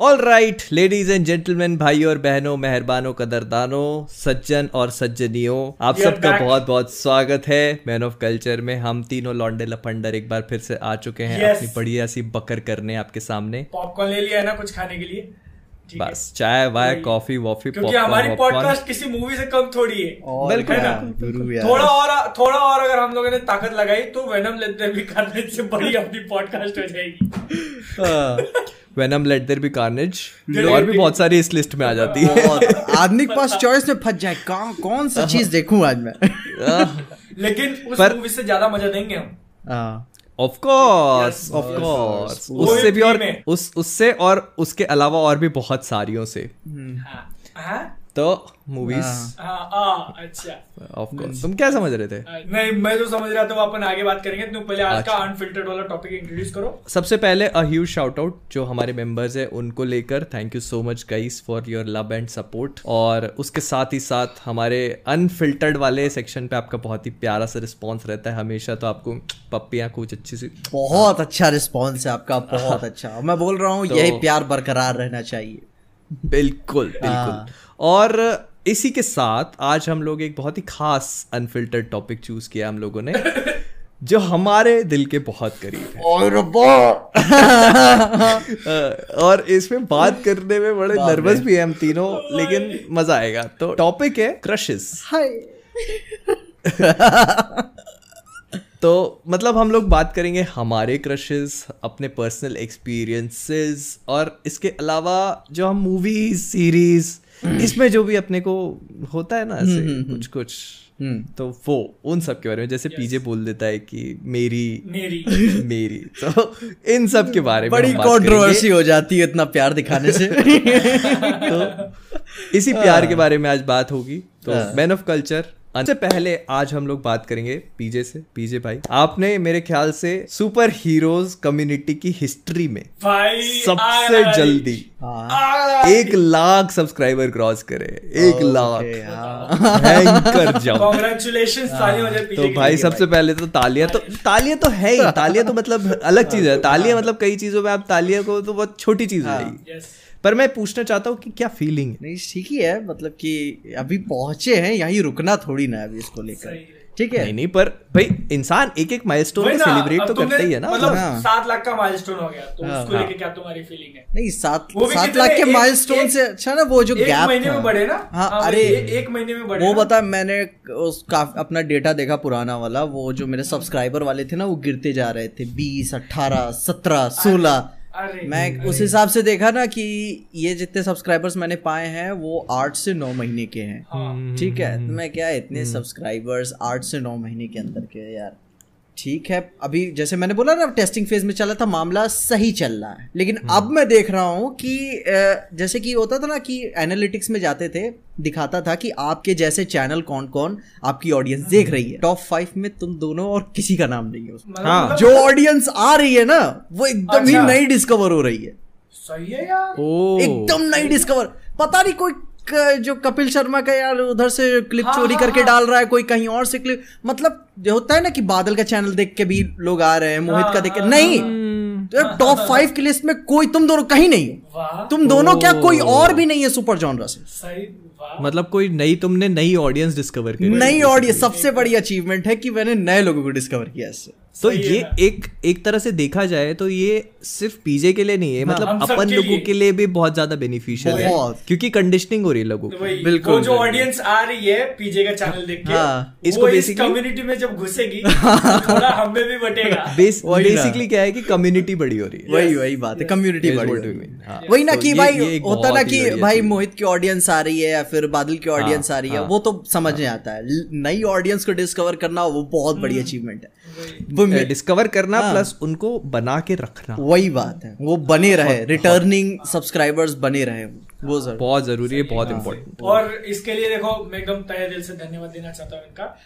All right ladies and gentleman भाई और बहनों मेहरबानों कदरदानों सज्जन और सज्जनियों आप सबका बहुत बहुत स्वागत है। मैन ऑफ़ कल्चर में हम तीनों लॉन्डे लफंडर एक बार फिर से आ चुके हैं Yes. अपनी बढ़िया सी बकर करने आपके सामने। पॉपकॉर्न ले लिया है ना कुछ खाने के लिए? बस चाय वाय कॉफ़ी वॉफी क्योंकि हमारी पॉडकास्ट किसी मूवी से कम थोड़ी है। बिल्कुल, यार। थोड़ा और थोड़ा और अगर हम लोगों ने ताकत लगाई तो वेनम लेते भी करने से बड़ी अपनी पॉडकास्ट हो जाएगी। Venom let there be Carnage और भी बहुत सारी इस लिस्ट में आ जाती है। आदमी के पास चॉइस में फंस जाए। कौन कौन सी चीज़ देखूँ आज मैं? लेकिन उस पर- मूवी से ज़्यादा मज़ा देंगे हम। हाँ, ऑफ़ कोर्स ऑफ़ कोर्स उससे भी और उस उससे और उसके अलावा और भी बहुत सारियों से। हाँ हाँ? तो मूवीज़ हाँ, हाँ, अच्छा। ऑफ़ कोर्स तुम क्या समझ रहे थे? नहीं मैं जो समझ रहा था वो अपन आगे बात करेंगे। तुम पहले आज का अच्छा। अनफिल्टर्ड वाला टॉपिक इंट्रोड्यूस करो। सबसे पहले अ ह्यूज शाउट आउट जो हमारे मेंबर्स है उनको लेकर thank you so much guys for your love and support और उसके साथ ही साथ हमारे अनफिल्टर्ड वाले सेक्शन पे आपका बहुत ही प्यारा सा रिस्पॉन्स रहता है। हमेशा तो आपको पप्पियाँ कुछ अच्छी सी बहुत अच्छा रिस्पॉन्स है आपका बहुत अच्छा। मैं बोल रहा हूँ तो- यही प्यार बरकरार रहना चाहिए। बिल्कुल बिल्कुल। हाँ। और इसी के साथ आज हम लोग एक बहुत ही खास अनफिल्टर्ड टॉपिक चूज़ किया हम लोगों ने जो हमारे दिल के बहुत करीब है। और और इसमें बात करने में बड़े नर्वस भी हैं हम तीनों लेकिन मज़ा आएगा। तो टॉपिक है क्रशेस हाय। तो मतलब हम लोग बात करेंगे हमारे क्रशेस अपने पर्सनल एक्सपीरियंसेस और इसके अलावा जो हम मूवीज़ सीरीज़ इसमें जो भी अपने को होता है ना ऐसे कुछ कुछ हम्म। तो वो उन सब के बारे में जैसे पीजे बोल देता है कि मेरी मेरी। मेरी तो इन सब के बारे में बड़ी कंट्रोवर्सी हो जाती है इतना प्यार दिखाने से। तो इसी प्यार के बारे में आज बात होगी तो हाँ। मैन ऑफ़ कल्चर सबसे पहले आज हम लोग बात करेंगे पीजे से। पीजे भाई आपने मेरे ख्याल से सुपर हीरोज कम्युनिटी की हिस्ट्री में भाई सबसे जल्दी हाँ एक लाख सब्सक्राइबर क्रॉस करे। एक लाख। हाँ। हो तो भाई सबसे पहले तो तालियाँ तो तालियाँ। तो है ही। तालियाँ तो मतलब अलग चीज़ है। तालियाँ मतलब कई चीज़ों में आप तालियाँ को तो बहुत छोटी चीज़ है। ही। Yes. पर मैं पूछना चाहता हूँ कि क्या फीलिंग है? नहीं ठीक ही है मतलब कि अभी पहुँचे हैं यहीं रुकना थोड़ी ना अभी इसको लेकर। ठीक है? नहीं नहीं पर भाई इंसान एक एक माइलस्टोन को सेलिब्रेट तो करता ही है ना। मतलब हाँ। सात लाख का माइलस्टोन हो गया तो हाँ, उसको हाँ। लेके क्या तुम्हारी फीलिंग है? नहीं सात वो सात लाख के माइलस्टोन से अच्छा ना वो जो गैप महीने में बढ़े ना? हाँ हाँ, अरे एक महीने में बढ़े वो बता मैंने उसका अपना डेटा देखा पुराना वाला वो जो मेरे सब्सक्राइबर वाले थे ना वो गिरते जा रहे थे बीस अट्ठारह सत्रह सोलह। मैं उस हिसाब से देखा ना कि ये जितने सब्सक्राइबर्स मैंने पाए हैं वो आठ से नौ महीने के हैं। हाँ। ठीक है? तो मैं क्या इतने सब्सक्राइबर्स आठ से नौ महीने के अंदर के यार। ठीक है अभी जैसे मैंने बोला ना टेस्टिंग फ़ेज़ में चला था मामला सही चल रहा है। लेकिन अब मैं देख रहा हूँ कि जैसे कि होता था ना कि एनालिटिक्स में जाते थे दिखाता था कि आपके जैसे चैनल कौन कौन आपकी ऑडियंस देख रही है। टॉप फाइव में तुम दोनों और किसी का नाम नहीं है। उसमें मतलब- हाँ, मतलब जो ऑडियंस आ रही है ना वो एकदम ही अच्छा। नई डिस्कवर हो रही है। सही है यार। एकदम नई डिस्कवर पता नहीं कोई जो कपिल शर्मा का यार उधर से क्लिप हाँ, चोरी हाँ, करके हाँ। डाल रहा है कोई कहीं और से क्लिप मतलब जो होता है ना कि बादल का चैनल देख के भी लोग आ रहे हैं मोहित का देख के। हाँ, नहीं हम्म, तो टॉप फाइव की लिस्ट में कोई तुम दोनों कहीं नहीं हो। तुम दोनों क्या कोई और भी नहीं है सुपर जॉनरा से। मतलब कोई नई तुमने नई ऑडियंस डिस्कवर करी नई ऑडियंस सबसे बड़ी अचीवमेंट है कि मैंने नए लोगों को डिस्कवर किया इससे। तो ये एक एक तरह से देखा जाए तो ये सिर्फ़ पीजे के लिए नहीं है हम मतलब अपन लोगों के लिए भी बहुत ज़्यादा बेनिफिशियल है। क्योंकि कंडीशनिंग हो रही है लोगों तो की। वही बिल्कुल, जो ऑडियंस आ रही है पीजे का चैनल देख के हाँ, इसको वो इस basically- कम्युनिटी में जब घुसेगी तो थोड़ा हमें भी बटेगा। बेसिकली क्या है कि कम्युनिटी बड़ी हो रही है। वही वही बात है। कम्युनिटी बड़ी हो रही है। हाँ। वही ना तो कि भाई होता ना कि भाई मोहित की ऑडियंस आ रही है या फिर बादल की ऑडियंस आ रही है हाँ। वो तो समझ में आता है। नई ऑडियंस को डिस्कवर करना वो बहुत बड़ी अचीवमेंट है। डिस्कवर करना हाँ। प्लस उनको बना के रखना। वही बात है। वो बने रहे रिटर्निंग सब्सक्राइबर्स बने रहे। वो ज़रूर। बहुत ज़रूरी है बहुत इंपॉर्टेंट और इसके लिए देखो मैं एकदम तहे दिल से धन्यवाद देना चाहता हूँ इनका।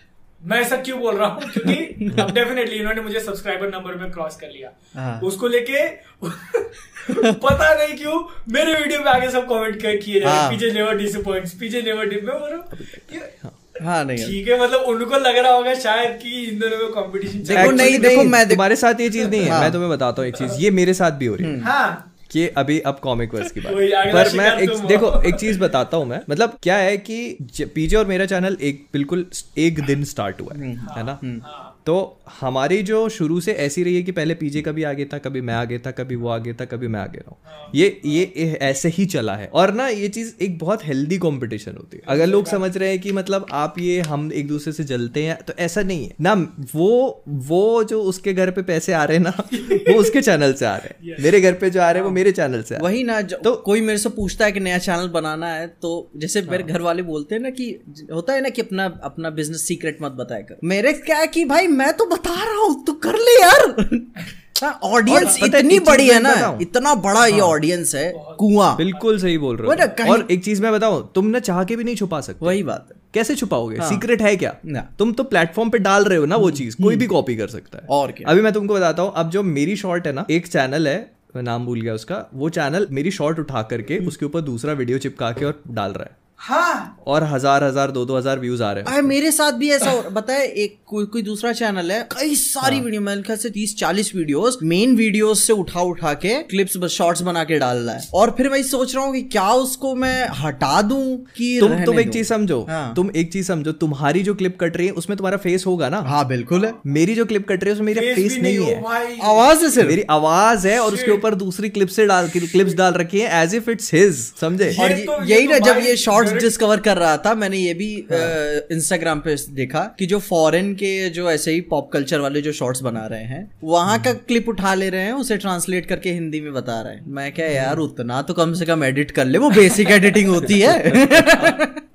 मैं ऐसा क्यों बोल रहा हूँ? क्योंकि अब डेफिनेटली इन्होंने मुझे सब्सक्राइबर नंबर में क्रॉस कर लिया। हाँ। उसको लेके पता नहीं क्यों मेरे वीडियो में आगे सब कमेंट किए जा रहे हाँ। पीछे नेवर डिसअपॉइंट्स पीछे नेवर मैं बोल रहा हूँ, ये- हाँ नहीं। ठीक है मतलब उनको लग रहा होगा शायद कि इन दोनों में कंपटीशन देखो, नहीं, देखो, मैं तुम्हारे साथ ये चीज़ नहीं है। हाँ। मैं तुम्हें बताता हूँ एक चीज़। ये मेरे साथ भी हो रही है। हाँ। कि अभी अब कॉमिक वर्स की बात। पर मैं एक देखो एक चीज़ बताता हूँ मैं। मतलब क्या है कि पीजे और मेरा चैनल एक बिल्कुल एक दिन स्टार्ट हुआ है है ना? तो हमारी जो शुरू से ऐसी रही है कि पहले पीजे कभी आगे था कभी मैं आगे था कभी वो आगे था कभी मैं आगे रहा हूँ। ये ये ये ऐसे ही चला है। और ना ये चीज़ एक बहुत हेल्दी कंपटीशन होती है। अगर लोग समझ रहे हैं कि मतलब आप ये हम एक दूसरे से जलते हैं तो ऐसा नहीं है। ना वो वो जो उसके घर पे पैसे आ रहे हैं ना वो उसके चैनल से आ रहे हैं। मेरे घर पे जो आ रहे हैं वो मेरे चैनल से हैं। वही ना तो कोई मेरे से पूछता है कि नया चैनल बनाना है तो जैसे मेरे घर वाले बोलते हैं ना कि होता है ना कि अपना अपना बिज़नेस सीक्रेट मत बताया कर। मेरे क्या है कि भाई मैं तो बता रहा हूँ तू कर ले यार। ऑडियंस है, इतनी बड़ी है ना इतना बड़ा ये ऑडियंस है कुआँ। बिल्कुल सही बोल रहे हो। और एक चीज़ मैं बताऊँ तुम ना चाह के भी नहीं छुपा सकते। वही बात है। कैसे छुपाओगे? हाँ। सीक्रेट है क्या? ना। तुम तो प्लेटफॉर्म पे डाल रहे हो ना वो चीज़ कोई भी कॉपी कर सकता है। और क्या? अभी मैं तुमको बताता हूँ अब जो मेरी शॉर्ट है ना एक चैनल है नाम भूल गया उसका वो चैनल मेरी शॉर्ट उठा करके उसके ऊपर दूसरा वीडियो चिपका के और डाल रहा है। हाँ। और हज़ार हज़ार दो दो हज़ार व्यूज़ आ रहे हैं मेरे साथ भी ऐसा हो बताए एक कोई कोई दूसरा चैनल है कई सारी हाँ। वीडियो मेरे ख्याल से तीस चालीस वीडियोस मेन वीडियोस से उठा उठा के क्लिप्स शॉर्ट्स बना के डाल रहा है। और फिर मैं सोच रहा हूँ कि क्या उसको मैं हटा दूँ कि तुम तुम एक चीज़ समझो हाँ। तुम एक चीज़ समझो तुम्हारी जो क्लिप कट रही है उसमें तुम्हारा फेस होगा ना? हाँ बिल्कुल है। मेरी जो क्लिप कट रही है उसमें मेरा फेस नहीं है आवाज़ है सिर्फ़। मेरी आवाज़ है और उसके ऊपर दूसरी क्लिप से डाल क्लिप्स डाल रखी है एज इफ़ इट्स हिज समझे? तो- यही तो ना जब ये शॉर्ट्स direct- डिस्कवर कर रहा था मैंने ये भी हाँ। इंस्टाग्राम पे देखा कि जो फॉरेन के जो ऐसे ही पॉप कल्चर वाले जो शॉर्ट्स बना रहे हैं वहाँ का क्लिप उठा ले रहे हैं उसे ट्रांसलेट करके हिंदी में बता रहे हैं। मैं क्या यार उतना तो कम से कम एडिट कर ले वो बेसिक एडिटिंग होती है।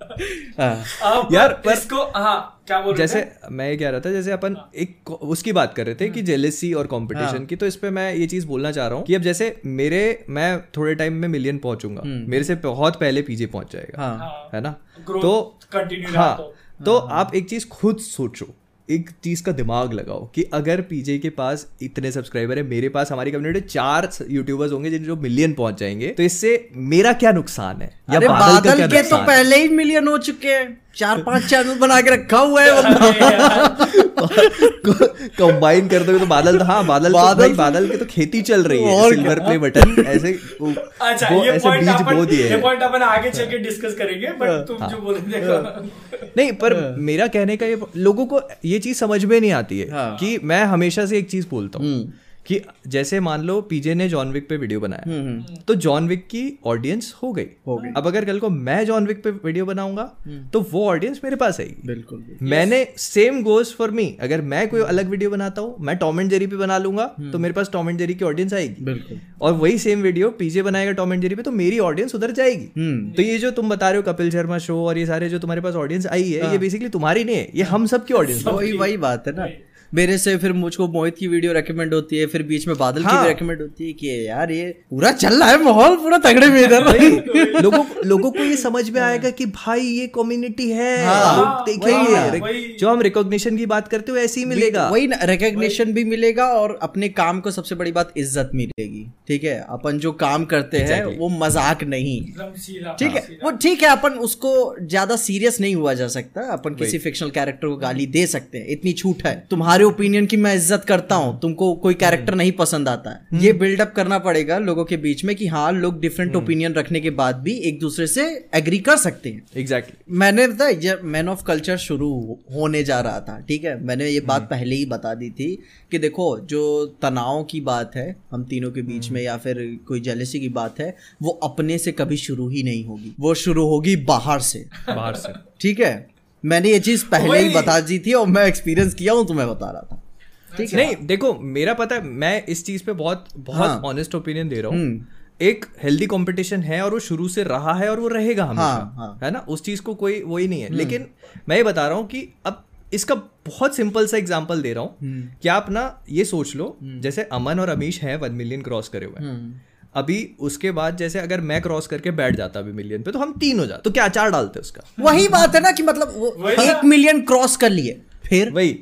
हाँ। यार, पर- इसको हाँ क्या बोल जैसे? मैं ये कह रहा था जैसे अपन एक उसकी बात कर रहे थे कि जेलेसी और कंपटीशन की तो इस पे मैं ये चीज़ बोलना चाह रहा हूँ कि अब जैसे मेरे मैं थोड़े टाइम में मिलियन पहुंचूँगा। मेरे से बहुत पहले पीजे पहुँच जाएगा हाँ। हाँ, है ना तो हाँ तो। तो आप एक चीज़ खुद सोचो एक चीज़ का दिमाग लगाओ कि अगर पीजे के पास इतने सब्सक्राइबर है मेरे पास हमारी कम्युनिटी चार यूट्यूबर्स होंगे जिन जो मिलियन पहुँच जाएँगे तो इससे मेरा क्या नुकसान है? या अरे बादल बादल के तो पहले ही मिलियन हो चुके हैं। चार पाँच चैनल बना के रखा हुआ है कंबाइन कर दोगे तो बादल हाँ बादल बादल बादल तो- बादल की तो खेती चल रही है सिल्वर प्ले बटन ऐसे वो- अच्छा वो ये ऐसे पॉइंट बीज अपन बो दिए ये पॉइंट अपन आगे चल के डिस्कस करेंगे हाँ। बट तुम जो बोल नहीं पर मेरा कहने का ये लोगों को ये चीज़ समझ में नहीं आती है हाँ। कि मैं हमेशा से एक चीज़ बोलता हूँ हम्म। कि जैसे मान लो पीजे ने जॉन विक पे वीडियो बनाया। तो जॉन विक की ऑडियंस हो गई। हो गई। अब अगर कल को मैं जॉन विक पे वीडियो बनाऊँगा तो वो ऑडियंस मेरे पास आएगी बिल्कुल मैंने सेम गोज फॉर मी अगर मैं कोई अलग वीडियो बनाता हूँ मैं टॉम एंड जेरी पे बना लूँगा तो मेरे पास टॉम एंड जेरी की ऑडियंस आएगी। बिल्कुल। और वही सेम वीडियो पीजे बनाएगा टॉम एंड जेरी पे तो मेरी ऑडियंस उधर जाएगी। हम्म। तो ये जो तुम बता रहे हो कपिल शर्मा शो और ये सारे जो तुम्हारे पास ऑडियंस आई है ये बेसिकली तुम्हारी नहीं है ये हम सब की ऑडियंस वही वही बात है ना। मेरे से फिर मुझको मोहित की वीडियो रेकमेंड होती है फिर बीच में बादल हाँ। भी रेकमेंड होती है कि यार ये पूरा चल रहा है माहौल पूरा तगड़े में इधर। लोगों लोगों को ये समझ में आएगा कि भाई ये कम्युनिटी है। हाँ, देखेंगे। ना। जो हम रिकॉग्निशन की बात करते हो ऐसे ही मिलेगा। वही रिकग्निशन भी मिलेगा और अपने काम को सबसे बड़ी बात इज़्ज़त मिलेगी ठीक है? अपन जो काम करते हैं वो मज़ाक नहीं। ठीक है? वो ठीक है अपन उसको ज़्यादा सीरियस नहीं हुआ जा सकता। अपन किसी फिक्शनल कैरेक्टर को गाली दे सकते हैं। इतनी छूट है। तुम्हारे ओपिनियन की मैं इज़्ज़त करता हूँ। तुमको कोई कैरेक्टर नहीं पसंद आता। है ये बिल्डअप करना पड़ेगा लोगों के बीच में कि हाँ लोग डिफरेंट ओपिनियन रखने के बाद भी एक दूसरे से एग्री कर सकते हैं। Exactly exactly. मैंने है जब मैन ऑफ़ कल्चर शुरू होने जा रहा था ठीक है? मैंने ये बात पहले ही बता दी थी कि देखो जो तनाव की बात है हम तीनों के बीच में या फिर कोई जेलेसी की बात है वो अपने से कभी शुरू ही नहीं होगी। वो शुरू होगी बाहर से। बाहर से। ठीक है? मैंने ये चीज़ पहले ही बता दी थी और मैं एक्सपीरियंस किया हूँ तो मैं बता रहा था। ठीक है। नहीं देखो मेरा पता है मैं इस चीज़ पे बहुत बहुत हाँ। ऑनेस्ट ओपिनियन दे रहा हूँ। हम्म। एक हेल्दी कंपटीशन है और वो शुरू से रहा है और वो रहेगा हमेशा। हाँ, हाँ। है ना? उस चीज़ को कोई वही नहीं है। लेकिन मैं ये बता रहा हूँ कि अब इसका बहुत सिंपल सा एग्जांपल दे रहा हूँ कि आप ना ये सोच लो जैसे अमन और अमीश हैं वन मिलियन क्रॉस करे हुए हैं। हम्म। अभी उसके बाद जैसे अगर मैं क्रॉस करके बैठ जाता अभी मिलियन पे तो हम तीन हो जाते। तो क्या चार डालते उसका? वही बात है ना कि मतलब वो एक मिलियन क्रॉस कर लिए फिर? वही।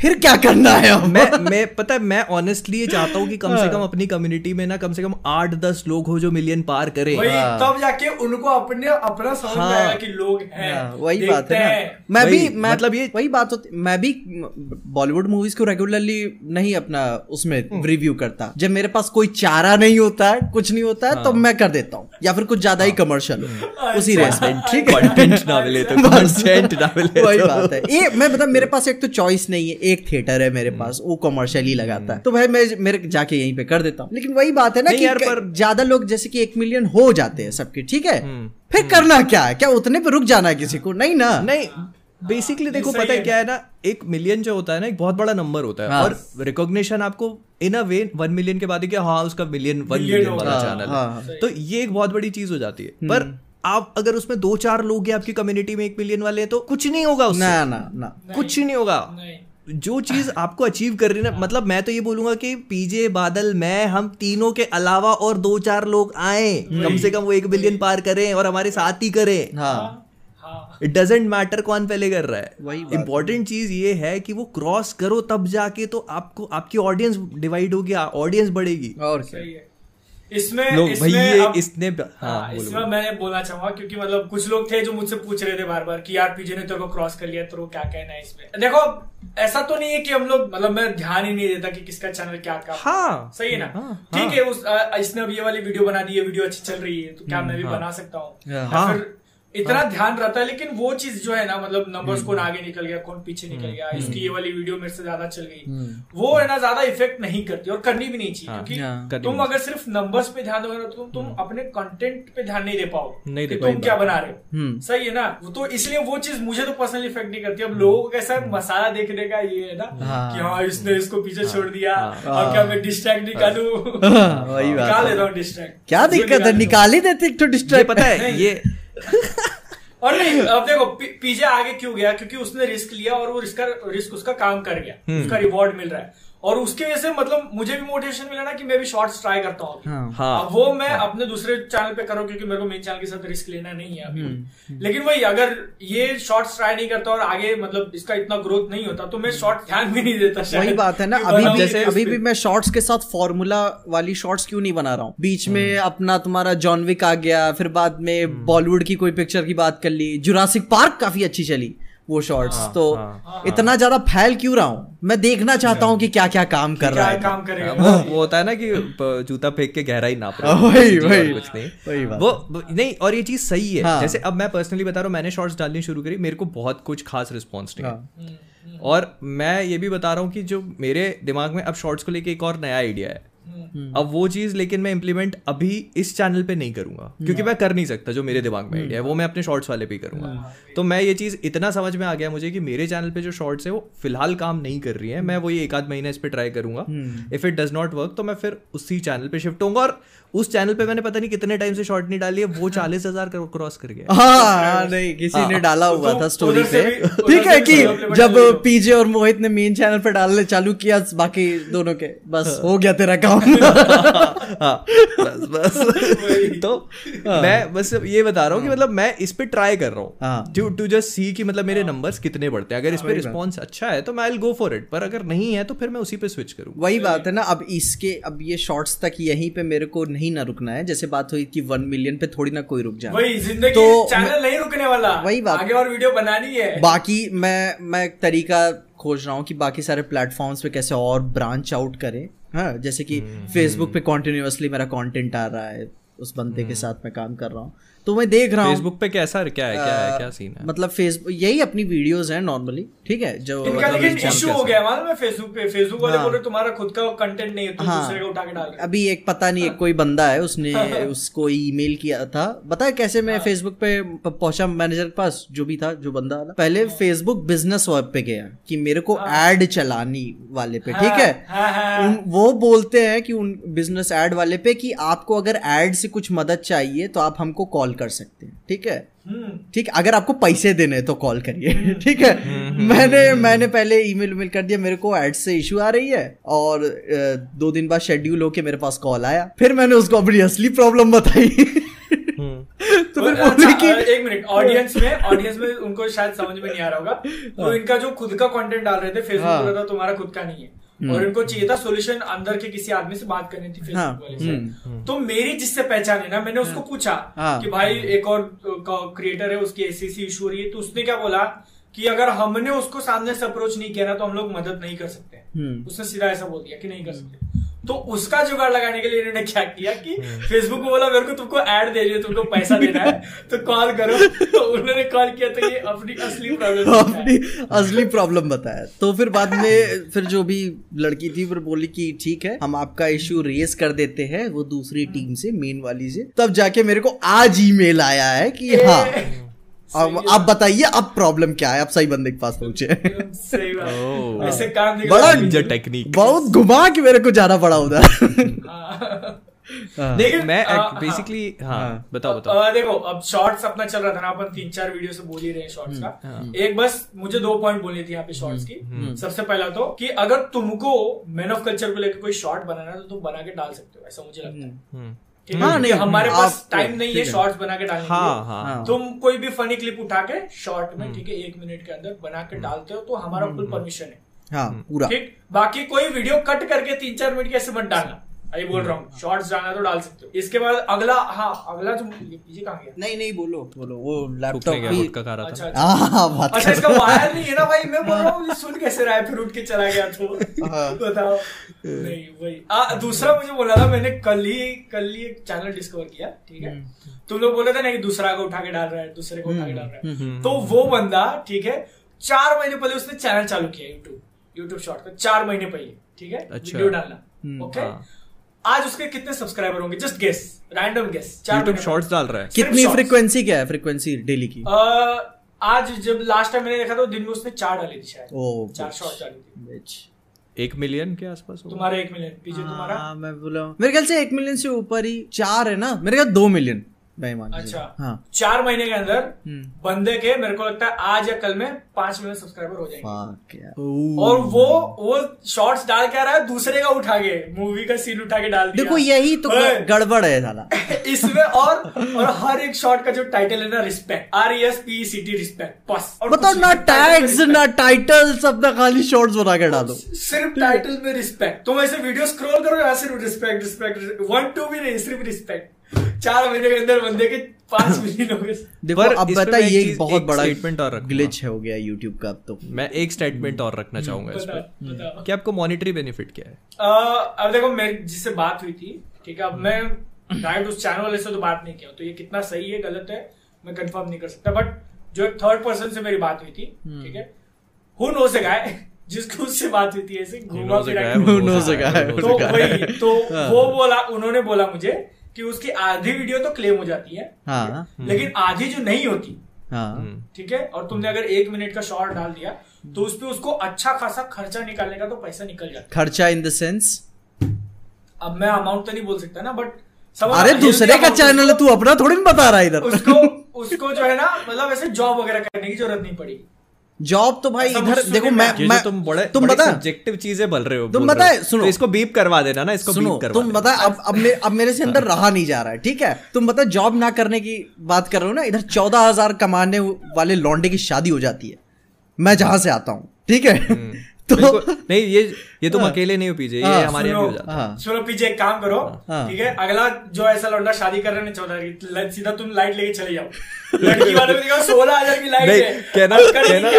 फिर क्या करना है मैं मैं पता है मैं ऑनेस्टली ये चाहता हूँ कि कम से कम अपनी कम्युनिटी में ना कम से कम आठ दस लोग हो जो मिलियन पार करे। वही तब जाके उनको अपने अपना समझ हाँ। कि लोग हैं हाँ, वही बात है ना। मैं भी वही, मैं मतलब ये- वही बात होती मैं भी बॉलीवुड मूवीज़ को रेगुलरली नहीं अपना उसमें रिव्यू करता। जब मेरे पास कोई चारा नहीं होता है कुछ नहीं होता है तो मैं कर देता हूँ। या फिर कुछ ज़्यादा ही कमर्शियल उसी रेस में ठीक है? ना मिले तो ना मिले वही तो- बात है। ये मैं बता मेरे पास एक तो चॉइस नहीं है। एक थिएटर है मेरे पास वो कमर्शियल ही लगाता है। तो भाई मैं मेरे जाके यहीं पे कर देता हूँ। लेकिन वही बात है ना कि पर- ज़्यादा लोग जैसे कि एक मिलियन हो जाते हैं सबके ठीक है? फिर करना क्या है? क्या उतने पे रुक जाना है किसी को? नहीं ना। नहीं बेसिकली देखो पता है। क्या है ना एक मिलियन जो होता है ना एक बहुत बड़ा नंबर होता है। हाँ। और रिकॉग्निशन आपको इन अ वे वन मिलियन के बाद ही हाँ उसका मिलियन वन मिलियन वाला चैनल हाँ, है। हाँ। तो ये एक बहुत बड़ी चीज़ हो जाती है। पर आप अगर उसमें दो चार लोग हैं आपकी कम्युनिटी में एक मिलियन वाले हैं तो कुछ नहीं होगा उससे। ना ना ना। कुछ नहीं होगा। नहीं। जो चीज़ आपको अचीव कर रही है ना मतलब मैं तो ये बोलूँगा कि पीजे बादल मैं हम तीनों के अलावा और दो चार लोग आए कम से कम वो एक बिलियन पार करें और हमारे साथ ही करें। हाँ। हाँ। इट डजेंट मैटर कौन पहले कर रहा है। वही इंपॉर्टेंट चीज़ ये है कि वो क्रॉस करो तब जाके तो आपको आपकी ऑडियंस डिवाइड होगी ऑडियंस बढ़ेगी। और क्या? सही है। इसमें लोग इसमें भैया अब- इसने हाँ, हाँ, बोलो, इसमें मैं बोलना चाहूँगा क्योंकि मतलब कुछ लोग थे जो मुझसे पूछ रहे थे बार बार कि यार पीजे ने तेरे को क्रॉस कर लिया तो क्या कहना है इसमें? देखो ऐसा तो नहीं है कि हम लोग मतलब मैं ध्यान ही नहीं देता कि किसका चैनल क्या का हाँ। सही है ना? ठीक हाँ, ठीक है उस आ, इसने अब ये वाली वीडियो बना दी है वीडियो अच्छी चल रही है तो क्या मैं भी बना सकता हूँ? या हाँ। इतना ध्यान रहता है लेकिन वो चीज़ जो है ना मतलब नंबर्स कौन आगे निकल गया कौन पीछे निकल गया इसकी ये वाली वीडियो मेरे से ज़्यादा चल गई। वो है ना ज़्यादा इफ़ेक्ट नहीं करती और करनी भी नहीं चाहिए हाँ, क्योंकि हाँ, तुम अगर सिर्फ़ नंबर्स पे ध्यान दोगे ना तो तुम अपने कंटेंट पे ध्यान नहीं दे पाओगे नहीं दे तुम क्या बना रहे हो। हम्म। सही है ना? तो इसलिए वो चीज़ मुझे तो पर्सनली इफ़ेक्ट नहीं करती। अब लोगों को कैसा मसाला देखने का ये है ना हाँ। कि हाँ इसने इसको पीछे छोड़ दिया हाँ। अब क्या मैं डिस्ट्रैक्ट निकालू? हाँ, निकाल है। लेता हूँ डिस्ट्रैक्ट क्या दिक्कत है? निकाल ही। देते तो डिस्ट्रैक्ट पता है ये और नहीं अब देखो पीजे आगे क्यों गया? क्योंकि उसने रिस्क लिया और वो रिस्क रिस्क उसका काम कर गया। उसका रिवॉर्ड मिल रहा है। और उसके वजह से मतलब मुझे भी मोटिवेशन मिला ना कि मैं भी शॉर्ट्स ट्राई करता हूँ। हाँ। हाँ। अब वो मैं हाँ. अपने दूसरे चैनल पे करूँ क्योंकि मेरे को मेन चैनल के साथ रिस्क लेना नहीं है हम्म, अभी लेकिन वही अगर ये शॉर्ट्स ट्राई नहीं करता और आगे मतलब इसका इतना ग्रोथ नहीं होता तो मैं शॉर्ट ध्यान भी नहीं देता वही बात है ना अभी भी जैसे अभी भी मैं शॉर्ट्स के साथ फॉर्मूला वाली शॉर्ट्स क्यों नहीं बना रहा हूँ? बीच में अपना तुम्हारा जॉनविक आ गया फिर बाद में बॉलीवुड की कोई पिक्चर की बात कर ली जुरासिक पार्क काफ़ी अच्छी चली। वो शॉर्ट्स तो हाँ, इतना ज़्यादा फैल क्यों रहा हूँ? मैं देखना चाहता हूँ कि क्या क्या काम कर रहा है। काम करेगा। वो वो होता है ना कि जूता फेंक के गहराई नाप रहे हाँ, वही, वही। कुछ नहीं। वही वो वो- नहीं और ये चीज़ सही है। हाँ। जैसे अब मैं पर्सनली बता रहा हूँ मैंने शॉर्ट्स डालनी शुरू करी मेरे को बहुत कुछ खास रिस्पॉन्स नहीं हाँ। और मैं ये भी बता रहा हूँ कि जो मेरे दिमाग में अब शॉर्ट्स को लेके एक और नया आइडिया है। अब वो चीज़ लेकिन मैं इम्प्लीमेंट अभी इस चैनल पे नहीं करूँगा। क्योंकि मैं कर नहीं सकता जो मेरे दिमाग में आइडिया है वो मैं अपने शॉर्ट्स वाले पे करूँगा। तो मैं ये चीज़ इतना समझ में आ गया मुझे कि मेरे चैनल पे जो शॉर्ट्स है वो फ़िलहाल काम नहीं कर रही है। मैं वही एक आध महीना इस पे ट्राई करूँगा। If it does not work तो मैं फिर उसी चैनल पे शिफ्ट होऊँगा। और उस चैनल पे मैंने पता नहीं कितने टाइम से शॉर्ट नहीं डाली है वो चालीस हज़ार क्रॉस कर गया। हाँ हाँ, नहीं किसी ने डाला हुआ तो था स्टोरी पे ठीक है कि जब तो। पीजे और मोहित ने मेन चैनल पे डालने चालू किया बाकी दोनों के बस हो गया तेरा काम। हाँ, बस बस। तो मैं बस ये बता रहा हूँ कि मतलब मैं इस पे ट्राई कर रहा हाँ। हूँ। टू टू जस्ट सी कि मतलब मेरे नंबर्स कितने बढ़ते हैं। अगर इस पे रिस्पॉन्स अच्छा है तो मैं आई गो फॉर इट पर अगर नहीं है तो फिर मैं उसी पे स्विच करूँ वही बात है ना अब इसके अब ये शॉर्ट्स तक यहीं पे मेरे को नहीं ना रुकना है। जैसे बात हुई कि वन मिलियन पे थोड़ी ना कोई रुक जाए। वही ज़िंदगी तो चैनल नहीं रुकने वाला। वही बात। आगे और वीडियो बनानी है। बाकी मैं मैं एक तरीका खोज रहा हूँ कि बाकी सारे प्लेटफॉर्म्स पे कैसे और ब्रांच आउट करें। हाँ जैसे कि फेसबुक पे कॉन्टिन्यूसली मेरा कॉन्टेंट आ रहा है उस बंदे के साथ मैं काम कर रहा हूँ। तो मैं देख रहा हूँ। फेसबुक पे कैसा क्या है क्या है क्या सीन है? मतलब फेसबुक यही अपनी वीडियोस हैं नॉर्मली ठीक है? जो इनका मतलब लेकिन इशू हो गया मालूम है फेसबुक पे? फेसबुक वाले हाँ। बोल रहे तुम्हारा खुद का कंटेंट नहीं है तुम हाँ। दूसरे का उठा के डाल रहे अभी एक पता नहीं एक कोई बंदा है उसने उसको ईमेल किया था। बता कैसे मैं फेसबुक पे पहुँचा मैनेजर के पास? जो भी था जो बंदा पहले फेसबुक बिज़नेस वेब पे गया कि मेरे को एड चलानी वाले पे ठीक है? हाँ, हाँ, वो बोलते हैं कि उन बिज़नेस एड वाले पे कि आपको अगर एड से कुछ मदद चाहिए तो आप हमको कॉल कर सकते हैं ठीक है? हम्म, ठीक अगर आपको पैसे देने तो कॉल करिए ठीक है? मैंने मैंने पहले ईमेल उमेल कर दिया मेरे को एड्स से इशू आ रही है और दो दिन बाद शेड्यूल होके मेरे पास कॉल आया फिर मैंने उसको अपनी असली प्रॉब्लम बताई। तो फिर अच्छा, बोले कि एक मिनट ऑडियंस में ऑडियंस में उनको शायद समझ में नहीं आ रहा होगा तो इनका जो खुद का कंटेंट डाल रहे थे फेसबुक हाँ। पर था तुम्हारा खुद का नहीं है। और इनको चाहिए था सोल्यूशन अंदर के किसी आदमी से बात करनी थी हाँ, फेसबुक वाले से। तो मेरी जिससे पहचान है ना मैंने उसको पूछा हाँ। कि भाई एक और क्रिएटर है उसकी ऐसी ऐसी इशू हो रही है तो उसने क्या बोला कि अगर हमने उसको सामने से अप्रोच नहीं किया ना तो हम लोग मदद नहीं कर सकते। हम्म। उसने सीधा ऐसा बोल दिया कि नहीं कर सकते। तो उसका जुगाड़ लगाने के लिए इन्होंने क्या किया कि फेसबुक को बोला मेरे को तुमको ऐड दे रही है तुमको पैसा देना है तो कॉल करो। तो उन्होंने कॉल किया तो ये अपनी असली प्रॉब्लम अपनी असली प्रॉब्लम बताया। तो फिर बाद में फिर जो भी लड़की थी फिर बोली कि ठीक है हम आपका इश्यू रेस कर देते हैं वो दूसरी टीम से मेन वाली से। तब जाके मेरे को आज ईमेल आया है कि हाँ आप बताइए अब प्रॉब्लम क्या है आप सही बंदे के पास पहुँचे। ऐसे काम बड़ा। टेक्निक बहुत घुमा के मेरे को जाना पड़ा उधर हाँ। हाँ। लेकिन मैं हाँ। बेसिकली हाँ हाँ। बताओ बताओ अ, देखो अब शॉर्ट्स अपना चल रहा था ना अपन तीन चार वीडियो से बोल ही रहे हैं शॉर्ट्स हाँ। का एक बस मुझे दो पॉइंट बोलनी थी यहाँ पे शॉर्ट्स की हम्म। सबसे पहला तो कि अगर तुमको मैन ऑफ़ कल्चर को लेकर कोई शॉर्ट बनाना है तो तुम बना के डाल सकते हो ऐसा मुझे लगता है हम्म। है? हाँ, नहीं, हमारे पास टाइम नहीं है शॉर्ट्स बना के डालने हाँ हाँ हाँ। तुम कोई भी फनी क्लिप उठा के शॉर्ट में हम्म। ठीक है एक मिनट के अंदर बना के डालते हो तो हमारा फुल परमिशन है। हाँ पूरा। ठीक? बाकी कोई वीडियो कट करके तीन चार मिनट कैसे ऐसे मत डालना। अरे बोल रहा हूँ शॉर्ट्स डालना तो डाल सकते हो। इसके बाद अगला हाँ अगला जो ये पीछे कहाँ गया? नहीं नहीं बोलो। बोलो वो लैपटॉप भी गुटखा खा रहा अच्छा था अच्छा। हाँ बात अच्छा इसका वायर नहीं है ना भाई? मैं बोल रहा हूँ सुन कैसे रहा है? फिर उठ के चला गया तो। हाँ। बताओ। नहीं वही। दूसरा मुझे बोला था मैंने कल ही कल ही एक चैनल डिस्कवर किया ठीक है? हम्म। तुम लोग बोले थे ना कि दूसरा को उठा के डाल रहा है दूसरे को उठा के डाल रहा हम्म, है तो वो बंदा ठीक है चार महीने पहले उसने चैनल चालू किया यूट्यूब यूट्यूब शॉर्ट का चार महीने पहले ठीक है? अच्छा। वीडियो डालना हम्म, ओके हाँ। आज उसके कितने सब्सक्राइबर होंगे? Just guess random guess YouTube shorts डाल रहा है। कितनी फ्रीक्वेंसी क्या है? फ्रीक्वेंसी डेली की? आज जब लास्ट टाइम मैंने देखा तो दिन में उसने चार डाली थी शायद। ओ चार शॉर्ट डाली थी. एक मिलियन के आसपास होगा? तुम्हारा एक मिलियन पीछे तुम्हारा? हाँ मैं बोला मेरे ख्याल से एक मिलियन से ऊपर ही चार है ना? मेरे ख्याल दो मिलियन अच्छा। हाँ। चार महीने के अंदर हम्म। बंदे के मेरे को लगता है आज या कल में पाँच मिलियन सब्सक्राइबर हो जाएँगे। और वो वो शॉर्ट्स डाल के आ रहा है दूसरे का उठा के मूवी का सीन उठा के डाल दिया। देखो यही तो गड़बड़ है साला। इसमें और और हर एक शॉर्ट का जो टाइटल है ना respect R S P C T respect बस। और बताओ कुछ ना टैग्स respect। ना टाइटल्स अपना खाली शॉर्ट्स बना के डालो। सिर्फ़ टाइटल में रिस्पेक्ट तुम ऐसे वीडियो स्क्रॉल करो यहाँ सिर्फ़ रिस्पेक्ट रिस्पेक्ट वन टू भी नहीं सिर्फ़ रिस्पेक्ट चार महीने के अंदर बंदे के पाँच मिलियन हो गए। देखो पर अब बता मैं एक ये बहुत एक बड़ा statement और। ग्लिच हो गया यूट्यूब का अब तो मैं एक स्टेटमेंट और रखना चाहूँगा इस पर कि आपको मॉनिटरी बेनिफिट क्या है? अह, अब देखो मेरी जिससे बात हुई थी ठीक है अब मैं डायरेक्ट उस चैनल वाले से तो बात नहीं किया तो ये कितना सही है गलत है मैं कंफर्म नहीं कर सकता। बट जो एक थर्ड पर्सन से मेरी बात हुई थी ठीक है हु नो से गाय जिसको उससे बात हुई थी ऐसे घूमा फिरा तो. वही तो वो बोला उन्होंने बोला मुझे कि उसकी आधी वीडियो तो क्लेम हो जाती है हाँ? लेकिन आधी जो नहीं होती हाँ। हम्म। ठीक है? और तुमने अगर एक मिनट का शॉर्ट डाल दिया तो उस पे उसको अच्छा खासा खर्चा निकालने का तो पैसा निकल जाता खर्चा इन द सेंस अब मैं अमाउंट तो नहीं बोल सकता ना बट अरे दूसरे का चैनल है तू अपना थोड़ी ना बता रहा है इधर। उसको उसको जो है ना मतलब ऐसे जॉब वगैरह करने की ज़रूरत नहीं पड़ेगी जॉब तो भाई इधर देखो मैं मैं तुम बड़े तुम बड़े बता सब्जेक्टिव चीज़ें बोल रहे हो तुम बता हो। सुनो। तो इसको बीप करवा देना ना इसको सुनो बीप करवा तुम। बता अब अब मेरे अब मेरे से अंदर रहा नहीं जा रहा है ठीक है? तुम बता जॉब ना करने की बात कर रहे हो ना इधर चौदह हज़ार कमाने वाले लौंडे की शादी हो जाती है। मैं जहाँ से आता हूँ ठीक है? तो नहीं ये ये तुम हाँ। अकेले नहीं हो पीछे ये हाँ, हमारे यहाँ हो सुनो, जाता है। हाँ। सुनो पीछे एक काम करो। ठीक है? अगला जो ऐसा लौंडा शादी कर रहे हैं चौदह सीधा तुम लाइट लेके चले जाओ। लड़की वाले को सोलह हज़ार की लाइट है। कहना कहना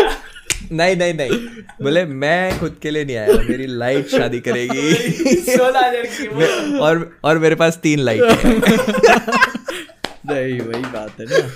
नहीं नहीं नहीं। बोले मैं खुद के लिए नहीं आया मेरी लाइट शादी करेगी। सोलह हज़ार की और और मेरे पास तीन लाइट है। नहीं वही बात है ना।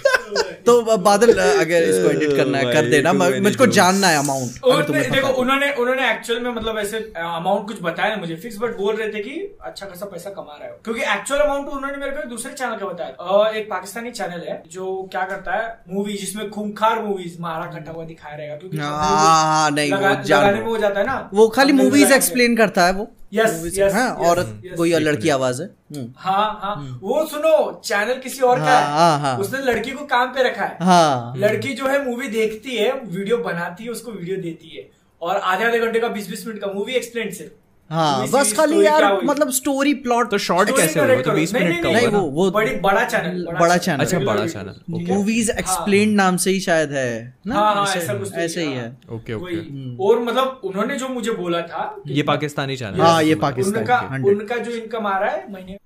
तो बादल अगर इसको एडिट करना है कर देना मुझको जानना है अमाउंट तुम्हें देखो उन्होंने उन्होंने एक्चुअल में मतलब ऐसे अमाउंट कुछ बताया ना मुझे फिक्स बट बोल रहे थे कि अच्छा खासा पैसा कमा रहे हो। क्योंकि एक्चुअल अमाउंट उन्होंने मेरे को दूसरे चैनल का बताया एक पाकिस्तानी चैनल है जो क्या करता है मूवी जिसमें खूंखार मूवीज़ मारा कटा हुआ दिखाया रहेगा क्योंकि हाँ, हाँ, नहीं, वो जान। में हो। जाता है ना वो खाली मूवीज़ एक्सप्लेन करता है वो। Yes, यस yes, हाँ, yes, औरत yes. कोई लड़की आवाज़ है? हम्म। हाँ। हाँ वो सुनो चैनल किसी और का हाँ, हाँ, हाँ। है। उसने लड़की को काम पे रखा है। हाँ। लड़की जो है मूवी देखती है वीडियो बनाती है उसको वीडियो देती है। और आधे आधे घंटे का बीस बीस मिनट का मूवी एक्सप्लेन सिर्फ़ हाँ बस खाली यार मतलब स्टोरी प्लॉट तो शॉर्ट कैसे होगा तो करो। 20 मिनट का नहीं, वो वो बड़ी बड़ा चैनल बड़ा चैनल। अच्छा, बड़ा चैनल। मूवीज़ एक्सप्लेन नाम से ही शायद है ना? हाँ, हाँ, ऐसे- ऐसा कुछ तो ऐसे ही हाँ। है। ओके ओके और मतलब उन्होंने जो मुझे बोला था ये पाकिस्तानी चैनल हाँ, ये पाकिस्तान उनका के, 100 उनका जो इनकम आ रहा है महीने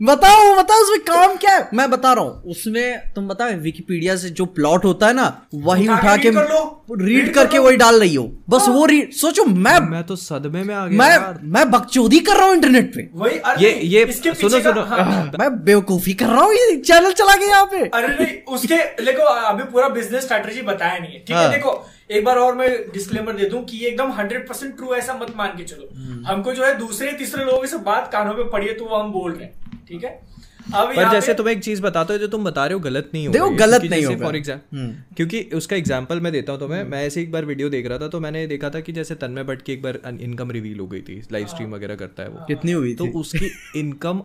है। बताओ बताओ उसमें काम क्या है? मैं बता रहा हूँ। उसमें तुम बताओ विकिपीडिया से जो प्लॉट होता है ना वही उठा के रीड करके वही डाल रही हो। बस वो रीड सोचो मैं मैं तो सदमे में आ गया मैं यार। मैं बकचोदी कर रहा हूँ इंटरनेट पे। वही ये ये सुनो सुनो। हाँ, मैं बेवकूफ़ी कर रहा हूँ ये चैनल चला गया यहाँ पे। अरे नहीं उसके देखो अभी पूरा बिज़नेस स्ट्रेटेजी बताया नहीं है। ठीक हाँ। है। देखो एक बार और मैं डिस्क्लेमर दे दूँ कि ये एकदम हंड्रेड परसेंट ट्रू ऐसा मत मान के चलो। हम्म। हमको जो है दूसरे तीसरे लोगों से बात कानों पे पड़ी है तो वो हम बोल रहे हैं। ठीक है। अब पर जैसे तुम्हें एक चीज़ बताता हो जो तुम बता रहे हो गलत नहीं हो देखो, गलत नहीं हो होगा। फॉर एग्ज़ाम्पल हम्म। क्योंकि उसका एग्ज़ाम्पल मैं देता हूँ तुम्हें। मैं ऐसे एक बार वीडियो देख रहा था तो मैंने देखा था कि जैसे तन्मय भट्ट की एक बार इनकम रिवील हो गई थी लाइव स्ट्रीम वगैरह करता है वो। कितनी हुई तो उसकी इनकम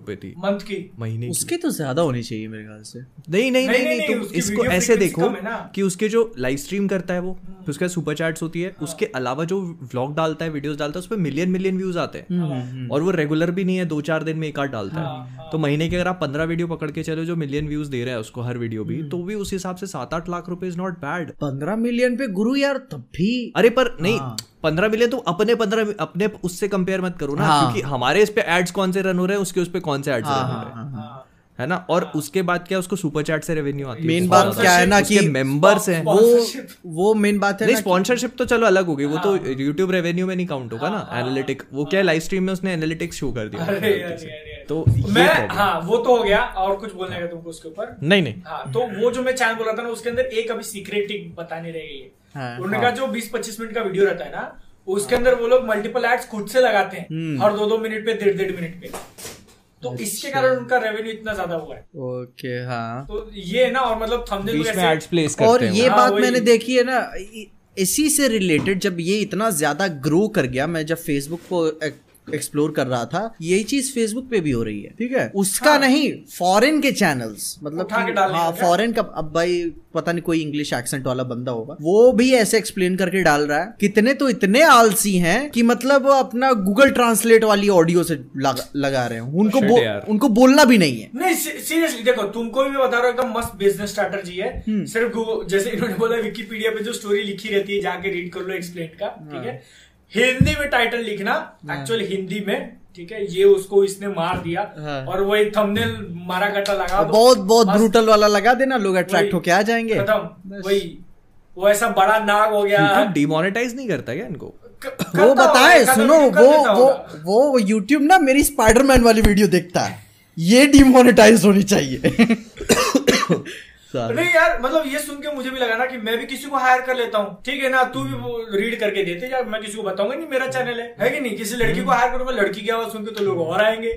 थी मंथ की। महीने उसकी तो ज़्यादा होनी चाहिए मेरे ख्याल से। नहीं नहीं नहीं, नहीं तुम इसको ऐसे देखो है। कि उसके जो लाइव स्ट्रीम करता है वो फिर उसके सुपर चैट्स होती है उसके अलावा जो व्लॉग डालता है वीडियोस डालता है उस पर मिलियन मिलियन व्यूज़ आते हैं। और वो रेगुलर भी नहीं है दो चार दिन में एक आध डालता है। तो महीने के अगर आप पंद्रह वीडियो पकड़ के चलो जो मिलियन व्यूज़ दे रहा है उसको हर वीडियो भी तो भी उस हिसाब से सात आठ लाख रुपए इज़ नॉट बैड पंद्रह मिलियन पे गुरु यार तब भी अरे पर नहीं पंद्रह मिलियन तो अपने पंद्रह अपने उससे कंपेयर मत करो ना हाँ। क्योंकि हमारे इस पे एड्स कौन से रन हो रहे हैं उसके उस पे कौन से एड्स हाँ, रन हो हाँ, रहे हैं। हाँ, हाँ। है ना? और उसके बाद क्या उसको सुपर चैट से रेवेन्यू आती है? मेन बात क्या है ना कि मेंबर्स हैं। वो वो मेन बात है नहीं स्पॉन्सरशिप तो चलो अलग होगी गई। वो तो यूट्यूब रेवेन्यू में नहीं काउंट होगा ना एनालिटिक वो क्या लाइव स्ट्रीम में उसने एनालिटिक्स शो कर दिया। अरे अरे अरे। तो मैं हाँ। वो तो हो गया और कुछ बोलने का तुमको उसके ऊपर? नहीं नहीं। हाँ तो वो जो मैं चैनल बोल रहा था ना उसके अंदर एक अभी सीक्रेट टिक बताने रह गई है। हाँ, उनका जो 20-25 मिनट का वीडियो रहता है ना उसके अंदर वो लोग मल्टीपल एड्स खुद से लगाते हैं हर दो दो मिनट पे डेढ़ डेढ़ मिनट पे। तो इसके कारण उनका रेवेन्यू इतना ज़्यादा हुआ है। ओके हाँ। तो ये है ना और मतलब थंबनेल में एड्स प्लेस और करते ये हाँ, बात मैंने देखी है ना इसी से रिलेटेड जब ये इतना ज़्यादा ग्रो कर गया मैं जब फेसबुक को एक्सप्लोर कर रहा था यही चीज़ फेसबुक पे भी हो रही है। ठीक है। उसका हाँ। नहीं फॉरेन के चैनल्स मतलब हाँ फॉरेन का अब भाई पता नहीं कोई इंग्लिश एक्सेंट वाला बंदा होगा। वो भी ऐसे एक्सप्लेन करके डाल रहा है। कितने तो इतने आलसी हैं कि मतलब वो अपना गूगल ट्रांसलेट वाली ऑडियो से लगा, लगा रहे हैं। उनको बो, उनको बोलना भी नहीं है। नहीं सीरियसली देखो तुमको भी बता रहा हूँ एकदम मस्त बिज़नेस स्ट्रेटजी है। हम्म। सिर्फ़ जैसे इन्होंने बोला विकीपीडिया पे जो स्टोरी लिखी रहती है जाके रीड कर लो एक्सप्लेन का ठीक है? हिंदी में टाइटल लिखना एक्चुअल हिंदी में ठीक है ये उसको इसने मार दिया हाँ। और वही थंबनेल मारा कटा लगा दो बहुत बहुत ब्रूटल वाला लगा देना लोग अट्रैक्ट होके आ जाएँगे खत्म वही वो ऐसा बड़ा नाग हो गया डिमोनेटाइज नहीं करता क्या इनको वो बताए सुनो वो वो वो यूट्यूब ना मेरी स्पाइडरमैन वाली वीडियो देखता है ये डिमोनेटाइज होनी चाहिए नहीं यार मतलब ये सुन के मुझे भी लगा ना कि मैं भी किसी को हायर कर लेता हूँ। ठीक है ना तू भी वो रीड करके देते यार मैं किसी को बताऊँगा नहीं मेरा चैनल है। है कि नहीं? किसी लड़की को हायर करूँगा लड़की की आवाज़ सुन के तो लोग और आएँगे।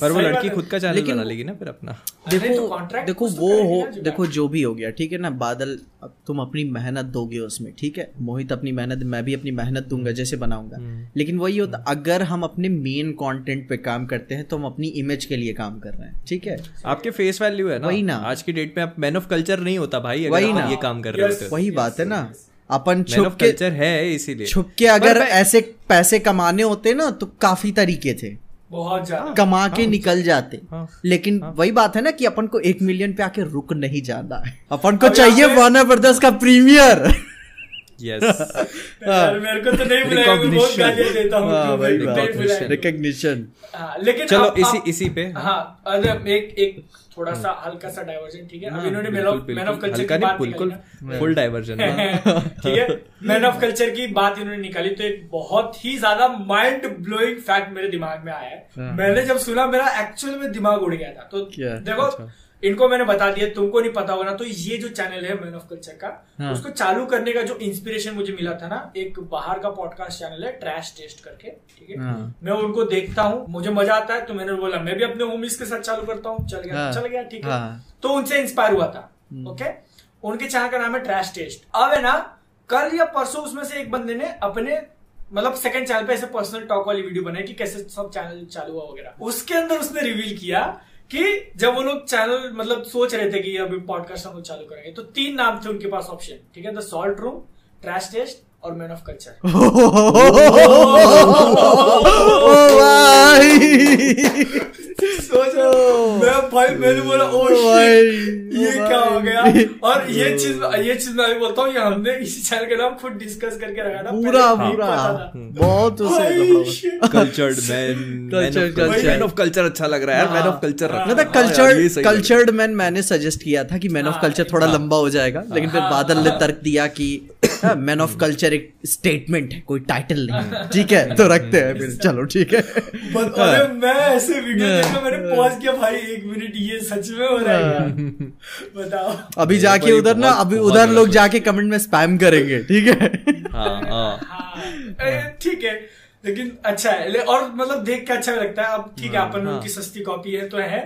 पर वो लड़की खुद का चैनल बना लेगी ना फिर अपना। तो देखो देखो वो हो देखो जो भी हो गया ठीक है ना? बादल अब तुम अपनी मेहनत दोगे उसमें ठीक है? मोहित अपनी मेहनत मैं भी अपनी मेहनत दूँगा जैसे बनाऊँगा। हम्म। लेकिन वही होता अगर हम अपने मेन कंटेंट पे काम करते हैं तो हम अपनी इमेज के लिए काम कर रहे हैं ठीक है? आपके फेस वैल्यू है ना? वही ना। आज की डेट में आप मैन ऑफ़ कल्चर नहीं होता भाई वही ना। ये काम कर रहे. होते तो। वही बात है ना। अपन छुप ऑफ़ के कल्चर है इसीलिए। छुप के अगर ऐसे पैसे कमाने होते ना तो काफ़ी तरीके थे। बहुत ज़्यादा। कमा के निकल जाते। हाँ। लेकिन वही बात है ना कि अपन को एक मिलियन पे आके रुक नहीं जाना है। अपन को चाहिए वार्नर ब्रदर्स का प्रीमियर यस यार, मेरे को तो नहीं बुलाया देता हूँ हाँ। रिकग्निशन हाँ, लेकिन चलो इसी इसी पे। हाँ एक एक थोड़ा सा हल्का सा डाइवर्जन ठीक है? अब इन्होंने मैन ऑफ़ कल्चर की बात बिल्कुल फुल डाइवर्जन ठीक है? मैन ऑफ़ कल्चर की बात इन्होंने निकाली तो एक बहुत ही ज़्यादा माइंड ब्लोइंग फैक्ट मेरे दिमाग में आया है। मैंने जब सुना मेरा एक्चुअल में दिमाग उड़ गया था। तो देखो इनको मैंने बता दिया तुमको नहीं पता होगा ना तो ये जो चैनल है मैन ऑफ़ कल्चर का हाँ। उसको चालू करने का जो इंस्पिरेशन मुझे मिला था ना एक बाहर का पॉडकास्ट चैनल है ट्रैश टेस्ट करके ठीक है हाँ। मैं उनको देखता हूँ मुझे मज़ा आता है तो मैंने बोला मैं भी अपने होमीज के साथ चालू करता हूँ चल गया हाँ। चल गया ठीक है हाँ। तो उनसे इंस्पायर हुआ था ओके उनके चैनल का नाम है ट्रैश टेस्ट अब है ना कल या परसों उसमें से एक बंदे ने अपने मतलब सेकंड चैनल पे ऐसे पर्सनल टॉक वाली वीडियो बनाई कि कैसे सब चैनल चालू हुआ वगैरह उसके अंदर उसने रिवील किया कि जब वो लोग चैनल मतलब सोच रहे थे कि अभी पॉडकास्ट हम लोग चालू करेंगे तो तीन नाम थे उनके पास ऑप्शन ठीक है? The Salt Room Trash Taste और मैन ऑफ़ कल्चर ओ भाई सोचो। मैं भाई मैंने बोला ओ भाई, ये क्या हो गया? और ये चीज़ ये चीज़ मैं भी बोलता हूँ ये हमने इसी चैनल के नाम खुद डिस्कस करके रखा था पूरा पूरा। बहुत उसे cultured man. Man of culture अच्छा लग रहा है मैन ऑफ़ कल्चर मतलब कल्चर्ड कल्चर्ड मैन मैंने सजेस्ट किया था कि मैन ऑफ़ कल्चर थोड़ा लंबा हो जाएगा लेकिन फिर बादल ने तर्क दिया कि मैन ऑफ़ कल्चर एक स्टेटमेंट है कोई टाइटल नहीं ठीक है तो रखते हैं फिर। चलो ठीक है। मैं ऐसे वीडियो देखा मैंने पॉज किया भाई एक मिनट ये सच में हो रहा है बताओ। अभी जाके उधर ना अभी उधर लोग जाके कमेंट में स्पैम करेंगे ठीक है? हाँ हाँ। हाँ, ए, ठीक है। लेकिन अच्छा है। ले- और मतलब देख के अच्छा लगता है। अब ठीक है अपन उनकी सस्ती कॉपी है तो है।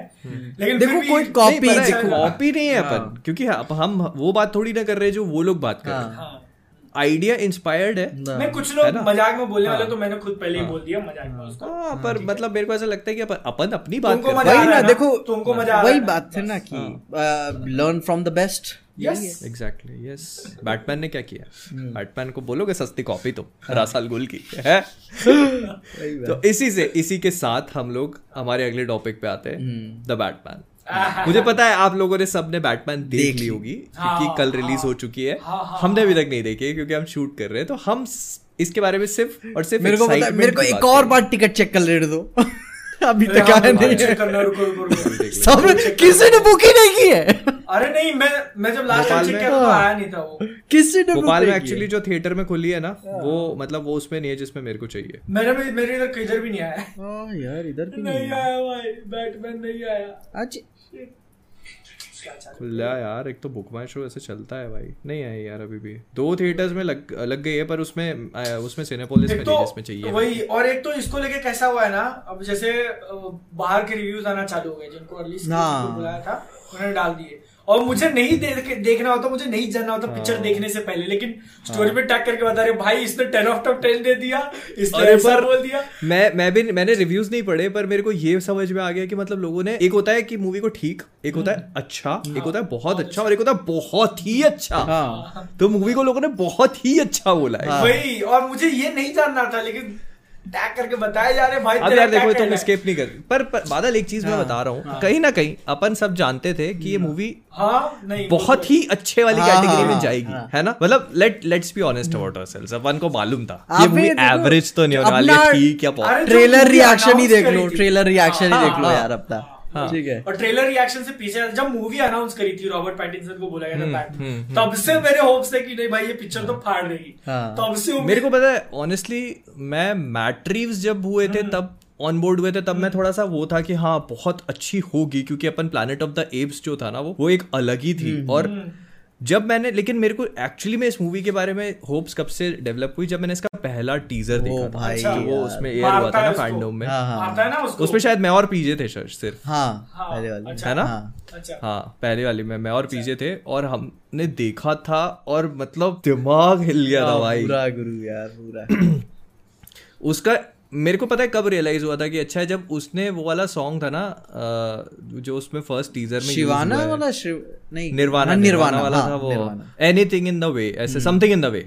लेकिन देखो, फिर भी कोई है, देखो, कॉपी नहीं है अपन। क्योंकि अब हम वो बात थोड़ी ना कर रहे जो वो लोग बात कर रहे हैं। हाँ। आइडिया इंस्पायर्ड है। नहीं कुछ लोग मज़ाक में बोलने वाले तो मैंने खुद पहले ही बोल दिया मज़ाक में उसको। हाँ पर मतलब मेरे को ऐसा लगता है कि अपन अपन अपनी बात तुमको कर वही ना देखो तुमको मज़ा आ रहा वही है? बात है ना कि learn from the best yes exactly yes Batman ने क्या किया? हम्म। बैटमैन को बोलोगे सस्ती कॉपी तो रासाल गुल की है? तो इसी से इसी के साथ हम लोग हमारे अगले टॉपिक पे आते हैं हम्म। द बैटमैन मुझे पता है आप लोगों ने सबने बैटमैन देख, देख ली ली। होगी हाँ, क्योंकि कल रिलीज़ हो चुकी है। हाँ, हाँ, हमने अभी तक नहीं देखी है क्योंकि हम शूट कर रहे हैं। तो हम इसके बारे में सिर्फ़ और सिर्फ़ मेरे को पता है, मेरे को एक और बार टिकट चेक कर लेने दो। अभी तक हाँ, आया नहीं चेक है। करना रुको रुको रुको। सब किसी ने बुक ही नहीं की है? अरे नहीं मैं मैं जब लास्ट टाइम चेक किया था तो आया नहीं था वो। किसी ने भोपाल में नहीं एक्चुअली जो थिएटर में खुली है ना वो मतलब वो उसमें नहीं है जिसमें मेरे को चाहिए। मेरे में मेरे इधर किधर भी नहीं आया। हाँ यार इधर भी नहीं आया भाई बैटमैन नहीं आया। चल खुला यार एक तो बुक माई शो ऐसे चलता है भाई। नहीं आई यार अभी भी। दो थिएटर्स में लग लग गई है पर उसमें आ, उसमें सिनेपोलिस में तो, तो चाहिए। वही और एक तो इसको लेके कैसा हुआ है ना अब जैसे बाहर के रिव्यूज़ आना चालू हो गए जिनको अर्ली हाँ। बुलाया था उन्होंने डाल दिए। और मुझे नहीं देख देखना होता मुझे नहीं जानना होता पिक्चर हाँ। देखने से पहले लेकिन स्टोरी पे टैग करके बता रहे भाई इसने टेन ऑफ़ टॉप टेन दे दिया इसने पर बोल दिया। मैं मैं भी मैंने रिव्यूज़ नहीं पढ़े पर मेरे को ये समझ में आ गया कि मतलब लोगों ने एक होता है कि मूवी को ठीक एक होता है अच्छा एक होता है बहुत अच्छा और एक होता है बहुत ही अच्छा। हाँ। तो मूवी को लोगों ने बहुत ही अच्छा बोला है। हाँ। वही और मुझे ये नहीं जानना था लेकिन टैग करके बताए जा रहे भाई अब यार देखो तुम कहना नहीं कर पर, पर बादल एक चीज़ मैं बता रहा हूँ। कहीं ना कहीं अपन सब जानते थे कि ये मूवी हाँ बहुत ही अच्छे वाली हाँ, कैटेगरी हाँ, में हाँ, जाएगी हाँ। है ना? मतलब let let's be honest about ourselves अपन को मालूम था ये मूवी एवरेज तो नहीं होने वाली ठीक या ट्रेलर रिएक्शन ही देख लो ट्रेलर रिएक्शन ही हाँ, देख लो हाँ, यार अपना। ठीक है। और ट्रेलर रिएक्शन से पीछे जब मूवी अनाउंस करी थी रॉबर्ट पैटिंसन को बोला गया था हम्म, तब से मेरे होप्स थे कि नहीं भाई ये पिक्चर तो फाड़ देगी। हाँ। तब से मेरे को पता है ऑनेस्टली मैं मैट्रीव्स जब हुए थे तब ऑन बोर्ड हुए थे तब मैं थोड़ा सा वो था कि हाँ बहुत अच्छी होगी क्योंकि अपन प्लानट ऑफ़ द एप्स जो था ना वो वो एक अलग ही थी। और जब मैंने लेकिन मेरे को एक्चुअली में इस मूवी के बारे में होप्स कब से डेवलप हुई? जब मैंने इसका पहला टीजर देखा था। भाई जो वो उसमें एयर हुआ था ना। फैंडोम में। हाँ हाँ आता है ना उसको? उसमें शायद मैं और पीजे थे सर सिर्फ़। हाँ हाँ, पहले वाली। अच्छा। है ना? हाँ अच्छा। हाँ पहले वाली में मैं और पीजे थे और हमने देखा था और मतलब दिमाग हिल गया था भाई। पूरा गुरु यार पूरा उसका मेरे को पता है कब रियलाइज़ हुआ था कि अच्छा है जब उसने वो वाला सॉन्ग था ना जो उसमें फ़र्स्ट टीजर में शिवाना वाला शिव नहीं निर्वाणा हाँ, निर्वाणा वाला हाँ, था वो। एनीथिंग इन द वे ऐसे something in the way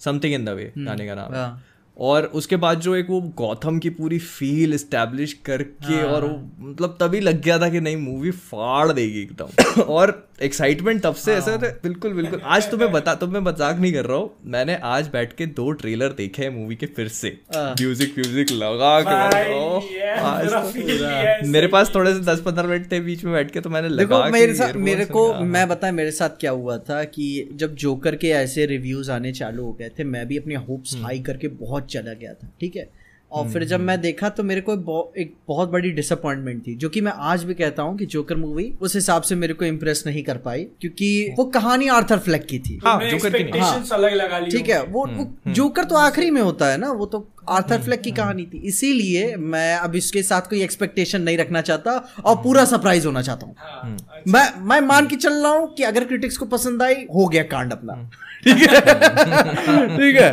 something in the way गाने का नाम। हाँ। और उसके बाद जो एक वो गौथम की पूरी फील इस्टेब्लिश करके हाँ। और वो मतलब तभी लग गया था कि नहीं मूवी फाड़ देगी एकदम और एक्साइटमेंट तब से ऐसे हाँ। थे बिल्कुल बिल्कुल आज तुम्हें बता तुम्हें मज़ाक नहीं कर रहा हूँ मैंने आज बैठ के दो ट्रेलर देखे हैं मूवी के फिर से हाँ। म्यूज़िक म्यूज़िक लगा के मेरा तो मेरे पास थोड़े से दस पंद्रह मिनट थे बीच में बैठ के तो मैंने लगा मेरे साथ मेरे को मैं बताया मेरे साथ क्या हुआ था कि जब जोकर के ऐसे रिव्यूज़ आने चालू हो गए थे मैं भी अपने होप्स हम्म। हाई करके बहुत चला गया था ठीक है? और फिर जब मैं देखा तो मेरे को बहु- एक बहुत बड़ी डिसअपॉइंटमेंट थी जो कि मैं आज भी कहता हूँ कि जोकर मूवी उस हिसाब से मेरे को इम्प्रेस नहीं कर पाई क्योंकि वो कहानी आर्थर फ्लैक की थी। हाँ, जोकर की ली ठीक है वो, वो जोकर तो आखिरी में होता है ना वो तो आर्थर फ्लैक की कहानी थी। इसीलिए मैं अब इसके साथ कोई एक्सपेक्टेशन नहीं रखना चाहता और पूरा सरप्राइज़ होना चाहता हूँ। हाँ, मैं मैं मान के चल रहा हूँ कि अगर क्रिटिक्स को पसंद आई हो गया कांड अपना। ठीक है? ठीक है?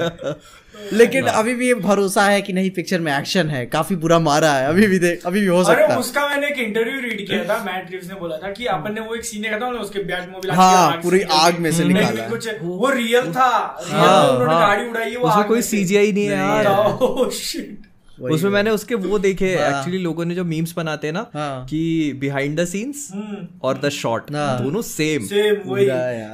लेकिन अभी भी ये भरोसा है कि नहीं पिक्चर में एक्शन है काफ़ी बुरा मारा है अभी भी देख अभी भी हो सकता है उसका मैंने एक इंटरव्यू रीड किया था मैट रिव्स ने बोला था कि अपन ने वो एक सीन देखा था उसके बैट मोबाइल हाँ, पूरी आग में से निकाला है। कुछ वो रियल था हाँ, उन्होंने हाँ। गाड़ी उड़ाई है वो कोई सीजीआई नहीं है यार। उसमें मैंने उसके वो देखे हाँ। एक्चुअली लोगों ने जो मीम्स बनाते हैं ना हाँ। कि बिहाइंड द सीन्स। और द शॉट हाँ। दोनों सेम सेम वही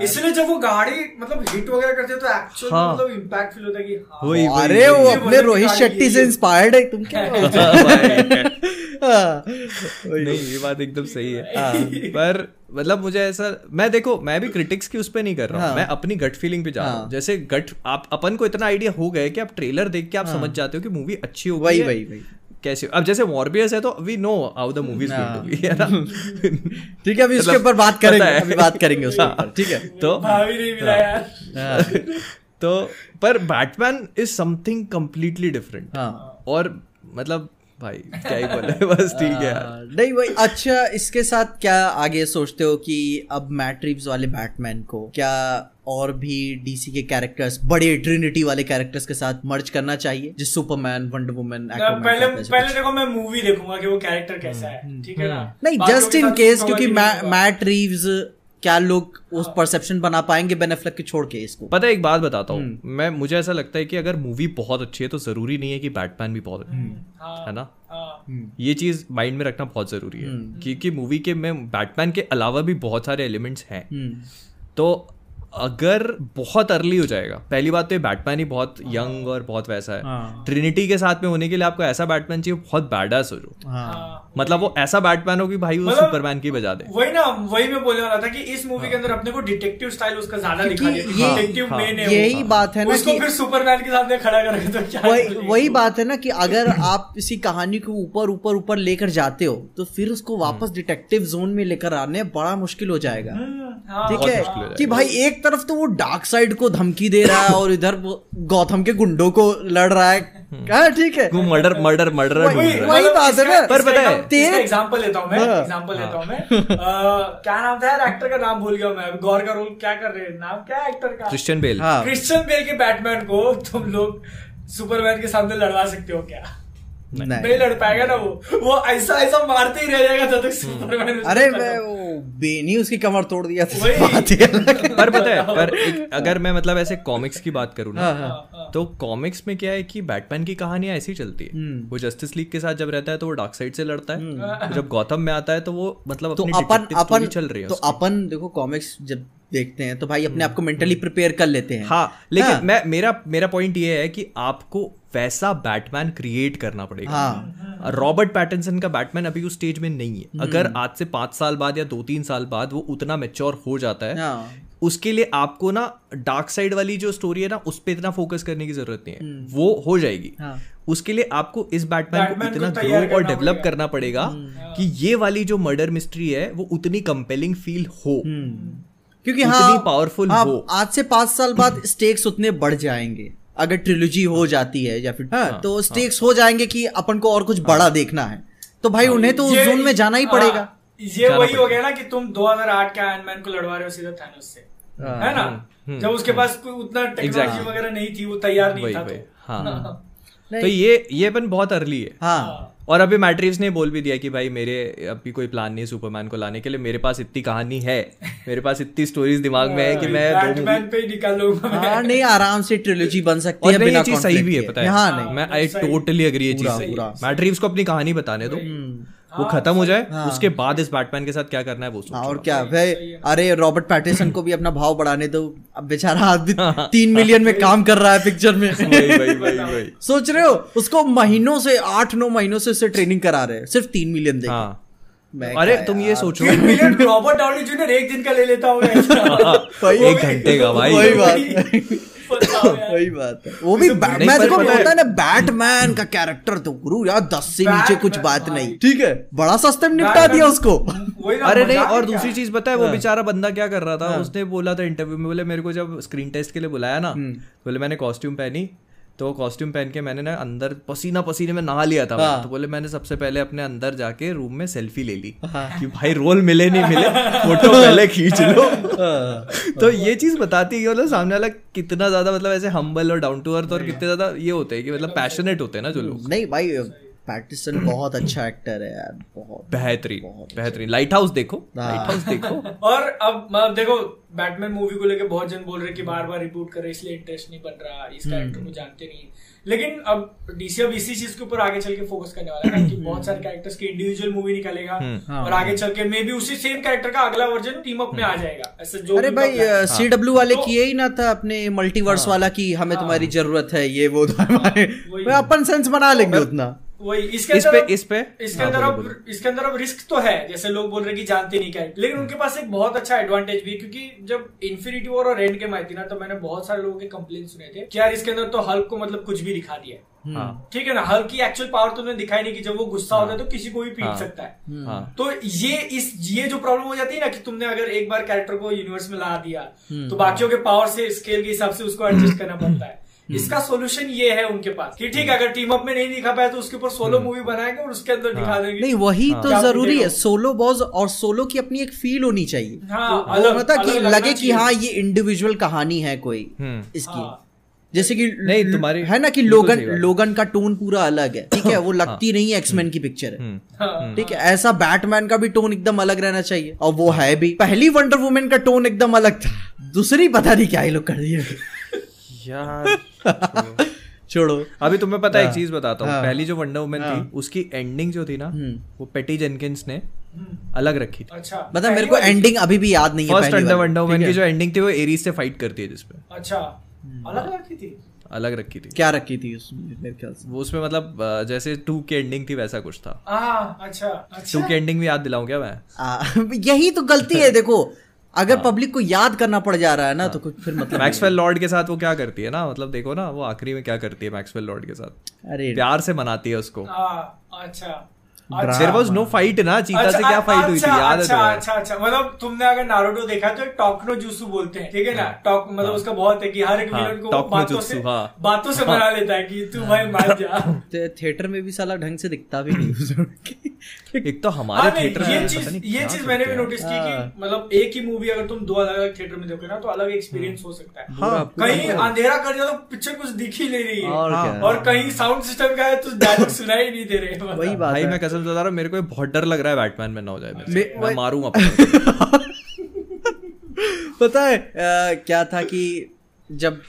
इसलिए जब वो गाड़ी मतलब हिट वगैरह करते हैं तो एक्चुअल हाँ। मतलब इम्पैक्ट फील होता है कि हाँ। वही अरे वो अपने रोहित शेट्टी से इंस्पायर्ड है तुम क्या हाँ, नहीं ये बात एकदम सही है हाँ। पर मतलब मुझे ऐसा मैं देखो मैं भी क्रिटिक्स की उस पर नहीं कर रहा हूँ हाँ। मैं अपनी गट फीलिंग पे जा रहा हाँ। हूँ जैसे गट आप अपन को इतना आइडिया हो गया कि आप ट्रेलर देख के आप हाँ। समझ जाते हो कि मूवी अच्छी होगी वही वही वही कैसे अब जैसे वॉरबियस है तो we know how the movie is हाँ। टू बी है ना ठीक है अभी इसके मतलब ऊपर बात करेंगे है। अभी बात करेंगे उसके हाँ। ऊपर ठीक है तो भाभी नहीं मिला यार हाँ, तो पर Batman is something completely different हाँ और मतलब भाई क्या ही बोले? बस ठीक है हाँ, नहीं भाई अच्छा इसके साथ क्या आगे सोचते हो कि अब मैट रिव्स वाले बैटमैन को क्या और भी डीसी के कैरेक्टर्स बड़े ट्रिनिटी वाले कैरेक्टर्स के साथ मर्ज करना चाहिए जिस सुपरमैन वंडर वुमन पहले पहले देखो मैं मूवी देखूँगा कि वो कैरेक्टर कैसा है ठीक है ना? नहीं जस्ट इन केस क्योंकि मैट रीव्स क्या लोग उस परसेप्शन बना पाएँगे बेनेफ्लेक के छोड़ के इसको? पता है एक बात बताता हूँ। मैं मुझे ऐसा लगता है कि अगर मूवी बहुत अच्छी है तो ज़रूरी नहीं है कि बैटमैन भी बहुत अच्छा है हाँ, ना? हाँ। ये चीज़ माइंड में रखना बहुत ज़रूरी है। क्योंकि मूवी के में बैटमैन के अलावा भी बहुत सारे एलिमेंट्स हैं। हम्म, तो अगर बहुत अर्ली हो जाएगा पहली बात तो ये बैटमैन ही बहुत यंग और बहुत वैसा है। हाँ। ट्रिनिटी के साथ में होने के लिए आपको ऐसा बैटमैन चाहिए बहुत बैडास हो जो। हाँ। हाँ। मतलब वो ऐसा बैटमैन हो कि भाई वो मतलब- सुपरमैन की बजा दे। वही ना वही मैं बोलने वाला था कि इस मूवी के अंदर अपने को डिटेक्टिव स्टाइल उसका ज़्यादा दिखा दिया डिटेक्टिव हाँ, मेन है यही बात है ना उसको फिर सुपरमैन के सामने खड़ा करेंगे तो क्या वही बात है ना कि अगर आप किसी कहानी को ऊपर ऊपर ऊपर लेकर जाते हो तो फिर उसको वापस डिटेक्टिव जोन में लेकर आने बड़ा मुश्किल हो जाएगा। हम्म, हाँ, ठीक है? कि भाई एक तरफ़ तो वो डार्क साइड को धमकी दे रहा है और इधर वो गौतम के गुंडों को लड़ रहा है। हाँ, ठीक है। वो मर्डर मर्डर मर्डर वही- है। बात है ना। पर पता है, तेरे- एग्जांपल लेता हूँ मैं हाँ। एग्जांपल लेता हूँ मैं। क्या नाम था यार? एक्टर का नाम भूल गया मैं। गौर का रोल क्या कर रहे हैं? नाम क्या है एक्टर का? क्रिश्चियन बेल हाँ। क्रिश्चियन बेल के बैटमैन को तुम लोग सुपरमैन के सामने लड़वा सकते हो क्या? नहीं। नहीं। लड़ पाएगा ना वो। वो ऐसा ऐसा मारते ही रह जाएगा जब तक सुपरमैन अरे मैं वो बेनी उसकी कमर तोड़ दिया था बात ही। पर पता है पर एक, अगर मैं मतलब ऐसे कॉमिक्स की बात करूँ ना हाँ, हाँ। तो कॉमिक्स में क्या है कि बैटमैन की कहानियाँ ऐसी चलती है। हम्म। वो जस्टिस लीग के साथ जब रहता है तो वो डार्क साइड से लड़ता है। जब गौतम में आता है तो वो मतलब तो अपन अपन चल रही है तो अपन देखो कॉमिक्स जब देखते हैं तो भाई अपने आप को मेंटली प्रिपेयर कर लेते हैं। हाँ लेकिन हाँ। मैं मेरा मेरा पॉइंट ये है कि आपको वैसा बैटमैन क्रिएट करना पड़ेगा। हाँ। रॉबर्ट पैटिंसन का बैटमैन अभी उस स्टेज में नहीं हम्म। है। अगर आज से पाँच साल बाद या दो तीन साल बाद वो उतना मेच्योर हो जाता है हाँ। उसके लिए आपको ना डार्क साइड वाली जो स्टोरी है ना उस पर इतना फोकस करने की ज़रूरत नहीं है। वो हो जाएगी। हाँ। उसके लिए आपको इस बैटमैन को इतना ग्रो और डेवलप करना पड़ेगा कि ये वाली जो मर्डर मिस्ट्री है वो उतनी कंपेलिंग फील हो। क्योंकि हाँ पावरफुल हाँ, हो। आज से पाँच साल बाद स्टेक्स उतने बढ़ जाएँगे। अगर ट्रिलोजी हो जाती है या फिर हाँ, तो स्टेक्स हाँ, हो जाएँगे कि अपन को और कुछ हाँ, बड़ा देखना है। तो भाई उन्हें तो उस जोन में जाना ही हाँ, पड़ेगा। ये वही हो गया ना कि तुम 2008 के आयरन को लड़वा रहे हो सीधा थैनोस से। हाँ, है ना? जब उसके पास कोई उतना टेक्नोलॉजी वगैरह नहीं थी वो तैयार नहीं था तो। हाँ तो ये ये अपन बहुत अर्ली है। हाँ। और अभी मैट्रिक्स ने बोल भी दिया कि भाई मेरे अभी कोई प्लान नहीं है सुपरमैन को लाने के लिए। मेरे पास इतनी कहानी है मेरे पास इतनी स्टोरीज दिमाग में है कि मैं बैटमैन पे ही निकाल लूँगा मैं। हाँ नहीं आराम से ट्रिलोजी बन सकती है बिना चीज़ सही भी है पता है। हाँ नहीं। मैं आई टोटली अग्री ये चीज़ पूरा, सही पूरा। है मैट रीव्स को अपनी कहानी बताने दो। वो खत्म हो जाए उसके बाद इस बैटमैन के साथ क्या करना है वो हाँ, सोचो और क्या भाई अरे रॉबर्ट पैटिसन को भी अपना भाव बढ़ाने दो। अब बेचारा आदमी तीन मिलियन में काम कर रहा है पिक्चर में। सोच रहे हो उसको महीनों से आठ नौ महीनों से उससे ट्रेनिंग करा रहे हैं। सिर्फ़ तीन मिलियन दे हाँ। अरे तुम ये। सोचो। रॉबर्ट डाउनी जूनियर एक दिन का ले लेता होगा। वही- एक घंटे का भाई। वही बात है। वो भी बैटमैन देखो पता है- होता है ना बैटमैन का कैरेक्टर तो गुरु यार दस से नीचे कुछ बात हाँ। नहीं ठीक है बड़ा सस्ते में निपटा दिया उसको। अरे नहीं और दूसरी चीज़ पता है वो हाँ। बेचारा बंदा क्या कर रहा था? उसने बोला था इंटरव्यू में बोले मेरे को जब स्क्रीन टेस्ट के लिए बुलाया ना हम्म। बोले मैंने कॉस्ट्यूम पहनी तो कॉस्ट्यूम पहन के मैंने ना अंदर पसीना पसीने में नहा लिया था हाँ। तो बोले मैंने सबसे पहले अपने अंदर जाके रूम में सेल्फी ले ली कि भाई रोल मिले नहीं मिले फ़ोटो पहले खींच लो। तो ये चीज़ बताती है मतलब सामने वाला कितना ज़्यादा मतलब ऐसे हम्बल और डाउन टू अर्थ और कितने ज़्यादा ये होते हैं कि मतलब पैशनेट होते हैं ना जो लोग। नहीं भाई पैटिसन बहुत अच्छा एक्टर है यार बहुत बेहतरीन बेहतरीन। लाइट हाउस देखो हाँ। लाइट हाउस देखो। और अब मतलब देखो बैटमैन मूवी को लेके बहुत जन बोल रहे कि बार बार रिबूट कर रहे इसलिए इंटरेस्ट नहीं बन रहा इस कैरेक्टर को जानते नहीं लेकिन अब डीसी अब इसी चीज़ के ऊपर आगे चल के फोकस करने वाला है कि बहुत सारे कैरेक्टर्स की इंडिविजुअल मूवी निकलेगा और आगे चल के मे बी उसी सेम कैरेक्टर का अगला वर्जन टीम अप में आ जाएगा ऐसे जो अरे भाई सी डब्ल्यू वाले तो- किए ही ना था अपने मल्टीवर्स वाला की हमें तुम्हारी ज़रूरत है ये वो अपन सेंस बना लेंगे उतना। वही इसके इस अंदर पे- इस पे? इसके हाँ, अंदर अब इसके अंदर अब रिस्क तो है जैसे लोग बोल रहे हैं कि जानते नहीं क्या है। लेकिन उनके पास एक बहुत अच्छा एडवांटेज भी है क्योंकि जब इन्फिनिटी वॉर और एंड गेम आई थी ना तो मैंने बहुत सारे लोगों के कंप्लेन सुने थे कि यार इसके अंदर तो हल्क को मतलब कुछ भी दिखा दिया हाँ। ठीक है ना? हल्क की एक्चुअल पावर तो उन्होंने दिखाई नहीं की जब वो गुस्सा होता है तो किसी को भी पीट हाँ। सकता है। हाँ। तो ये इस ये जो प्रॉब्लम हो जाती है ना कि तुमने अगर एक बार कैरेक्टर को यूनिवर्स में ला दिया तो बाकियों के पावर से स्केल के हिसाब से उसको एडजस्ट करना पड़ता है। इसका सॉल्यूशन ये है उनके पास कि ठीक है अगर टीम अप में नहीं दिखा पाया तो उसके ऊपर सोलो मूवी बनाएँगे और उसके अंदर दिखा देंगे। नहीं वही तो ज़रूरी है? सोलो बॉज और सोलो की अपनी एक फील होनी चाहिए। हाँ, कि लगे कि हाँ ये इंडिविजुअल कहानी है कोई हम्म। इसकी। हाँ। जैसे कि नहीं, तुम्हारी- है ना कि लोगन है। लोगन का टोन पूरा अलग है ठीक है? वो लगती नहीं है एक्समैन की पिक्चर है। हम्म। हाँ। ठीक है ऐसा बैटमैन का भी टोन एकदम अलग रहना चाहिए। और वो है। भी। पहली वंडर वुमेन का टोन एकदम अलग था। दूसरी पता नहीं क्या ही लोग कर दिए यार छोड़ो। अभी तुम्हें पता एक हाँ। चीज़ बताता हूँ। हाँ। पहली जो वंडर वुमेन हाँ। थी उसकी एंडिंग जो थी ना हम्म। वो पेटी जेनकिंस ने अलग रखी थी। अच्छा मतलब मेरे को एंडिंग अभी भी याद नहीं है फ़र्स्ट पहली अंडर वंडर वुमेन की जो एंडिंग थी वो एरीज से फाइट करती है जिसपे। अच्छा अलग रखी थी? अलग रखी थी। क्या रखी थी उसमें मेरे ख्याल से? वो उसमें मतलब जैसे टू की एंडिंग थी वैसा कुछ था। हाँ अच्छा टू अच्छा की एंडिंग भी याद दिलाऊं क्या मैं? आ, यही तो गलती है देखो। अगर पब्लिक को याद करना पड़ जा रहा है ना तो कुछ फिर मतलब मैक्सवेल लॉर्ड के साथ वो क्या करती है ना? मतलब देखो ना वो आखिरी में क्या करती है मैक्सवेल लॉर्ड के साथ? अरे। प्यार से मनाती है उसको। हाँ, अच्छा। देयर वाज नो फाइट ना चीता से क्या फाइट हुई थी? अच्छा, याद है अच्छा? अच्छा अच्छा मतलब तुमने अगर नारुतो देखा तो टॉकनो जूसू बोलते हैं ठीक है ना? टॉक मतलब उसका बहुत है कि हर एक हाँ, विलन को बातों से हाँ। बातों से मना लेता है कि तू भाई मान जा। थिएटर में भी साला ढंग से दिखता भी नहीं। एक तो हाँ, हमारे थिएटर ये में चीज़ ये चीज़ मैंने भी नोटिस की हाँ। कि मतलब एक ही मूवी अगर तुम दो अलग अलग थिएटर में देखो ना तो अलग एक्सपीरियंस हो सकता है। हाँ, कहीं अंधेरा कर दिया तो पिक्चर कुछ दिख ही नहीं रही है। और क्या। और कहीं साउंड सिस्टम का है तो डायलॉग सुनाई ही नहीं दे रहे। वही बात भाई है। मैं कसम से बता रहा हूँ मेरे को बहुत डर लग रहा है बैटमैन में ना हो जाए मेरे मैं मारूँगा पता है क्या था कि जब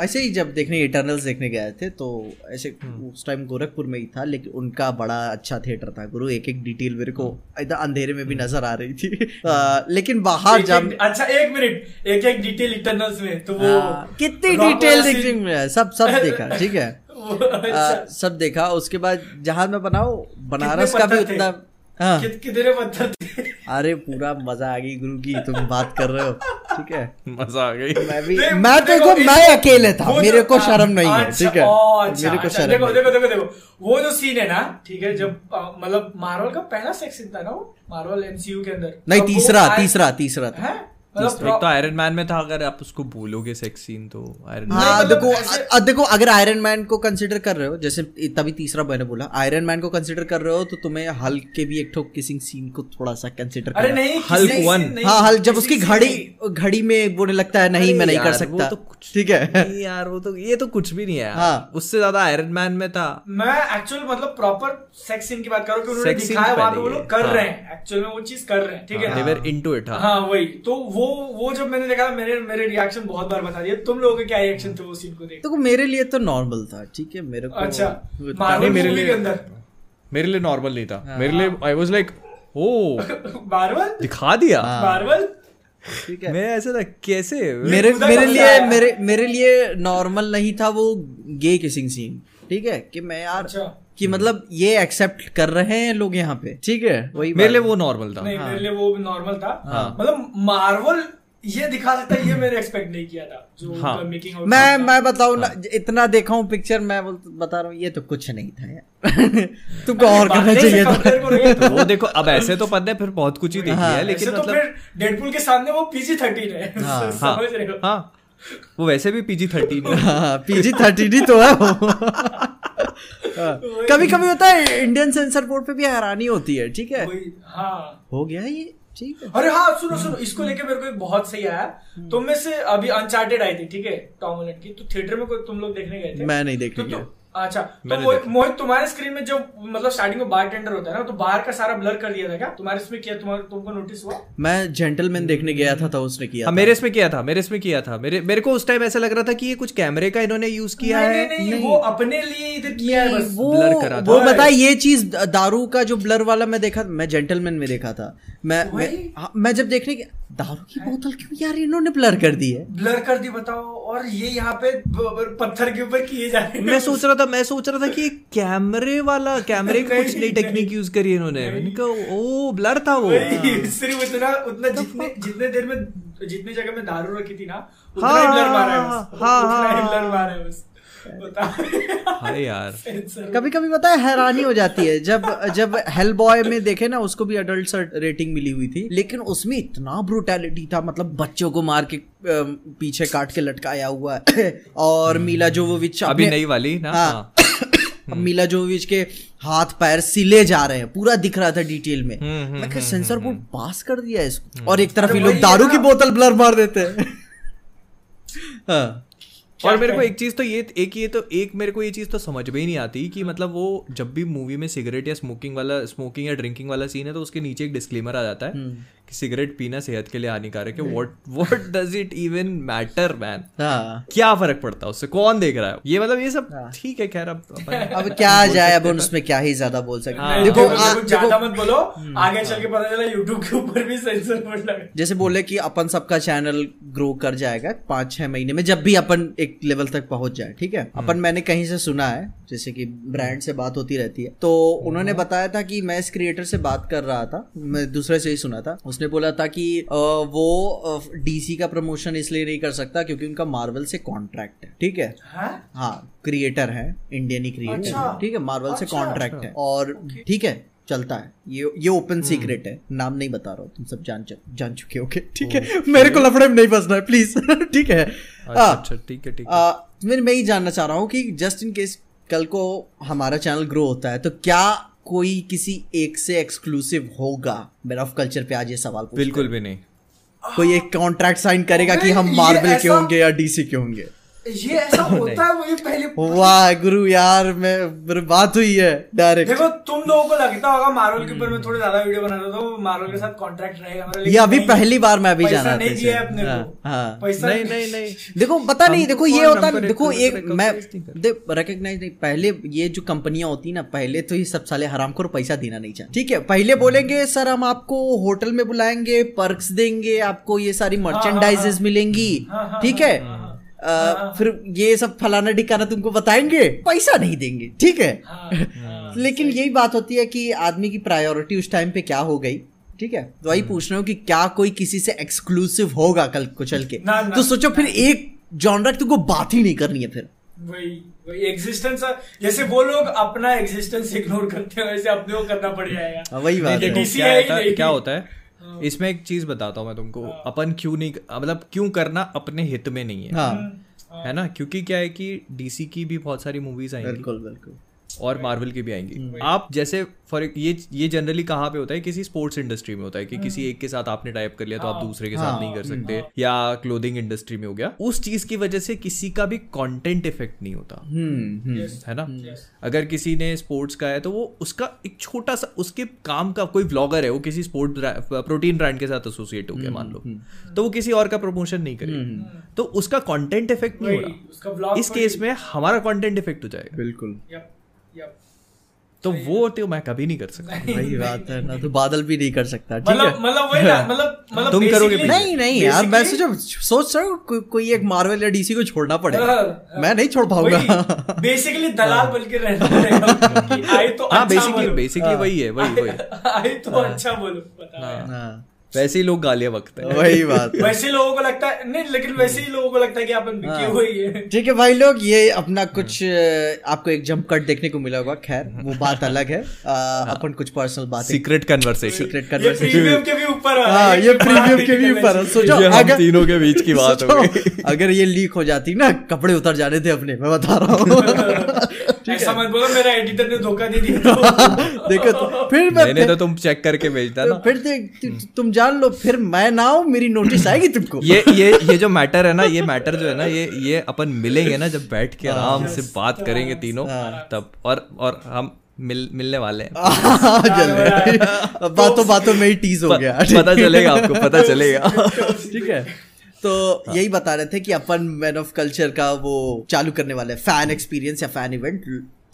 ऐसे ही जब देखने इटर्नल्स देखने गए थे तो ऐसे उस टाइम गोरखपुर में ही था लेकिन उनका बड़ा अच्छा थिएटर था गुरु। एक एक डिटेल मेरे को इधर अंधेरे में भी नज़र आ रही थी। अ, लेकिन बाहर जब एक- अच्छा एक मिनट एक एक डिटेल इटर्नल्स में तो वो हाँ, कितनी डिटेल देखने में सब सब देखा ठीक है। अ, अच्छा। सब देखा। उसके बाद जहाज़ में बनाओ बनारस का भी उतना हाँ। कितने पत्थर थे? अरे पूरा मज़ा आ गई गुरु की तुम बात कर रहे हो। ठीक है? मज़ा आ गई। मैं भी देख- मैं तो देखो, मैं अकेले था मेरे को शर्म नहीं है अच्छा, ठीक है? अच्छा, मेरे को अच्छा, शर्म देखो देखो देखो देखो वो जो सीन है ना ठीक है जब मतलब मार्वल का पहला सेक्शन था ना वो मार्वल एमसीयू के अंदर। नहीं तीसरा तीसरा तीसरा था। हैं? तो आयरन मैन में था अगर आप उसको भूलोगे सेक्स सीन तो आयरन हाँ मतलब देखो ऐसे- देखो अगर आयरन मैन को कंसिडर कर रहे हो जैसे तभी तीसरा मैंने बोला आयरन मैन को कंसिडर कर रहे हो तो तुम्हें हल्क के भी एक ठो किसिंग सीन को थोड़ा सा कंसिडर नहीं हल्क नहीं, हाँ हल जब उसकी घड़ी घड़ी में बोने लगता है नहीं मैं नहीं कर सकता। तो कुछ ठीक है। यार वो तो ये तो कुछ भी नहीं है हाँ। उससे ज़्यादा आयरन मैन में था। मैं एक्चुअल मतलब प्रॉपर सेक्स सीन की बात करूँ कि उन्होंने दिखाया वहाँ पे वो लोग कर हाँ। रहे हैं। एक्चुअल में वो चीज़ कर रहे हैं ठीक है? दे वर इनटू इट हाँ वही। तो वो वो जब मैंने देखा मेरे मेरे रिएक्शन बहुत बार बता दिए तुम लोगों के क्या रिएक्शन थे वो सीन को देख? तो मेरे लिए तो नॉर्मल था ठीक है? मेरे को अच्छा मार्वल मेरे लिए- अंदर। मेरे लिए नॉर्मल नहीं था। मेरे लिए I was like oh Marvel दिखा दिया। हाँ। मार्वल ठीक है। मैं ऐसे था कैसे? मेरे मेरे लिए मेरे मेरे लिए नॉर्मल नहीं था वो गे किसिंग सीन ठीक है? कि मैं यार अच्छा। कि मतलब ये एक्सेप्ट कर रहे हैं लोग यहाँ पे। ठीक है। वही मेरे लिए वो नॉर्मल था। नहीं मेरे लिए वो नॉर्मल था। हाँ। मतलब मार्वल ये दिखा सकता है ये मैंने एक्सपेक्ट नहीं किया था जो हाँ। मेकिंग मैं मैं बताऊँ ना इतना देखा हूँ पिक्चर मैं बोल- बता रहा हूँ ये तो कुछ नहीं था यार। तुमको और करना चाहिए था तो। वो देखो अब ऐसे तो पता है फिर बहुत कुछ ही देखी हाँ, है। लेकिन तो मतलब फिर डेडपुल के सामने वो पीजी थर्टीन है। हाँ, समझ रहे हो। हाँ। वो वैसे भी पीजी थर्टीन हाँ। पीजी थर्टीन ही तो है वो। कभी कभी होता है इंडियन सेंसर बोर्ड पे भी हैरानी होती है ठीक है? हाँ। हो गया ये ठीक है। अरे हाँ सुनो सुनो इसको लेके मेरे को एक बहुत सही आया। तुम में से अभी अनचार्टेड आई थी ठीक है टॉम की। तो थिएटर में कोई तुम लोग देखने गए थे? मैं नहीं देखने तो, गया। अच्छा तो मोहित तुम्हारे स्क्रीन में जो मतलब स्टार्टिंग में बार टेंडर होता है ना तो बाहर का सारा ब्लर कर दिया था क्या? तुम्हारे इसमें किया तुम्हारे तुमको नोटिस हुआ? मैं जेंटलमैन देखने गया था तो उसने किया हाँ मेरे इसमें किया था मेरे इसमें किया था। मेरे मेरे को उस टाइम ऐसा लग रहा था कि ये कुछ कैमरे का इन्होंने यूज़ किया है? नहीं, वो अपने लिए इधर किया है वो blur करा था। वो बता ये चीज़ दारू का जो ब्लर वाला मैं देखा मैं जेंटलमैन में देखा था। मैं। हाँ, मैं जब देखने गया दारू की बोतल क्यों यार इन्होंने ब्लर कर दी है? ब्लर कर दी बताओ। और ये यहाँ पे पत्थर के ऊपर किए जा रहे हैं। मैं सोच रहा था मैं सोच रहा था कि कैमरे वाला कैमरे का कुछ नई टेक्निक यूज़ करी इन्होंने। मैंने कहा ओ ब्लर था वो। सिर्फ़ उतना उतना जितने जितने देर में जितनी जगह में दारू रखी थी ना उतना हाँ, ही ब्लर मारा है हाँ, हाँ, उतना ही हाँ, ब्लर हाँ। मारा है बस। हाय यार। कभी कभी पता है हैरानी हो जाती है। जब जब हेल बॉय में देखे ना उसको भी अडल्ट रेटिंग मिली हुई थी। लेकिन उसमें इतना ब्रुटैलिटी था मतलब बच्चों को मार के पीछे काट के लटकाया हुआ है। और मीला जोवोविच अभी अपने- नई वाली ना? हाँ। हाँ। अब मिला जोविच के हाथ पैर सिले जा रहे हैं। पूरा दिख रहा था डिटेल में। हम्म, हम्म, मैं सेंसर बोर्ड पास कर दिया इसको। और एक तरफ़ ये लोग दारू की बोतल ब्लर मार देते हैं। हाँ। और मेरे को एक चीज़ तो ये एक ये तो एक मेरे को ये चीज़ तो समझ में ही नहीं आती कि मतलब वो जब भी मूवी में सिगरेट या स्मोकिंग वाला स्मोकिंग या ड्रिंकिंग वाला सीन है तो उसके नीचे एक डिस्क्लेमर आ जाता है कि सिगरेट पीना सेहत के लिए हानिकारक है। What what does it even matter man हाँ। क्या फ़र्क पड़ता है उससे? कौन देख रहा है? ये मतलब ये सब ठीक है खैर अब अब क्या जाए अब उसमें क्या ही ज़्यादा बोल सकते हाँ। हैं। देखो ज़्यादा मत बोलो। आगे चल के पता चला यूट्यूब के ऊपर भी सेंसर बोर्ड लगा। जैसे बोले कि अपन सबका चैनल ग्रो कर जाएगा पाँच छह महीने में जब भी अपन एक लेवल तक पहुँच जाए ठीक है? अपन मैंने कहीं से सुना है जैसे कि ब्रांड से बात होती रहती है। तो उन्होंने बताया था कि मैं इस क्रिएटर से बात कर रहा था मैं दूसरे से ही सुना था। उसने बोला था कि वो डीसी का प्रमोशन इसलिए नहीं कर सकता क्योंकि उनका मार्वल से कॉन्ट्रैक्ट है ठीक है? हाँ? हाँ क्रिएटर है इंडियन ही क्रिएटर अच्छा। ठीक है? मार्वल से अच्छा। कॉन्ट्रैक्ट है और ठीक है चलता है। ये ये ओपन सीक्रेट है। नाम नहीं बता रहा हूँ तुम सब जान जान चुके होगे ठीक है? मेरे को लफड़े में नहीं फंसना है प्लीज़ ठीक है? अच्छा अच्छा ठीक है ठीक है। मैं मैं ही जानना चाह रहा हूँ कि जस्ट इन केस कल को हमारा चैनल ग्रो होता है तो क्या कोई किसी एक से एक्सक्लूसिव होगा? मेरा ऑफ़ कल्चर पे आज ये सवाल बिल्कुल भी नहीं। कोई एक कॉन्ट्रैक्ट साइन करेगा कि हम मार्बल मार्वल के होंगे या डीसी के होंगे? ये ऐसा होता है मुझे पहले वाह गुरु यार मैं मेरी बात हुई है डायरेक्ट देखो तुम लोगों को लगता होगा मार्वल के ऊपर मैं थोड़े ज़्यादा वीडियो बना रहा हूँ मार्वल के साथ कॉन्ट्रैक्ट रहेगा मेरा, ये अभी पहली बार मैं अभी जाना नहीं था दिया अपने हाँ, को। हाँ। पैसा नहीं नहीं नहीं देखो पता नहीं देखो ये होता है देखो एक मैं। रिकग्नाइज नहीं पहले ये जो कंपनियाँ होती ना पहले तो ये सब साले हराम को पैसा देना नहीं चाहते। ठीक है पहले बोलेंगे सर हम आपको होटल में बुलाएँगे पर्क्स देंगे आपको ये सारी मर्चेंडाइजेस मिलेंगी। हाँ, हाँ, ठीक हाँ, है। फिर ये सब फलाना ढिकाना तुमको बताएँगे पैसा नहीं देंगे ठीक है? हाँ, हाँ, लेकिन यही बात होती है कि आदमी की प्रायोरिटी उस टाइम पे क्या हो गई ठीक है? तो वही पूछ रहे हूँ कि क्या कोई किसी से एक्सक्लूसिव होगा कल को चल के? ना, ना, तो सोचो फिर एक जॉनर तुमको बात ही नहीं करनी है फिर। वही वही एग्जिस्टेंस जैसे वो लोग अपना एग्जिस्टेंस इग्नोर करते हैं वैसे अपने को करना पड़ जाएगा। वही बात क्या होता है क्या होता है? इसमें एक चीज़ बताता हूँ मैं तुमको। अपन क्यों नहीं मतलब क्यों करना अपने हित में नहीं है? हाँ। है ना? क्योंकि क्या है कि डीसी की भी बहुत सारी मूवीज़ आई बिल्कुल बिल्कुल। और मार्वल की भी आएँगी। हम्म। आप जैसे फॉर ये ये जनरली कहाँ पे होता है? किसी स्पोर्ट्स इंडस्ट्री में होता है कि किसी एक के साथ आपने टाइप कर लिया तो आप दूसरे के साथ हम्म। हाँ, नहीं कर सकते। या क्लोथिंग इंडस्ट्री में हो गया। उस चीज़ की वजह से किसी का भी कंटेंट इफ़ेक्ट नहीं होता। हम्म हम्म। है ना? अगर किसी ने स्पोर्ट्स का है तो वो उसका एक छोटा सा उसके काम का कोई व्लॉगर है वो किसी स्पोर्ट प्रोटीन ब्रांड के साथ एसोसिएट हो गया मान लो। तो वो किसी और का प्रमोशन नहीं करेगा। तो उसका कंटेंट इफ़ेक्ट नहीं हो रहा इस केस में हमारा कंटेंट इफ़ेक्ट हो जाएगा। बिल्कुल। तो वो तो मैं कभी नहीं कर सकता। वही बात है ना तो बादल भी नहीं कर सकता ठीक है। मतलब मतलब वही ना मतलब मतलब तुम करोगे नहीं नहीं यार मैं basically- सोचा सोच रहा हूँ को, कोई एक मार्वल या डीसी को छोड़ना पड़ेगा हाँ, मैं नहीं छोड़ पाऊँगा। बेसिकली दलाल बन के रहना पड़ेगा। आई तो हाँ अच्छा बेसिकली बेसिकली वही है वही वही। आई तो अच्छा बोलो हाँ। वैसे ही लोग गालियाँ बकते हैं। वही बात है। वैसे लोगों को लगता है नहीं लेकिन वैसे ही लोगों को लगता है कि अपन हाँ। हुए ही है? ठीक है भाई लोग ये अपना कुछ आपको एक जंप कट देखने को मिला होगा। खैर वो बात अलग है। अ, अपन कुछ पर्सनल बात सीक्रेट कन्वर्सेशन सीक्रेट कन्वर्सेशन के भी ऊपर हाँ ये प्रीमियम के भी ऊपर सोचो अगर तीनों के बीच की बात हो अगर ये लीक हो जाती ना कपड़े उतर जाने थे अपने मैं बता रहा हूँ। ऐसा मत बोलो मेरा एडिटर ने धोखा दे दिया। तो। देखो तो फिर मैं मैंने तो तुम चेक करके भेजता ना। फिर देख तुम जान लो फिर मैं ना हूँ मेरी नोटिस आएगी तुमको। ये ये ये जो मैटर है ना ये मैटर जो है ना ये ये अपन मिलेंगे ना जब बैठ के आराम से बात करेंगे तीनों तब और और हम मिल मिलने वाले हैं। हाँ, बातों बातों में ही टीज हो गया। पता चलेगा आपको पता चलेगा। ठीक है। तो यही बता रहे थे कि अपन मैन ऑफ़ कल्चर का वो चालू करने वाले फ़ैन एक्सपीरियंस या fan event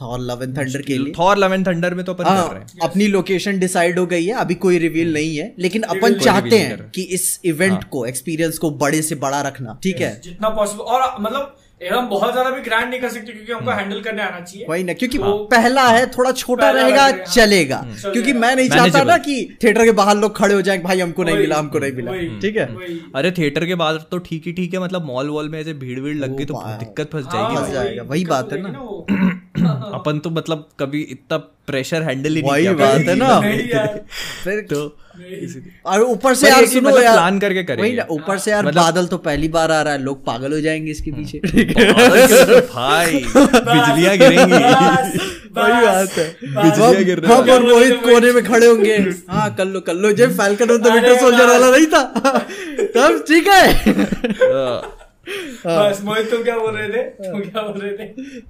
Thor Love and Thunder के लिए। थॉर लव एंड थंडर में तो अपन कर रहे हैं। हाँ अपनी लोकेशन डिसाइड हो गई है। अभी कोई रिवील नहीं है। लेकिन अपन चाहते हैं कि इस इवेंट को एक्सपीरियंस को बड़े से बड़ा रखना ठीक है? जितना पॉसिबल और मतलब एकदम बहुत ज़्यादा भी ग्रैंड नहीं कर सकते क्योंकि हमको हैंडल करने आना चाहिए। वही ना क्योंकि वो- पहला है थोड़ा छोटा रहेगा हाँ। चलेगा। चलेगा। क्योंकि मैं नहीं चाहता ना कि थिएटर के बाहर लोग खड़े हो जाएँ भाई हमको नहीं मिला हमको नहीं मिला। ठीक है? अरे थिएटर के बाहर तो ठीक ही ठीक है मतलब मॉल वॉल में ऐसे भीड़ भीड़ लग गई तो दिक्कत फंस हाँ, जाएगी फंस जाएगा, वही बात है ना। अपन तो मतलब कभी इतना प्रेशर हैंडल ही नहीं वही किया बात है ना। फिर तो और ऊपर से यार सुनो मतलब यार। plan करके करेंगे। वही ना ऊपर से यार मतलब- बादल तो पहली बार आ रहा है लोग पागल हो जाएँगे इसके हम्म। पीछे। भाई बिजलियाँ गिरेंगी। वही बात है। बिजलियाँ गिर रही हम और मोहित कोने में खड़े होंगे। हाँ कर लो कर लो जब Falcon of the Winter Soldier वाला नहीं था। तब ठीक है। हाँ। मोहित तुम क्या बोल रहे थे? तुम क्या बोल रहे थे?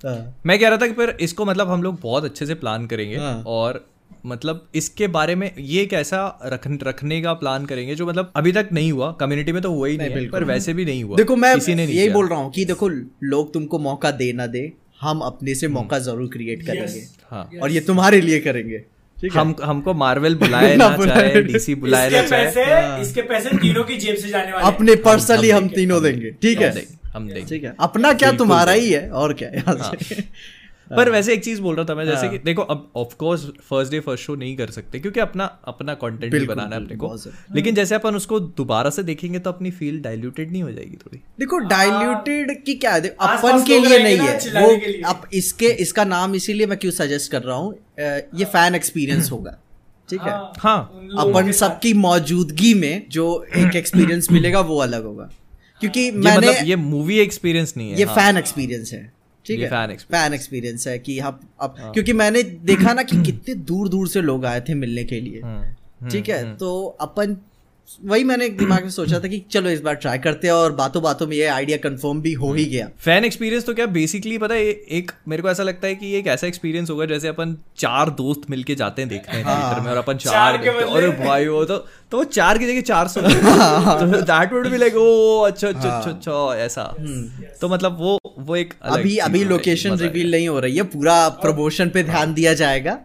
हाँ, मैं कह रहा था कि फिर इसको मतलब हम लोग बहुत अच्छे से प्लान करेंगे हाँ। और मतलब इसके बारे में ये एक ऐसा रख, रखने का प्लान करेंगे जो मतलब अभी तक नहीं हुआ कम्युनिटी में तो हुआ ही नहीं, है, पर वैसे भी नहीं हुआ। देखो मैं किसी ने नहीं यही बोल रहा हूँ कि देखो लोग तुमको मौका दे ना दे हम अपने से मौका ज़रूर क्रिएट करेंगे। हाँ। और ये तुम्हारे लिए करेंगे। है हम हमको मार्वल बुलाए ना बुलाए। चाहे डीसी बुलाए ना इसके चाहे। पैसे इसके पैसे तीनों की जेब से जाने वाले अपने पर्सनली हम देंगे, तीनों देंगे। ठीक है? हम देंगे ठीक है। अपना क्या तुम्हारा ही है और क्या यहाँ से पर वैसे एक चीज़ बोल रहा था मैं जैसे हाँ। कि देखो अब of course first day first show नहीं कर सकते क्योंकि अपना अपना कंटेंट भी बनाना है अपने को। लेकिन जैसे अपन उसको दोबारा से देखेंगे तो अपनी फील डाइल्यूटेड नहीं हो जाएगी थोड़ी। देखो डाइल्यूटेड की क्या है? अपन के लिए नहीं है। वो अब इसके इसका नाम इसीलिए मैं क्यों सजेस्ट कर रहा हूँ ये फ़ैन एक्सपीरियंस होगा। ठीक है? हाँ, हाँ। अपन सबकी मौजूदगी में जो एक एक्सपीरियंस मिलेगा वो अलग होगा। क्योंकि मैंने मतलब ये मूवी एक्सपीरियंस नहीं है ये हाँ। फ़ैन एक्सपीरियंस है। ठीक है फ़ैन। हाँ। फ़ैन एक्सपीरियंस है कि हम अब क्योंकि मैंने देखा ना कि कितने दूर दूर से लोग आए थे मिलने के लिए हम्म, ठीक है तो अपन वही मैंने दिमाग में सोचा था कि चलो इस बार ट्राई करते हैं और बातों बातों में ये आइडिया कंफर्म भी हो ही गया। फ़ैन एक्सपीरियंस तो क्या बेसिकली पता है एक मेरे को ऐसा लगता है कि ये एक ऐसा एक्सपीरियंस होगा जैसे अपन चार दोस्त मिलके जाते हैं देखने थिएटर में और अपन चार चार देखते हैं। अरे भाई वो तो तो चार की जगह चार सौ that would be like oh अच्छा अच्छा अच्छा अच्छा ऐसा। तो मतलब वो वो एक अभी अभी लोकेशन रिवील नहीं हो रही है पूरा प्रमोशन पे ध्यान दिया जाएगा।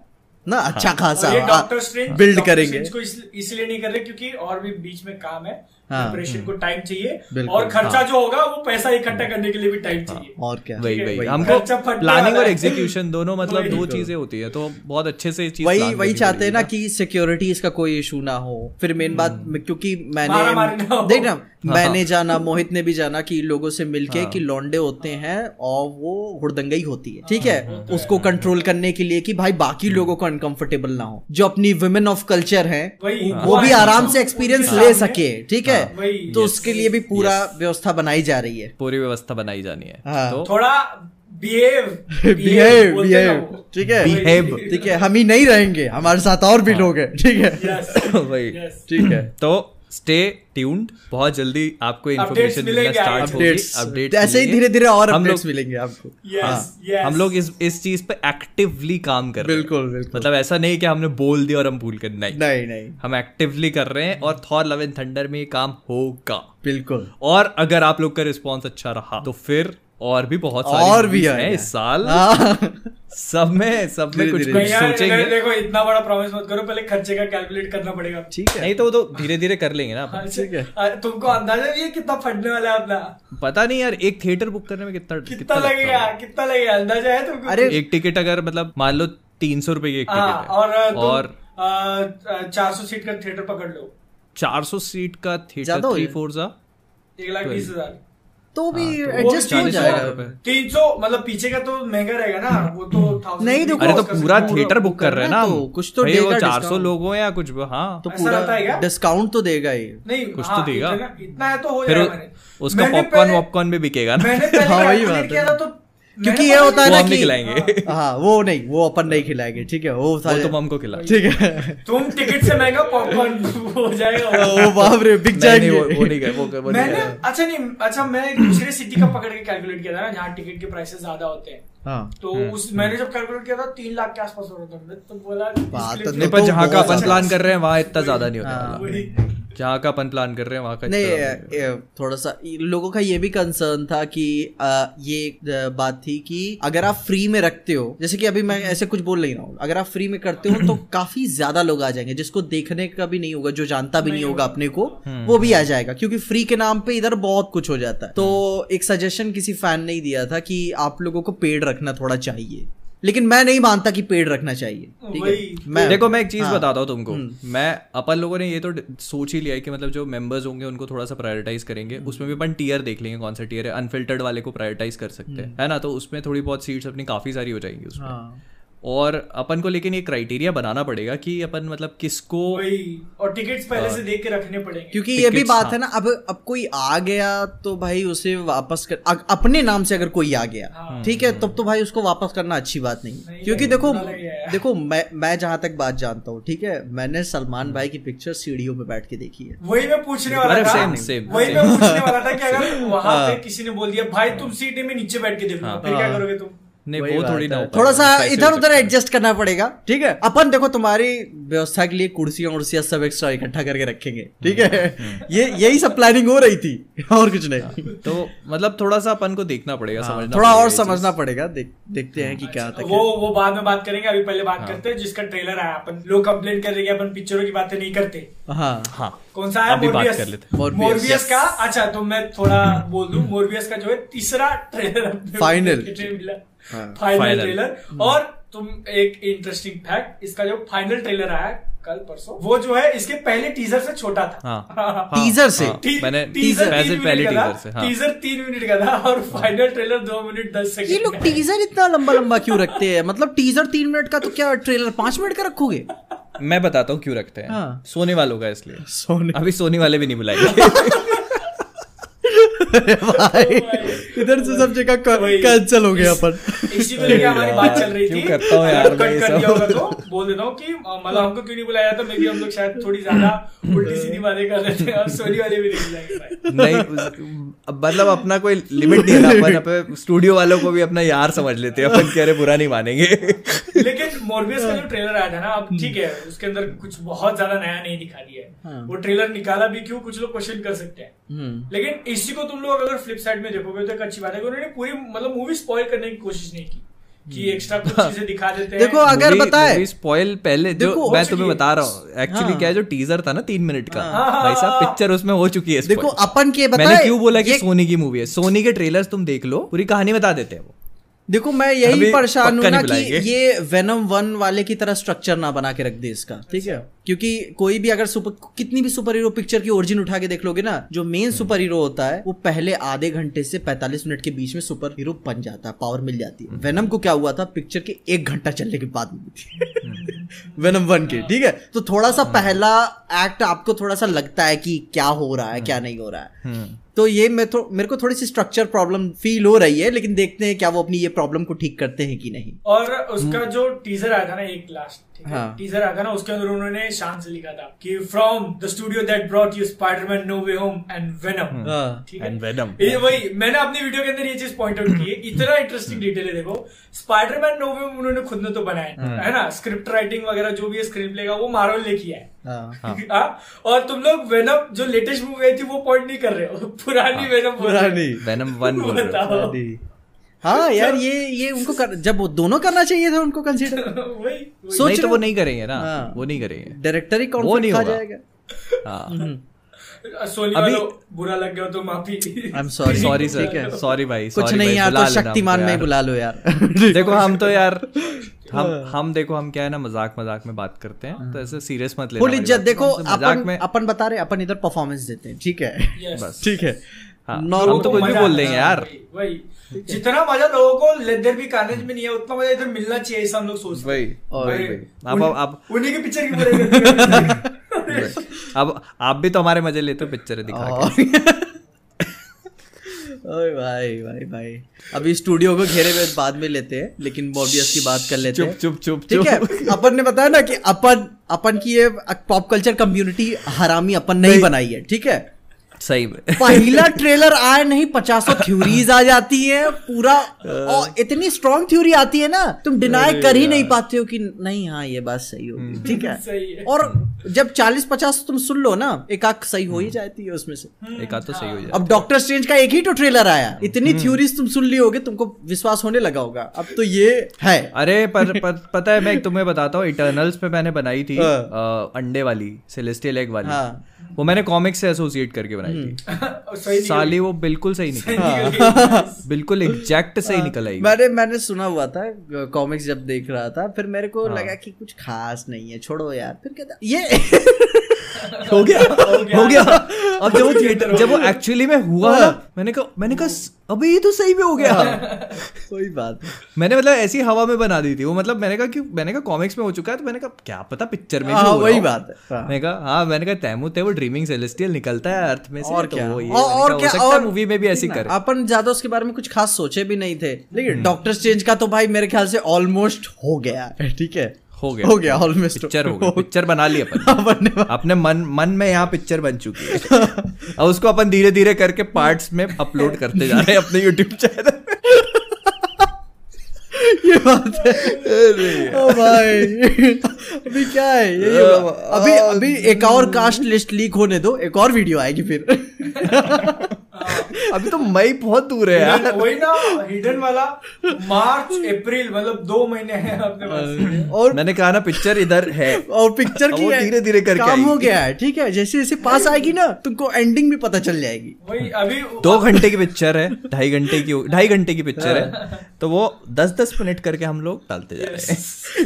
ना अच्छा और खासा ये डॉक्टर स्ट्रेंज बिल्ड करेंगे। इसलिए नहीं कर रहे क्योंकि और भी बीच में काम है हाँ, प्रिपरेशन को टाइम चाहिए और खर्चा जो होगा वो पैसा इकट्ठा करने के लिए भी टाइम चाहिए। और क्या। वही वही। हमको प्लानिंग और एग्जीक्यूशन दोनों मतलब दो। चीज़ें होती है तो बहुत अच्छे से चीज़ वही वही चाहते हैं ना कि सिक्योरिटी इसका कोई इशू ना हो। फिर मेन बात हम्म। क्योंकि मैंने हो। देख ना हाँ। मैंने जाना मोहित ने भी जाना कि लोगों से मिलके कि लौंडे होते हैं और वो हुड़दंगई होती है ठीक है हाँ, उसको कंट्रोल करने के लिए कि भाई बाकी लोगों को अनकंफर्टेबल ना हो। जो अपनी वुमेन ऑफ़ कल्चर है वो हाँ। भी आराम से एक्सपीरियंस हाँ। ले सके ठीक है? वही, तो उसके लिए भी पूरा व्यवस्था बनाई जा रही है। पूरी व्यवस्था बनाई जानी है। हाँ। तो थोड़ा बिहेव बिहेव बिहेव ठीक है? बिहेव ठीक है हम ही नहीं रहेंगे हमारे साथ और हाँ। भी लोग हैं ठीक है? वही ठीक है। तो स्टे ट्यून्ड बहुत जल्दी आपको इन्फॉर्मेशन मिलना स्टार्ट होगी। अपडेट्स अपडेट्स ऐसे ही धीरे धीरे और हम अपडेट्स लोग मिलेंगे आपको। यस यस हम लोग इस इस चीज़ पे एक्टिवली काम कर रहे हैं। बिल्कुल बिल्कुल। मतलब ऐसा नहीं कि हमने बोल दिया और हम भूल कर नहीं। नहीं नहीं। हम एक्टिवली कर रहे हैं और थॉर लव एंड थंडर में ये काम होगा। बिल्कुल। और अगर आप लोग का रिस्पॉन्स अच्छा रहा तो फिर और भी बहुत सारी और भी। हैं इस साल। हाँ, सब में सब में कुछ कुछ सोचेंगे देखो इतना बड़ा प्रॉमिस मत करो पहले खर्चे का कैलकुलेट करना पड़ेगा। ठीक है। नहीं तो वो तो धीरे धीरे कर लेंगे ना ठीक है। तुमको अंदाज़ा भी है कितना फटने वाला है अपना? पता नहीं यार एक थिएटर बुक करने में कितना कितना लगेगा कितना लगेगा? अंदाज़ा है तुमको? अरे, एक टिकट अगर मतलब मान लो तीन सौ रुपए की एक हाँ। टिकट और और चार सौ सीट का थिएटर पकड़ लो। 400 सीट का थिएटर थ्री। फोर्जा एक लाख बीस हज़ार। तो भी हाँ, तो एडजस्ट हो जाएगा। तीन सौ मतलब पीछे का तो महँगा रहेगा ना वो तो नहीं, देखो, अरे तो पूरा थिएटर बुक कर रहे हैं ना तो कुछ तो वो देगा चार सौ लोग हो या कुछ हाँ। तो है पूरा डिस्काउंट तो देगा ही। नहीं कुछ हाँ, तो देगा। इतना, है तो हो फिर जाएगा उसका पॉपकॉर्न वॉपकॉर्न भी बिकेगा ना। हाँ, वही बात है। है। क्योंकि ये होता है ना कि खिलाएँगे। हाँ वो नहीं वो अपन नहीं खिलाएँगे ठीक है वो वो सारे तुम हमको खिला। ठीक है। तुम टिकट से महँगा पॉपकॉर्न हो जाएगा। ओ बाप रे बिक जाएँगे नहीं, वो वो नहीं गए वो वो नहीं मैंने अच्छा नहीं अच्छा मैं एक दूसरे सिटी का पकड़ के कैलकुलेट किया था ना जहाँ टिकट के प्राइसेस ज़्यादा होते हैं। हाँ। तो उस मैंने जब कैलकुलेट किया था तीन लाख के आसपास हो रहा था। तो बोला तो तो जहाँ का अपन प्लान कर रहे हैं वहाँ इतना ज़्यादा नहीं होने हाँ, जहाँ का अपन प्लान कर रहे हैं वहाँ का नहीं नहीं थोड़ा सा लोगों का ये भी कंसर्न था कि आ, ये बात थी कि अगर आप फ्री में रखते हो जैसे कि अभी मैं ऐसे कुछ बोल नहीं रहा हूँ अगर आप फ्री में करते हो तो काफ़ी ज़्यादा लोग आ जाएँगे जिसको देखने का भी नहीं होगा जो जानता भी नहीं होगा अपने को वो भी आ जाएगा क्योंकि फ्री के नाम पे इधर बहुत कुछ हो जाता है। तो एक सजेशन किसी फ़ैन ने ही दिया था कि आप लोगों को पेड रखना थोड़ा चाहिए। लेकिन मैं नहीं मानता कि पेड रखना चाहिए। ठीक है? मैं देखो मैं एक चीज़ हाँ। बताता हूँ तुमको। मैं अपन लोगों ने ये तो सोच ही लिया है कि मतलब जो मेंबर्स होंगे उनको थोड़ा सा प्रायोरिटाइज करेंगे। उसमें भी अपन टीयर देख लेंगे कौन सा टीयर है। अनफिल्टर्ड वाले को प्रायोरिटाइज कर सकते हैं। है ना? तो उसमें थोड़ी बहुत सीट्स अपनी काफ़ी सारी हो जाएँगी उसमें। हाँ। और अपन को लेकिन ये क्राइटेरिया बनाना पड़ेगा कि अपन मतलब किसको वही और टिकट्स पहले आ, से देख के रखने पड़ेंगे। क्योंकि ये भी बात हाँ। है ना अब अब कोई आ गया तो भाई उसे वापस कर अग- अपने नाम से अगर कोई आ गया हाँ। ठीक है तब तो भाई उसको वापस करना अच्छी बात नहीं नहीं, क्योंकि देखो। देखो मैं मैं जहाँ तक बात जानता हूँ ठीक है मैंने सलमान भाई की पिक्चर सीढ़ियों पे बैठ के देखी है। वही मैं पूछने वाला था। वही मैं पूछने वाला था कि अगर वहाँ हाँ। पे किसी ने बोल दिया भाई तुम सीढ़ी में नीचे बैठ के देखो फिर क्या करोगे तुम? नहीं वो थोड़ी ना है। हो। थोड़ा सा इधर उधर एडजस्ट करना पड़ेगा। ठीक है। अपन देखो तुम्हारी व्यवस्था के लिए कुर्सियाँ उर्सियाँ सब एक्स्ट्रा इकट्ठा करके रखेंगे। ठीक है? ये यही सब प्लानिंग हो रही थी और कुछ नहीं। तो मतलब थोड़ा सा अपन को देखना पड़ेगा हाँ, समझना थोड़ा पड़ेगा और समझना पड़ेगा देखते हैं कि क्या तक वो है। वो बाद में बात करेंगे अभी पहले बात करते हैं जिसका ट्रेलर आया अपन लोग कंप्लेन कर रहे हैं अपन पिक्चरों की बातें नहीं करते। हाँ। हाँ कौन सा आया मोरबियस का अच्छा तो मैं थोड़ा बोल दूँ मोरबियस का जो है तीसरा ट्रेलर अपने मिला हाँ, फाइनल ट्रेलर और तुम एक इंटरेस्टिंग फैक्ट इसका जो फाइनल ट्रेलर आया कल परसों वो जो है इसके पहले टीजर से छोटा था। हाँ। हाँ, टीजर से? हाँ, टी- मैंने टीजर पहले तीन पहले मिनट का टीजर से था हाँ। टीजर तीन मिनट का था और फाइनल ट्रेलर दो मिनट दस सेकंड ये लोग टीजर इतना लंबा लंबा क्यों रखते हैं? मतलब टीजर तीन मिनट का तो क्या ट्रेलर पाँच मिनट का रखोगे? मैं बताता हूँ क्यों रखते हैं। हाँ। सोने वालों का इसलिए। सोने अभी सोने वाले भी नहीं बुलाएँगे। भाई इधर से सब जगह कैंसिल हो गया अपन। इसी को लेके हमारी बात चल रही थी। करता हूँ यार कट कर दिया होगा तो बोल देता हूँ कि मतलब हमको क्यों नहीं बुलाया था? मे भी हम लोग शायद थोड़ी ज़्यादा उल्टी सीधी बातें कर रहे थे और सोनी वाले भी नहीं जाएँगे भाई। नहीं मतलब अपना कोई लिमिट नहीं है अपन अपन स्टूडियो वालों को भी अपना यार समझ लेते हैं अपन कह रहे बुरा नहीं मानेंगे। लेकिन मोरबियस का जो ट्रेलर आया था ना अब ठीक है उसके अंदर कुछ बहुत ज़्यादा नया नहीं दिखा दिया है। हाँ। वो ट्रेलर निकाला भी क्यों कुछ लोग क्वेश्चन कर सकते हैं। हम्म। लेकिन इसी को तुम लोग अगर फ्लिप साइड में देखोगे तो एक अच्छी बात है उन्होंने पूरी मतलब मूवी स्पॉइल करने की कोशिश नहीं की कि एक्स्ट्रा कुछ चीज़ें दिखा देते हैं। देखो, अगर बताए- स्पॉइल पहले जो मैं तुम्हें बता रहा हूँ एक्चुअली हाँ। क्या जो टीजर था ना तीन मिनट का हाँ। भाई साहब पिक्चर उसमें हो चुकी है देखो अपन के बताए मैंने क्यों बोला कि सोनी की मूवी है? सोनी के ट्रेलर तुम देख लो पूरी कहानी बता देते हैं वो। देखो मैं यही परेशान हूँ ना कि ये वेनम वन वाले की तरह स्ट्रक्चर ना बना के रख दे इसका ठीक है? क्योंकि कोई भी अगर सुपर कितनी भी सुपर हीरो पिक्चर की ओरिजिन उठा के देख लोगे ना जो मेन सुपर हीरो होता है वो पहले आधे घंटे से 45 मिनट के बीच में सुपर हीरो बन जाता है पावर मिल जाती है। वेनम को क्या हुआ था? पिक्चर के एक घंटा चलने के बाद मिली थी वेनम वन के ठीक है? तो थोड़ा सा पहला एक्ट आपको थोड़ा सा लगता है कि क्या हो रहा है क्या नहीं हो रहा है। हम्म। तो ये मैं तो मेरे को थोड़ी सी स्ट्रक्चर प्रॉब्लम फील हो रही है लेकिन देखते हैं क्या वो अपनी ये प्रॉब्लम को ठीक करते हैं कि नहीं। और उसका जो टीजर आया था ना एक लास्ट हाँ। टीजर आया था ना उसके अंदर उन्होंने शान से लिखा था कि from the studio that brought you Spiderman No Way Home and Venom हाँ। ठीक है? ये वही मैंने अपनी वीडियो के अंदर ये चीज़ पॉइंट आउट की है। इतना इंटरेस्टिंग डिटेल है देखो। स्पाइडरमैन नो वे होम उन्होंने खुद ने तो बनाया है है। ना? स्क्रिप्ट राइटिंग वगैरह जो भी है स्क्रीन प्ले का वो मार्वल ने किया है। हाँ। हाँ? और तुम लोग वेनम जो लेटेस्ट मूवी आई थी वो पॉइंट नहीं कर रहे हो। पुरानी वेनम हो। पुरानी। वेनम वन बोल रहे हो। बताओ। हाँ यार ये ये उनको कर, जब वो दोनों करना चाहिए था उनको कंसीडर वही वही। सोच नहीं तो वो नहीं करेंगे ना। हाँ। वो नहीं करेंगे। डायरेक्टर ही वो कौन नहीं खा जाएगा। हाँ। अभी- बुरा लग गया तो माफ़ी। आई एम सॉरी सॉरी ठीक है। सर सॉरी भाई कुछ नहीं यार तो शक्तिमान में बुला लो यार। देखो हम तो यार हम हम देखो हम क्या है ना मज़ाक मज़ाक में बात करते हैं तो ऐसे सीरियस मत लेना फुल इज़्ज़त देखो मज़ाक अपन में अपन बता रहे अपन इधर परफॉर्मेंस देते हैं ठीक है? बस ठीक है। हाँ, हम तो कुछ भी बोल देंगे यार। वही वही। जितना मज़ा लोगों को लेदर भी कार्नेज में नहीं है उतना मज़ा इधर मिलना चाहिए ऐसा हम लोग सोचते हैं। वही और अब अब अब उन्हीं की पिक्चर की बुराई अब आप भी तो हमारे मज़े लेते हो पिक्चर दिखा के। ओए भाई भाई भाई। अभी स्टूडियो को घेरे में बाद में लेते हैं लेकिन मोबियस की बात कर लेते हैं। चुप चुप चुप ठीक है अपन ने बताया ना कि अपन अपन की ये पॉप कल्चर कम्युनिटी हरामी अपन नहीं। बनाई है ठीक है? सही में। पहला ट्रेलर आया नहीं पचासों थ्योरीज आ जाती है पूरा और इतनी स्ट्रॉन्ग थ्योरी आती है ना तुम डिनाई कर ही नहीं पाते हो कि नहीं हाँ ये बात सही होगी ठीक है। सही है। और जब चालीस पचास तुम सुन लो ना एक आख सही हो ही जाती है उसमें से। एक आध तो सही हो जाए अब डॉक्टर स्ट्रेंज का एक ही तो ट्रेलर आया। इतनी थ्योरीज तुम सुन ली होगी तुमको विश्वास होने लगा होगा। अब तो ये है। अरे पर, पर पता है मैं तुम्हें बताता हूँ इटर्नल्स पे मैंने बनाई थी हाँ। अंडे वाली सेलेस्टियल एग वाली। हाँ। वो मैंने कॉमिक्स से एसोसिएट करके बनाई थी। सही साली वो बिल्कुल सही निकल। बिल्कुल एग्जैक्ट सही निकल आई। मैंने मैंने सुना हुआ था कॉमिक्स जब देख रहा था फिर मेरे को लगा कि कुछ खास नहीं है छोड़ो यार फिर कहता ये हो गया। हो गया। अब जब वो थिएटर जब वो एक्चुअली में हुआ ना मैंने कहा मैंने कहा अबे ये तो सही में हो गया। कोई बात मैंने मतलब ऐसी हवा में बना दी थी। वो मतलब मैंने कहा कि मैंने कहा कॉमिक्स में हो चुका है तो मैंने कहा क्या पता पिक्चर में हाँ वही बात है। हाँ। मैंने कहा हाँ मैंने कहा तैमूर है वो ड्रीमिंग सेलेस्टियल निकलता है अर्थ में से और तो क्या? वो ये और, क्या? हो है और मूवी में भी ऐसी करे। अपन ज़्यादा उसके बारे में कुछ खास सोचे भी नहीं थे। लेकिन डॉक्टर चेंज का तो भाई मेरे ख्याल से ऑलमोस्ट हो गया ठीक है? हो गया। हो गया ऑलमोस्ट पिक्चर हो गया पिक्चर बना ली अपन। अपने मन मन में यहाँ पिक्चर बन चुकी है। अब उसको अपन धीरे धीरे करके पार्ट्स में अपलोड करते जा रहे हैं अपने यूट्यूब चैनल ये बात है। ओ भाई अभी क्या है? होगा। अभी अभी एक और कास्ट लिस्ट लीक होने दो एक और वीडियो आएगी फिर। अभी तो मई बहुत दूर है यार। वही ना हिडन वाला मार्च अप्रैल मतलब दो महीने हैं अपने पास। और मैंने कहा ना पिक्चर इधर है। और पिक्चर की धीरे-धीरे करके काम हो गया है ठीक है? जैसे जैसे पास आएगी ना तुमको एंडिंग भी पता चल जाएगी। वही अभी दो घंटे की पिक्चर है ढाई घंटे की ढाई घंटे की पिक्चर है। तो वो दस दस मिनट करके हम लोग डालते जा रहे हैं।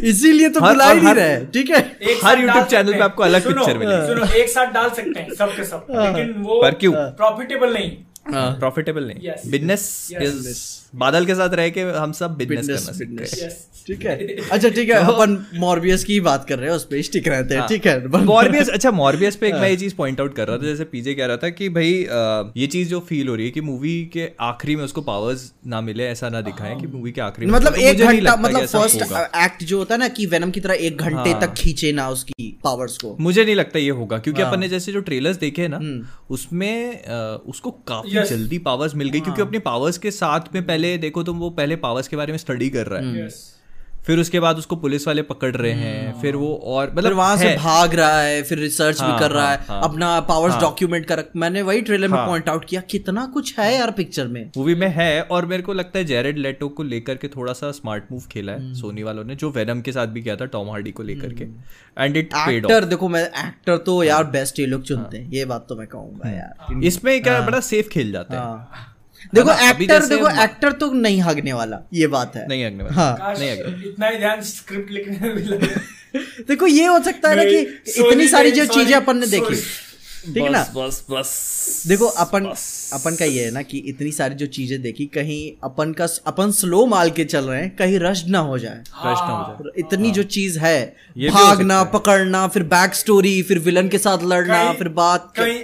इसीलिए तो हर- बुला ही रहे ठीक है? हर YouTube चैनल पे आपको अलग पिक्चर मिलेगी। सुनो एक साथ डाल सकते हैं सब। के सब लेकिन वो पर क्यों? प्रॉफिटेबल नहीं। प्रॉफिटेबल नहीं। Business Yes. बादल के साथ रह के हम सब बिज़नेस करना business. ठीक है। अच्छा ठीक है अपन मॉर्बियस की बात कर रहे हैं उस पे स्टिक रहते हैं ठीक है मॉर्बियस अच्छा मॉर्बियस पे एक मैं ये चीज़ पॉइंट आउट कर रहा था जैसे पीजे कह रहा था कि भाई ये चीज़ जो फील हो रही है कि मूवी के आखिरी में उसको पावर्स ना मिले ऐसा ना दिखाएँ कि मूवी के आखिरी में मतलब एक घंटा मतलब फ़र्स्ट एक्ट जो होता है ना कि वेनम की तरह एक घंटे हाँ। तक खींचे ना उसकी पावर्स को। मुझे नहीं लगता ये होगा क्योंकि हाँ। अपन ने जैसे जो ट्रेलर्स देखे ना हम्म। उसमें उसको काफ़ी Yes. जल्दी पावर्स मिल गई क्योंकि हाँ। अपने पावर्स के साथ में पहले देखो तुम वो पहले पावर्स के बारे में स्टडी कर रहा। है यस फिर उसके बाद उसको पुलिस वाले पकड़ रहे हैं फिर वो और मतलब वहाँ से भाग रहा है फिर रिसर्च भी हाँ, कर रहा हाँ, है हाँ। अपना पावर्स हाँ। डॉक्यूमेंट कर मैंने वही ट्रेलर में हाँ। पॉइंट आउट किया कितना कुछ है यार पिक्चर में। मूवी में है और मेरे को लगता है जेरेड लेटो को लेकर के थोड़ा सा स्मार्ट मूव खेला हम्म। है सोनी वालों ने जो वेनम के साथ भी किया था टॉम हार्डी को लेकर के। एंड इट एक्टर देखो मैं एक्टर तो यार बेस्ट ये लोग चुनते हैं। ये बात तो मैं कहूँगा हम्म। यार। इसमें क्या बड़ा सेफ़ खेल जाते हैं। हाँ। देखो एक्टर देखो एक्टर तो नहीं हगने वाला ये बात है। नहीं अगले बार हाँ। नहीं अगले इतना ही ध्यान स्क्रिप्ट लिखने में भी लगे। देखो ये हो सकता है ना कि इतनी सारी जो चीज़ें अपन ने देखी। ठीक है ना? बस बस देखो अपन अपन का ये है ना कि इतनी सारी जो चीज़ें देखी कहीं अपन का अपन स्लो माल के चल रहे हैं कहीं रश ना हो जाए। प्रश्न हो जाए। इतनी जो चीज़ है हो भागना पकड़ना फिर बैक स्टोरी फिर विलन के साथ लड़ना फिर बात कहीं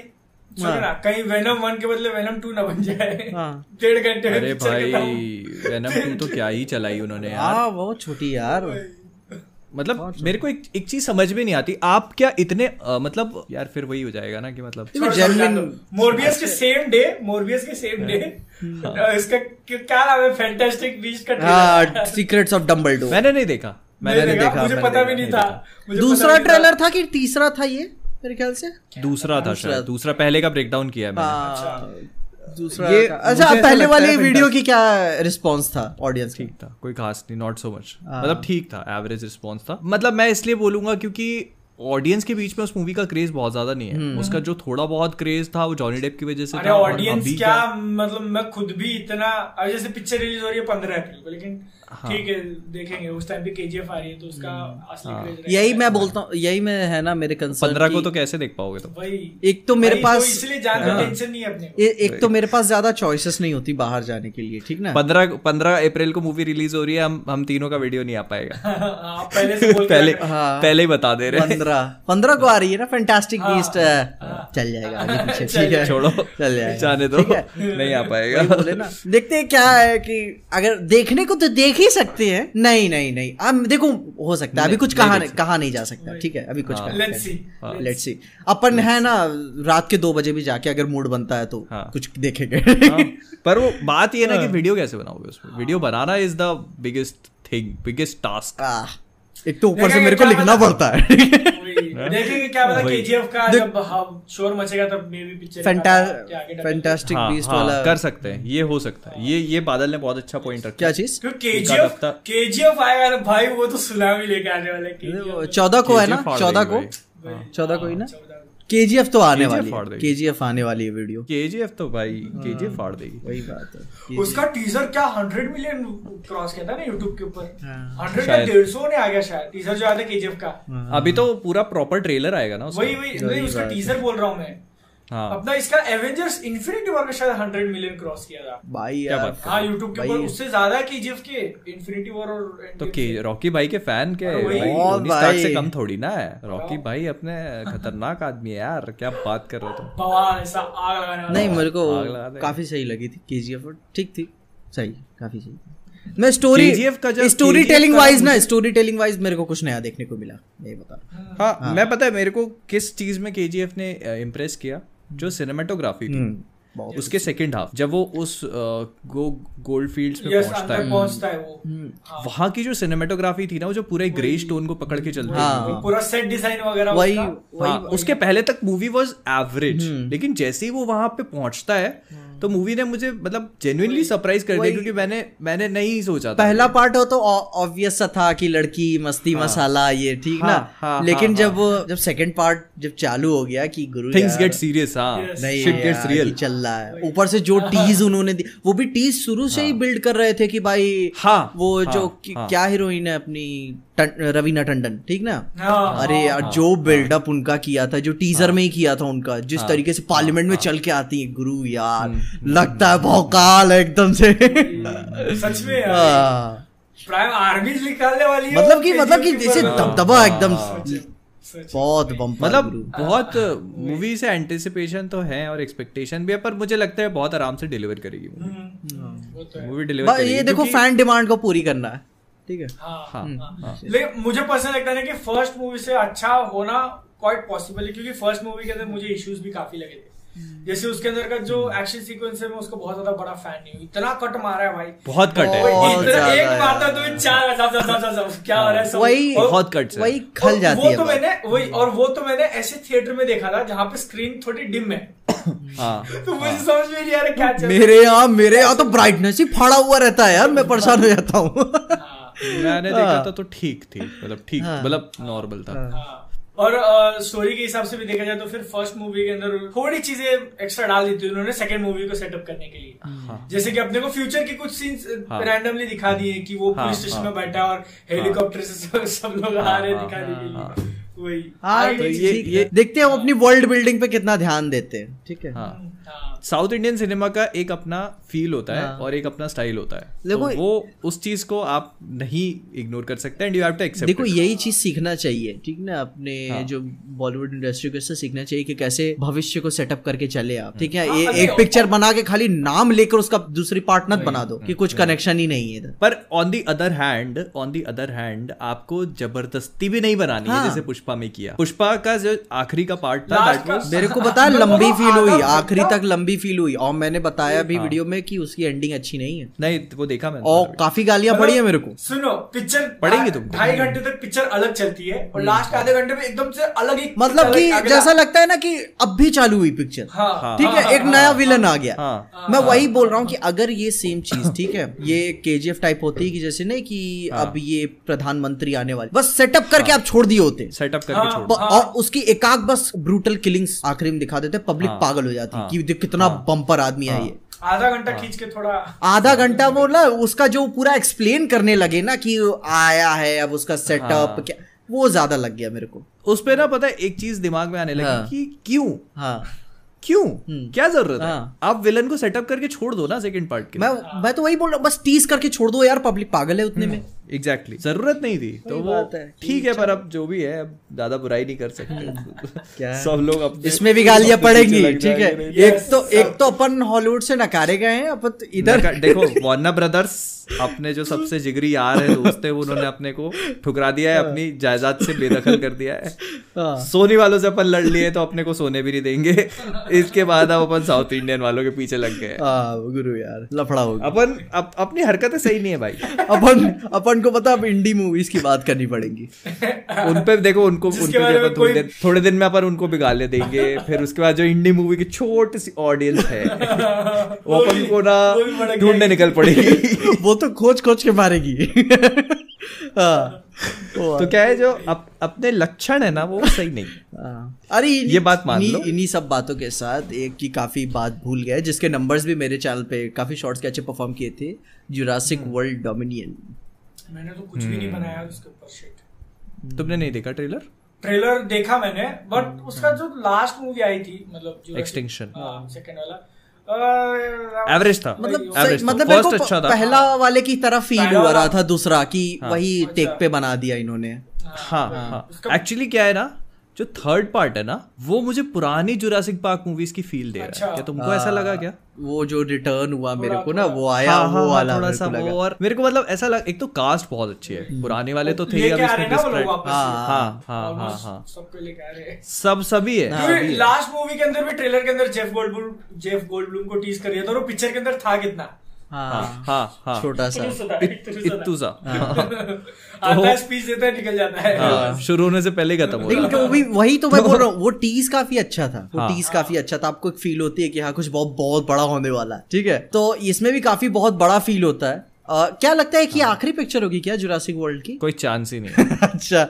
ना कहीं वेनम वन के बदले वेनम टू ना बन जाए। हाँ। डेढ़ घंटे अरे भाई। वेनम टू तो क्या ही चलाई उन्होंने यार। हाँ बहुत छोटी यार। मतलब मेरे को एक एक चीज़ समझ में नहीं आती आप क्या इतने अ, मतलब यार फिर वही हो जाएगा ना कि मतलब। मोरबियस के सेम डे मोरबियस के सेम डे इसका क्या- नाम है? फैंटास्टिक बीस्ट का हाँ सीक्रेट्स ऑफ़ मैंने नहीं देखा मैंने मैंने देखा मुझे पता भी नहीं था दूसरा नहीं। ट्रेलर था कि तीसरा था ये? मेरे ख्याल से? दूसरा था शायद। दूसरा पहले का ब्रेकडाउन किया है मैंने। हाँ, दूसरा ये अच्छा पहले वाले वीडियो की क्या रिस्पॉन्स था ऑडियंस ठीक था कोई खास नहीं नॉट सो मच। मतलब ठीक था एवरेज रिस्पॉन्स था। मतलब मैं इसलिए बोलूँगा क्योंकि ऑडियंस के बीच में उस मूवी का क्रेज बहुत ज़्यादा नहीं है। उसका जो थोड़ा बहुत क्रेज था वो जॉनी डेप की वजह से अरे था ऑडियंस अभी क्या मतलब मैं खुद भी इतना जैसे पिक्चर रिलीज़ हो रही है पंद्रह अप्रैल को लेकिन हाँ। ठीक है देखेंगे। उस टाइम पे केजीएफ आ रही है तो उसका हम्म। असली हाँ। यही मैं बोलता हूँ यही में है ना मेरे कंसर्न पंद्रह को तो कैसे देख पाओगे तुम? वही। एक तो मेरे पास- इसलिए जान हाँ। टेंशन नहीं है अपने ए, एक तो मेरे पास ज़्यादा चॉइसेस नहीं होती बाहर जाने के लिए ठीक ना? पंद्रह पंद्रह अप्रैल को मूवी रिलीज़ हो रही है हम हम तीनों का वीडियो नहीं आ पाएगा। आप पहले से बोल पहले हाँ। पहले ही बता दे रहे हैं। पंद्रह। पंद्रह को आ रही है ना फैंटास्टिक हाँ, बीस्ट चल जाएगा आगे पीछे ठीक है। छोड़ो। चल जाएगा। जाने दो। नहीं आ पाएगा। देखते हैं क्या है कि अगर देखने को तो देख ही सकते हैं। नहीं नहीं नहीं। अब देखो हो सकता है। अभी कुछ कहा। कहा नहीं जा सकता। ठीक है अभी कुछ हाँ। लेट्स सी अपन है ना रात के दो बजे भी जाके अगर मूड बनता है तो हाँ। कुछ देखेंगे। हाँ, पर वो बात ये ना कि हाँ। वीडियो कैसे बनाओगे उसमें? Video banana is the biggest thing biggest task एक तो ऊपर से मेरे को लिखना पड़ता है। देखेंगे क्या पता वही। केजीएफ का जब शोर मचेगा तब मे भी पिक्चर फैंटास्टिक हाँ, बीस्ट हाँ, वाला। कर सकते हैं ये हो सकता है। ये ये बादल ने बहुत अच्छा पॉइंट रखा। क्या चीज़? के जी एफ़ हफ्ता- केजीएफ आएगा ना भाई वो तो सुनामी लेके आने वाला है चौदह को है ना? चौदह को? चौदह को ही ना? चौदह को। केजीएफ तो आने KGF वाली फाड़ है। केजीएफ आने वाली है वीडियो केजीएफ तो भाई केजीएफ फाड़ देगी। वही बात है। उसका टीजर क्या हंड्रेड मिलियन क्रॉस किया था ना YouTube के ऊपर? हाँ। हंड्रेड या शायद। डेढ़ सौ ने आ गया शायद। टीजर जो आया था केजीएफ का। अभी तो पूरा प्रॉपर ट्रेलर आएगा ना उसका। वही वही नहीं उसका टीजर बोल रहा हूँ मैं। हाँ। अपना इसका एवेंजर्स इन्फिनिटी वॉर का शायद हंड्रेड मिलियन क्रॉस किया था। भाई क्या यार बात हाँ यूट्यूब के ऊपर उससे ज़्यादा केजीएफ के इन्फिनिटी वॉर और तो के रॉकी भाई के फ़ैन के भाई टोनी स्टार्क से कम थोड़ी ना है। रॉकी भाई अपने खतरनाक आदमी है यार क्या बात कर रहे हो तुम? बवाल ऐसा आग लगाने नहीं मेरे को आग लगा काफ़ी सही लगी थी केजीएफ ठीक थी। सही काफ़ी सही। मैं स्टोरी का स्टोरी टेलिंग वाइज ना स्टोरी टेलिंग वाइज मेरे को कुछ नया देखने को मिला यही बता। हाँ, हाँ, मैं पता है मेरे को किस चीज़ में केजीएफ ने इम्प्रेस किया? जो सिनेमाटोग्राफी थी हम्म, उसके सेकंड हाफ़ जब वो उस गो गोल्ड फील्ड्स में पहुँचता है। पहुँचता है वो। हाँ। वहाँ की जो सिनेमाटोग्राफी थी ना वो जो पूरे ग्रे स्टोन को पकड़ के चलता हाँ। है पूरा सेट डिज़ाइन वगैरह वही हाँ, उसके पहले तक मूवी वॉज़ एवरेज लेकिन जैसे ही वो वहाँ पे पहुँचता है तो मूवी ने मुझे मतलब जेन्युइनली सरप्राइज़ कर दिया क्योंकि मैंने मैंने नहीं सोचा था। पहला पार्ट हो तो ऑब्वियस सा था कि लड़की मस्ती हाँ, मसाला ये ठीक हाँ, ना हाँ, लेकिन हाँ, जब वो जब सेकंड पार्ट जब चालू हो गया कि गुरु थिंग्स गेट सीरियस हाँ। नहीं शिट गेट्स रियल चल रहा है। ऊपर से जो टीज उन्होंने दी वो भी टीज शुरू से ही बिल्ड कर रहे थे कि भाई हाँ, वो हाँ, जो हाँ। क्या हीरोइन है अपनी रवीना टंडन ठीक ना? हाँ, अरे यार जो बिल्डअप उनका किया था जो टीजर में ही किया था उनका जिस तरीके से पार्लियामेंट में चल के आती है गुरु यार लगता है भौकाल एकदम से। सच में यार। हाँ। प्राइम आर्मी निकालने वाली मतलब कि मतलब कि जैसे दबदबा एकदम बहुत बम्पर मतलब बहुत मूवी से एंटिसिपेशन तो है और एक्सपेक्टेशन भी है पर मुझे लगता है बहुत आराम से डिलीवर करेगी हम्म, है। मूवी डिलीवर ये देखो फ़ैन डिमांड को पूरी करना है। ठीक है? हाँ, हाँ, हाँ। लेकिन मुझे पर्सनल लगता है कि फ़र्स्ट मूवी से अच्छा होना क्वाइट पॉसिबल है क्योंकि फ़र्स्ट मूवी के अंदर मुझे इश्यूज़ भी काफ़ी लगे थे। जैसे उसके अंदर का जो एक्शन सीक्वेंस है मैं उसको बहुत ज़्यादा बड़ा फ़ैन नहीं हूँ। इतना कट मारा है भाई। बहुत कट है बहुत इतना एक मारता तो चार जब जब जब जब क्या हो रहा है सब? वही बहुत कट है। वही खल जाती वो है तो मैंने वही और वो तो मैंने ऐसे थिएटर में देखा था जहाँ पे स्क्रीन थोड़ी डिम है। हाँ। तो मुझे समझ में नहीं आ रहा क्या। मेरे यहाँ मेरे यहाँ तो ब्राइटनेस ही फाड़ा हुआ रहता है यार मैं परेशान हो जाता हाँ, मैंने देखा था तो ठीक थी मतलब ठीक हाँ। मतलब नॉर्मल था। हाँ। और स्टोरी के हिसाब से भी देखा जाए तो फिर फ़र्स्ट मूवी के अंदर थोड़ी चीज़ें एक्स्ट्रा डाल दी थी उन्होंने सेकंड मूवी को सेटअप करने के लिए। जैसे कि अपने को फ्यूचर की कुछ सीन्स हाँ। रैंडमली दिखा दिए कि वो हाँ, पुलिस स्टेशन हाँ। में बैठा है। और हेलीकॉप्टर से सब, लोग आ रहे दिखा दिए दिखाने के हाँ, लिए वही हाँ तो ये, ये देखते हैं हम अपनी वर्ल्ड बिल्डिंग पे कितना ध्यान देते हैं ठीक है? हाँ। हाँ। साउथ इंडियन सिनेमा का एक अपना फील होता है हाँ। और एक अपना स्टाइल होता है। तो देखो- वो उस चीज़ को आप नहीं इग्नोर कर सकते and you have to accept देखो यही चीज़ सीखना चाहिए ठीक ना? अपने हाँ। जो बॉलीवुड इंडस्ट्री को इससे सीखना चाहिए कि कैसे भविष्य को सेटअप करके चले आप ठीक है? हाँ, ये एक पिक्चर बना के खाली नाम लेकर उसका दूसरी पार्ट मत बना दो कि कुछ कनेक्शन ही नहीं है पर on the other hand on the other hand आपको ज़बरदस्ती भी नहीं बनानी हाँ। है। जैसे पुष्पा में किया। पुष्पा का जो आखिरी का पार्ट था मेरे को बताया लंबी फील हुई आखिरी तक लंबी फील हुई। और मैंने बताया भी हाँ। वीडियो में कि उसकी एंडिंग अच्छी नहीं है। नहीं वो देखा मैंने। और काफ़ी गालियाँ पड़ी है मेरे को। सुनो पिक्चर पड़ेगी तुमको। ढाई घंटे तक पिक्चर अलग चलती है और लास्ट आधे घंटे में एकदम से अलग ही मतलब कि जैसा लगता है ना कि अब भी चालू हुई पिक्चर हाँ। हाँ। ठीक है एक नया विलन आ गया। हाँ। मैं वही बोल रहा हूँ कि अगर ये सेम चीज़ ठीक है ये केजीएफ टाइप होती है कि जैसे नहीं कि हाँ। अब ये प्रधानमंत्री आने वाले बस सेटअप करके आप छोड़ दिए होते। सेटअप सेटअप करके हाँ, छोड़ प- और उसकी एकाक बस ब्रूटल किलिंग्स आखिरी में दिखा देते पब्लिक हाँ, पागल हो जाती हाँ, कि देख कितना बम्पर आदमी है ये। आधा घंटा खींच के थोड़ा आधा घंटा वो ना उसका जो पूरा एक्सप्लेन करने लगे ना कि आया है अब उसका सेटअप हाँ। क्या वो ज़्यादा लग गया मेरे को। उस पे ना पता है एक चीज़ दिमाग में आने लगी हाँ। कि क्यों? हाँ। क्यों? क्या ज़रूरत है? हाँ। आप विलन को सेटअप करके छोड़ दो ना सेकंड पार्ट के मैं मैं तो वही बोल रहा हूँ बस टीज करके छोड़ दो यार पब्लिक पागल है उतने में। Exactly exactly. ज़रूरत नहीं थी। तो वो है ठीक है पर अब जो भी है अब ज़्यादा बुराई नहीं कर सकते। क्या? सब लोग अपने इसमें भी गालियाँ पड़ेंगी ठीक है। एक तो एक तो अपन हॉलीवुड से नकारे गए हैं अपन तो इधर देखो वार्नर ब्रदर्स अपने जो सबसे जिगरी यार है दोस्त है उन्होंने अपने को ठुकरा दिया है अपनी जायदाद से बेदखल कर दिया है। हाँ। सोनी वालों से अपन लड़ लिए तो अपने को सोने भी नहीं देंगे। इसके बाद अब अपन साउथ इंडियन वालों के पीछे लग गए हाँ, गुरु यार लफड़ा हो अपन अप, अपनी हरकतें सही नहीं है भाई। अपन अपन को पता अब इंडी मूवीज़ की बात करनी पड़ेगी। उन पे देखो उनको उन जिसके पे बारे भी में थोड़ी देर थोड़े दिन में अपन उनको बिगाड़ने देंगे फिर उसके बाद जो इंडी मूवी की छोटी सी ऑडियंस है वो अपन को ना ढूँढने निकल पड़ेगी। वो तो खोज खोज के मारेगी। हाँ, तो क्या है जो अप, अपने लक्षण है ना वो सही नहीं। हाँ। अरे ये बात मान लो। इन्हीं सब बातों के साथ एक की काफ़ी बात भूल गए जिसके नंबर्स भी मेरे चैनल पे काफ़ी शॉर्ट्स के अच्छे परफॉर्म किए थे जुरासिक वर्ल्ड डोमिनियन मैंने तो कुछ भी हम्म। नहीं बनाया उसके ऊपर शिट तुमने नहीं देखा ट्रेलर ट्रेलर देखा मैंने बट उसका जो लास्ट मूवी आई थी मतलब जो Extinction. सेकंड वाला एवरेज था। मतलब था। मतलब मेरे को अच्छा था। पहला वाले की तरह फील हो रहा था दूसरा कि वही अच्छा। टेक पे बना दिया इन्होंने। हाँ हाँ एक्चुअली क्या है ना जो थर्ड पार्ट है ना वो मुझे पुरानी जुरासिक पार्क मूवीज़ की फील दे रहा है। अच्छा। क्या तुमको ऐसा लगा क्या? वो जो रिटर्न हुआ मेरे को ना वो आया हाँ, वो हाँ, वाला थोड़ा सा वो और मेरे को मतलब ऐसा लग एक तो कास्ट बहुत अच्छी है। पुराने वाले तो थे हाँ, हाँ हाँ हाँ हाँ हैं सब सभी है। लास्ट मूवी के अंदर भी ट्रेलर के अंदर जेफ गोल्डब्लूम जेफ गोल्डब्लूम को टीज करिए दिया था और पिक्चर के अंदर था कितना? हाँ। हाँ हाँ। छोटा सा। इत्तू सा। स्पीच देता है निकल जाता है। हाँ, शुरू होने से पहले खत्म हो लेकिन वो भी वही तो मैं बोल रहा हूँ वो टीज काफ़ी अच्छा था। वो। टीज काफ़ी अच्छा था। आपको एक फील होती है कि हाँ कुछ बहुत बहुत बड़ा होने वाला है। ठीक है? तो इसमें भी काफ़ी बहुत बड़ा फील होता है। अ, क्या लगता है कि हाँ। आखिरी पिक्चर होगी क्या जुरासिक वर्ल्ड की? कोई चांस ही नहीं अच्छा।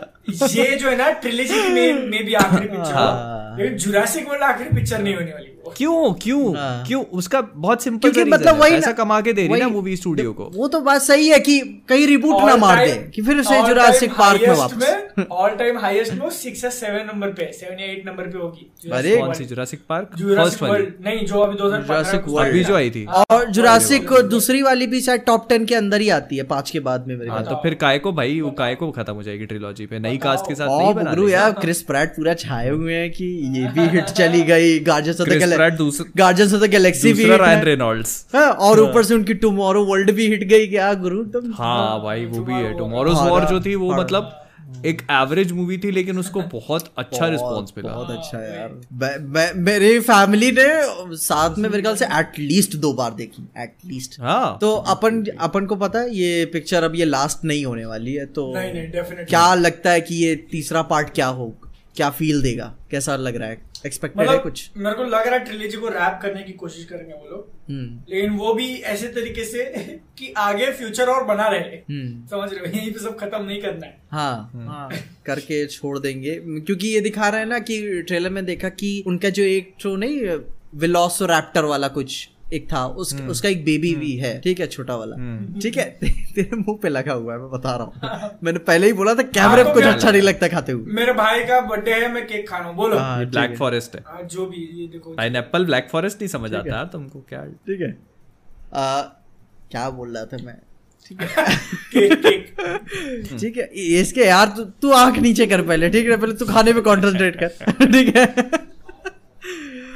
ये जो है ना ट्रिलेजी में में भी आखिरी पिक्चर हाँ। जुरासिक वर्ल्ड आखिरी पिक्चर नहीं होने वाली। क्यों क्यों? हाँ। क्यों? उसका बहुत सिंपल क्योंकि मतलब मतलब वही ऐसा कमा के दे रही ना मूवी स्टूडियो को। वो तो बात सही है कि कहीं रिबूट ना मार दे कि फिर से all जुरासिक पार्क में वापस। ऑल टाइम हाईएस्ट में सिक्स या सेवन नंबर पे सेवन या एट नंबर पे होगी। अरे, कौन सी? जुरासिक पार्क फ़र्स्ट वाली। नहीं जो अभी 2015 Jurassic में World। अभी जो आई थी। और जुरासिक दूसरी वाली भी शायद टॉप टेन के अंदर ही आती है पाँच के बाद में मेरे हाँ तो फिर काय को भाई वो काय को खत्म हो जाएगी ट्रिलॉजी पे। नई कास्ट के साथ नहीं बना यार क्रिस प्रैट पूरा छाए हुए हैं कि ये भी हिट चली गई गार्जियंस ऑफ़ दूसरा- गार्जियंस ऑफ़ द गैलेक्सी भी रायन रेनॉल्ड्स हाँ, और ऊपर से उनकी टुमारो वर्ल्ड भी हिट गई क्या गुरु तुम? हाँ भाई वो भी है। Tomorrow टुमारोज वॉर जो थी वो हाँ। मतलब एक एवरेज मूवी थी लेकिन उसको बहुत अच्छा रिस्पॉन्स मिला। बहुत अच्छा यार। मेरी फैमिली ने साथ में मेरे ख्याल से एटलीस्ट दो बार देखी एटलीस्ट हाँ। तो अपन अपन को पता है ये पिक्चर अब ये लास्ट नहीं होने वाली है तो नहीं नहीं क्या लगता है कि ये तीसरा पार्ट क्या हो क्या फील देगा? कैसा लग रहा है? एक्सपेक्टेड है मतलब कुछ। मेरे को लग रहा है ट्रिलेजी को रैप करने की कोशिश करेंगे वो लोग। हम्म। लेकिन वो भी ऐसे तरीके से कि आगे फ्यूचर और बना रहे। हम्म। समझ रहे हो? यहीं पे सब खत्म नहीं करना है। हाँ। हाँ। करके छोड़ देंगे। क्योंकि ये दिखा रहा है ना कि ट्रेलर में देखा कि उनका जो एक जो नहीं विलोसोरैप्टर वाला कुछ। एक था उस, उसका एक बेबी भी है ठीक है छोटा वाला। ठीक है? तेरे मुँह पे लगा हुआ है मैं बता रहा हूँ। मैंने पहले ही बोला था कैमरे में हाँ, तो कुछ अच्छा नहीं लगता खाते हुए। मेरे भाई का बर्थडे है मैं केक खा रहा हूँ बोलो। हाँ, ब्लैक फॉरेस्ट है। हाँ, जो भी ये देखो। एप्पल ब्लैक फॉरेस्ट नहीं समझ आता यार तुमको क्या? ठीक है। क्या बोल रहा था मैं? ठीक है। ठीक है इसके यार तू तू आँख नीचे कर पहले ठीक है? पहले तू खाने पे कंसंट्रेट कर। ठीक है?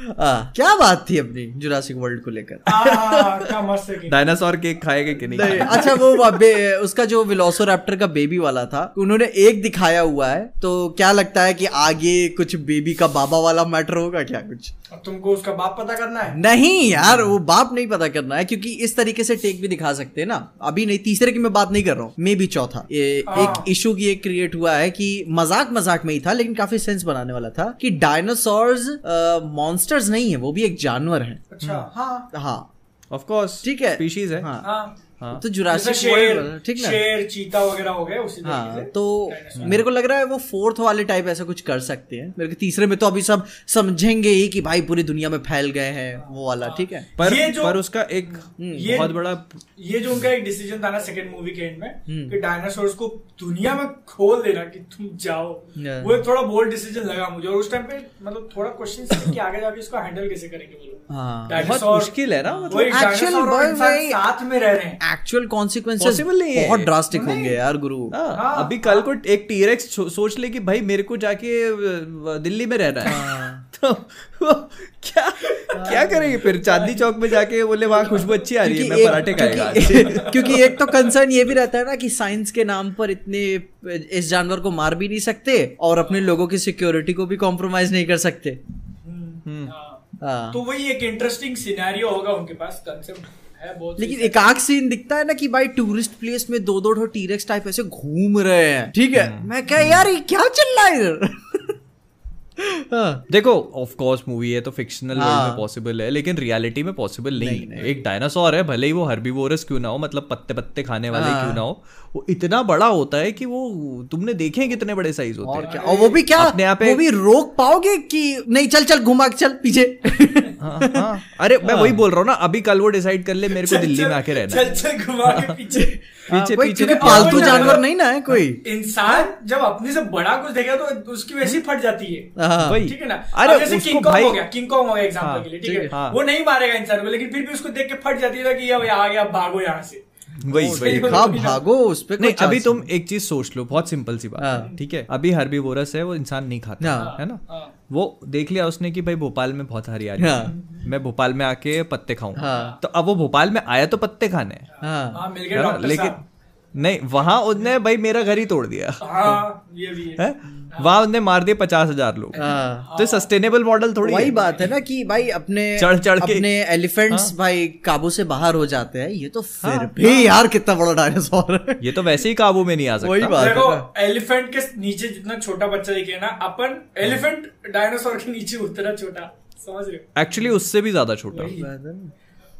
क्या बात थी अपनी जुरासिक वर्ल्ड को लेकर? हाँ, है डायनासोर केक खाएगा कि नहीं? नहीं अच्छा वो उसका जो विलोसोरैप्टर का बेबी वाला था उन्होंने एक दिखाया हुआ है तो क्या लगता है कि आगे कुछ बेबी का बाबा वाला मैटर होगा क्या कुछ? अब तुमको उसका बाप पता करना है? नहीं यार वो बाप नहीं पता करना है क्योंकि इस तरीके से टेक भी दिखा सकते हैं ना। अभी नहीं तीसरे की मैं बात नहीं कर रहा हूँ मे भी चौथा। ये हाँ। एक इशू की एक क्रिएट हुआ है कि मज़ाक मज़ाक में ही था लेकिन काफ़ी सेंस बनाने वाला था कि डायनासोर्स मॉन्स्टर्स नहीं है वो भी एक जानवर है। अच्छा। हाँ। हाँ। ऑफ़ कोर्स ठीक है। स्पीशीज है। हाँ। हाँ। हाँ। तो जुरासिक वर्ल्ड ठीक ना? शेर चीता वगैरह हो गए उसी तरीके हाँ से। तो मेरे को लग रहा है वो फोर्थ वाले टाइप ऐसा कुछ कर सकते हैं। मेरे को तीसरे में तो अभी सब समझेंगे ही कि भाई पूरी दुनिया में फैल गए हैं वो वाला ठीक है? पर ये जो- पर उसका एक ये- बहुत बड़ा ये जो उनका एक डिसीज़न था ना सेकंड मूवी के एंड में हम्म। कि डायनासोर्स को दुनिया में खोल देना कि तुम जाओ। वो एक थोड़ा बोल्ड डिसीज़न लगा मुझे और उस टाइम पे मतलब थोड़ा क्वेश्चन कि आगे जाके इसको हैंडल कैसे करेंगे वो लोग। हाँ। बहुत मुश्किल है ना मतलब डायनासोर साथ में रह रहे हैं। एक्चुअल कॉन्सिक्वेंसेस है। बहुत ड्रास्टिक होंगे यार गुरु। हाँ, हाँ, अभी कल को एक टीरेक्स सोच ले कि भाई मेरे को जाके दिल्ली में रहना है। तो वो क्या क्या करेंगे फिर? चांदनी चौक में जाके बोले वहाँ खुशबू अच्छी आ रही है मैं पराठे खाएगा। क्योंकि, एक तो कंसर्न ये भी रहता है ना कि साइंस के नाम पर इतने इस जानवर को मार भी नहीं सकते और अपने लोगों की सिक्योरिटी को भी कॉम्प्रोमाइज नहीं कर सकते। हम्म, हाँ। हाँ। तो वही एक इंटरेस्टिंग सिनेरियो होगा उनके पास कंसेप्ट है लेकिन एक आग सीन दिखता है ना कि भाई टूरिस्ट प्लेस में दो दो टीरेक्स टाइप ऐसे घूम रहे हैं। ठीक है। मैं क्या यार ये क्या चल रहा है इधर? हाँ, देखो ऑफ़ कोर्स मूवी है तो फिक्शनल वर्ल्ड हाँ। में पॉसिबल है लेकिन रियलिटी में पॉसिबल नहीं, नहीं, है। एक डायनासोर है भले ही वो हर्बीवोरस क्यों ना हो मतलब पत्ते पत्ते खाने वाले हाँ। क्यों ना हो वो इतना बड़ा होता है कि वो तुमने देखे हैं कितने बड़े साइज़ होते और हैं? क्या? और वो भी क्या? अपने आप वो भी रोक पाओगे कि नहीं चल चल घुमा के चल पीछे? हाँ, हाँ। अरे मैं वही बोल रहा हूँ ना अभी कल वो डिसाइड कर ले मेरे को दिल्ली में आके रहना है। चल चल घुमा के पीछे। पीछे पीछे तो पालतू जानवर नहीं ना है कोई। इंसान जब अपने से बड़ा कुछ देखेगा तो उसकी वैसी फट जाती है। हाँ। ठीक है ना? अरे जैसे किंग कॉन्ग हो गया किंग कॉन्ग हो गया एग्जांपल हाँ, के लिए ठीक है, है हाँ। वो नहीं मारेगा इंसान को लेकिन फिर भी उसको देख के फट जाती है कि आ गया भागो यहाँ से। वही वही हाँ भागो उस पर नहीं अभी तुम एक चीज़ सोच लो बहुत सिंपल सी बात है हाँ। ठीक है अभी हरबी बोरस है वो इंसान नहीं खाता हाँ। है ना हाँ। वो देख लिया उसने कि भाई भोपाल में बहुत हरियाली है। मैं भोपाल में आके पत्ते खाऊँगा हाँ। तो अब वो भोपाल में आया तो पत्ते खाने हाँ हाँ मिल गया लेकिन साहब नहीं वहाँ उसने भाई मेरा घर ही तोड़ दिया। हाँ ये भी है। है? वहाँ उसने मार दिए पचास हज़ार लोग। हाँ। तो सस्टेनेबल मॉडल थोड़ी वही बात है ना कि भाई अपने चढ़- चढ़ के- अपने एलिफेंट्स भाई काबू से बाहर हो जाते हैं ये तो फिर हाँ, भी यार कितना बड़ा डायनासोर है। ये तो वैसे ही काबू में नहीं आ सकता। वही बात है देखो एलिफेंट के नीचे जितना छोटा बच्चा दिखे ना अपन एलिफेंट डायनासोर के नीचे उतना छोटा समझ रहे एक्चुअली उससे भी ज़्यादा छोटा।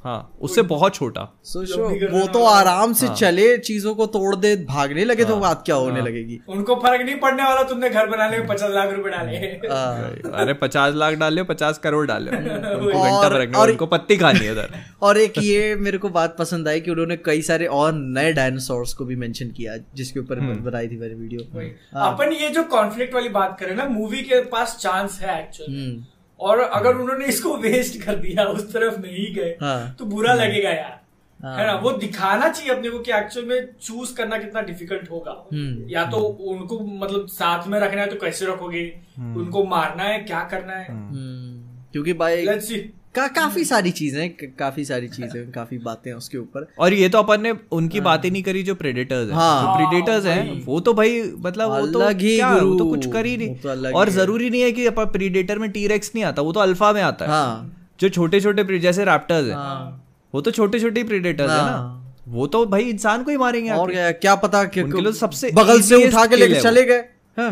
हाँ उससे बहुत छोटा। सोचो वो तो आराम से चले चीज़ों को तोड़ दे भागने लगे तो बात क्या होने लगेगी? उनको फ़र्क नहीं पड़ने वाला तुमने घर बनाने में पचास लाख रुपए डाले। हाँ। अरे पचास लाख डाले पचास करोड़ डाले उनको घंटा फ़र्क नहीं उनको पत्ती खानी है उधर। और एक ये मेरे को बात पसंद आई कि उन्होंने कई सारे और नए डायनासोर्स को भी मेंशन किया जिसके ऊपर बनाई थी मैंने वीडियो अपन ये जो कॉन्फ्लिक्ट वाली बात करें ना मूवी के पास चांस है एक्चुअली हम्म। और अगर उन्होंने इसको वेस्ट कर दिया उस तरफ़ नहीं गए हाँ। तो बुरा लगेगा यार। हाँ। है ना? वो दिखाना चाहिए अपने को कि एक्चुअल में चूज़ करना कितना डिफ़िकल्ट होगा। हम्म। या तो उनको मतलब साथ में रखना है तो कैसे रखोगे? उनको मारना है क्या करना है? हम्म, क्योंकि भाई लेट्स सी का, काफ़ी सारी चीज़ें काफ़ी सारी चीज़ें काफ़ी बातें हैं उसके ऊपर। और ये तो अपन ने उनकी बात ही नहीं करी जो प्रेडेटर्स हैं। हाँ। जो प्रेडेटर्स हाँ, हैं वो तो भाई मतलब वो तो क्या वो तो कुछ कर ही वो तो नहीं और ज़रूरी नहीं है कि अपन प्रीडेटर में टीरेक्स नहीं आता वो तो अल्फ़ा में आता है। हाँ। जो छोटे छोटे जैसे रैप्टर्स हैं। हाँ। वो तो छोटे छोटे प्रेडेटर्स है ना। वो तो भाई इंसान को ही मारेंगे और क्या पता उनके लिए सबसे बगल से उठा के लेके चले गए। हाँ।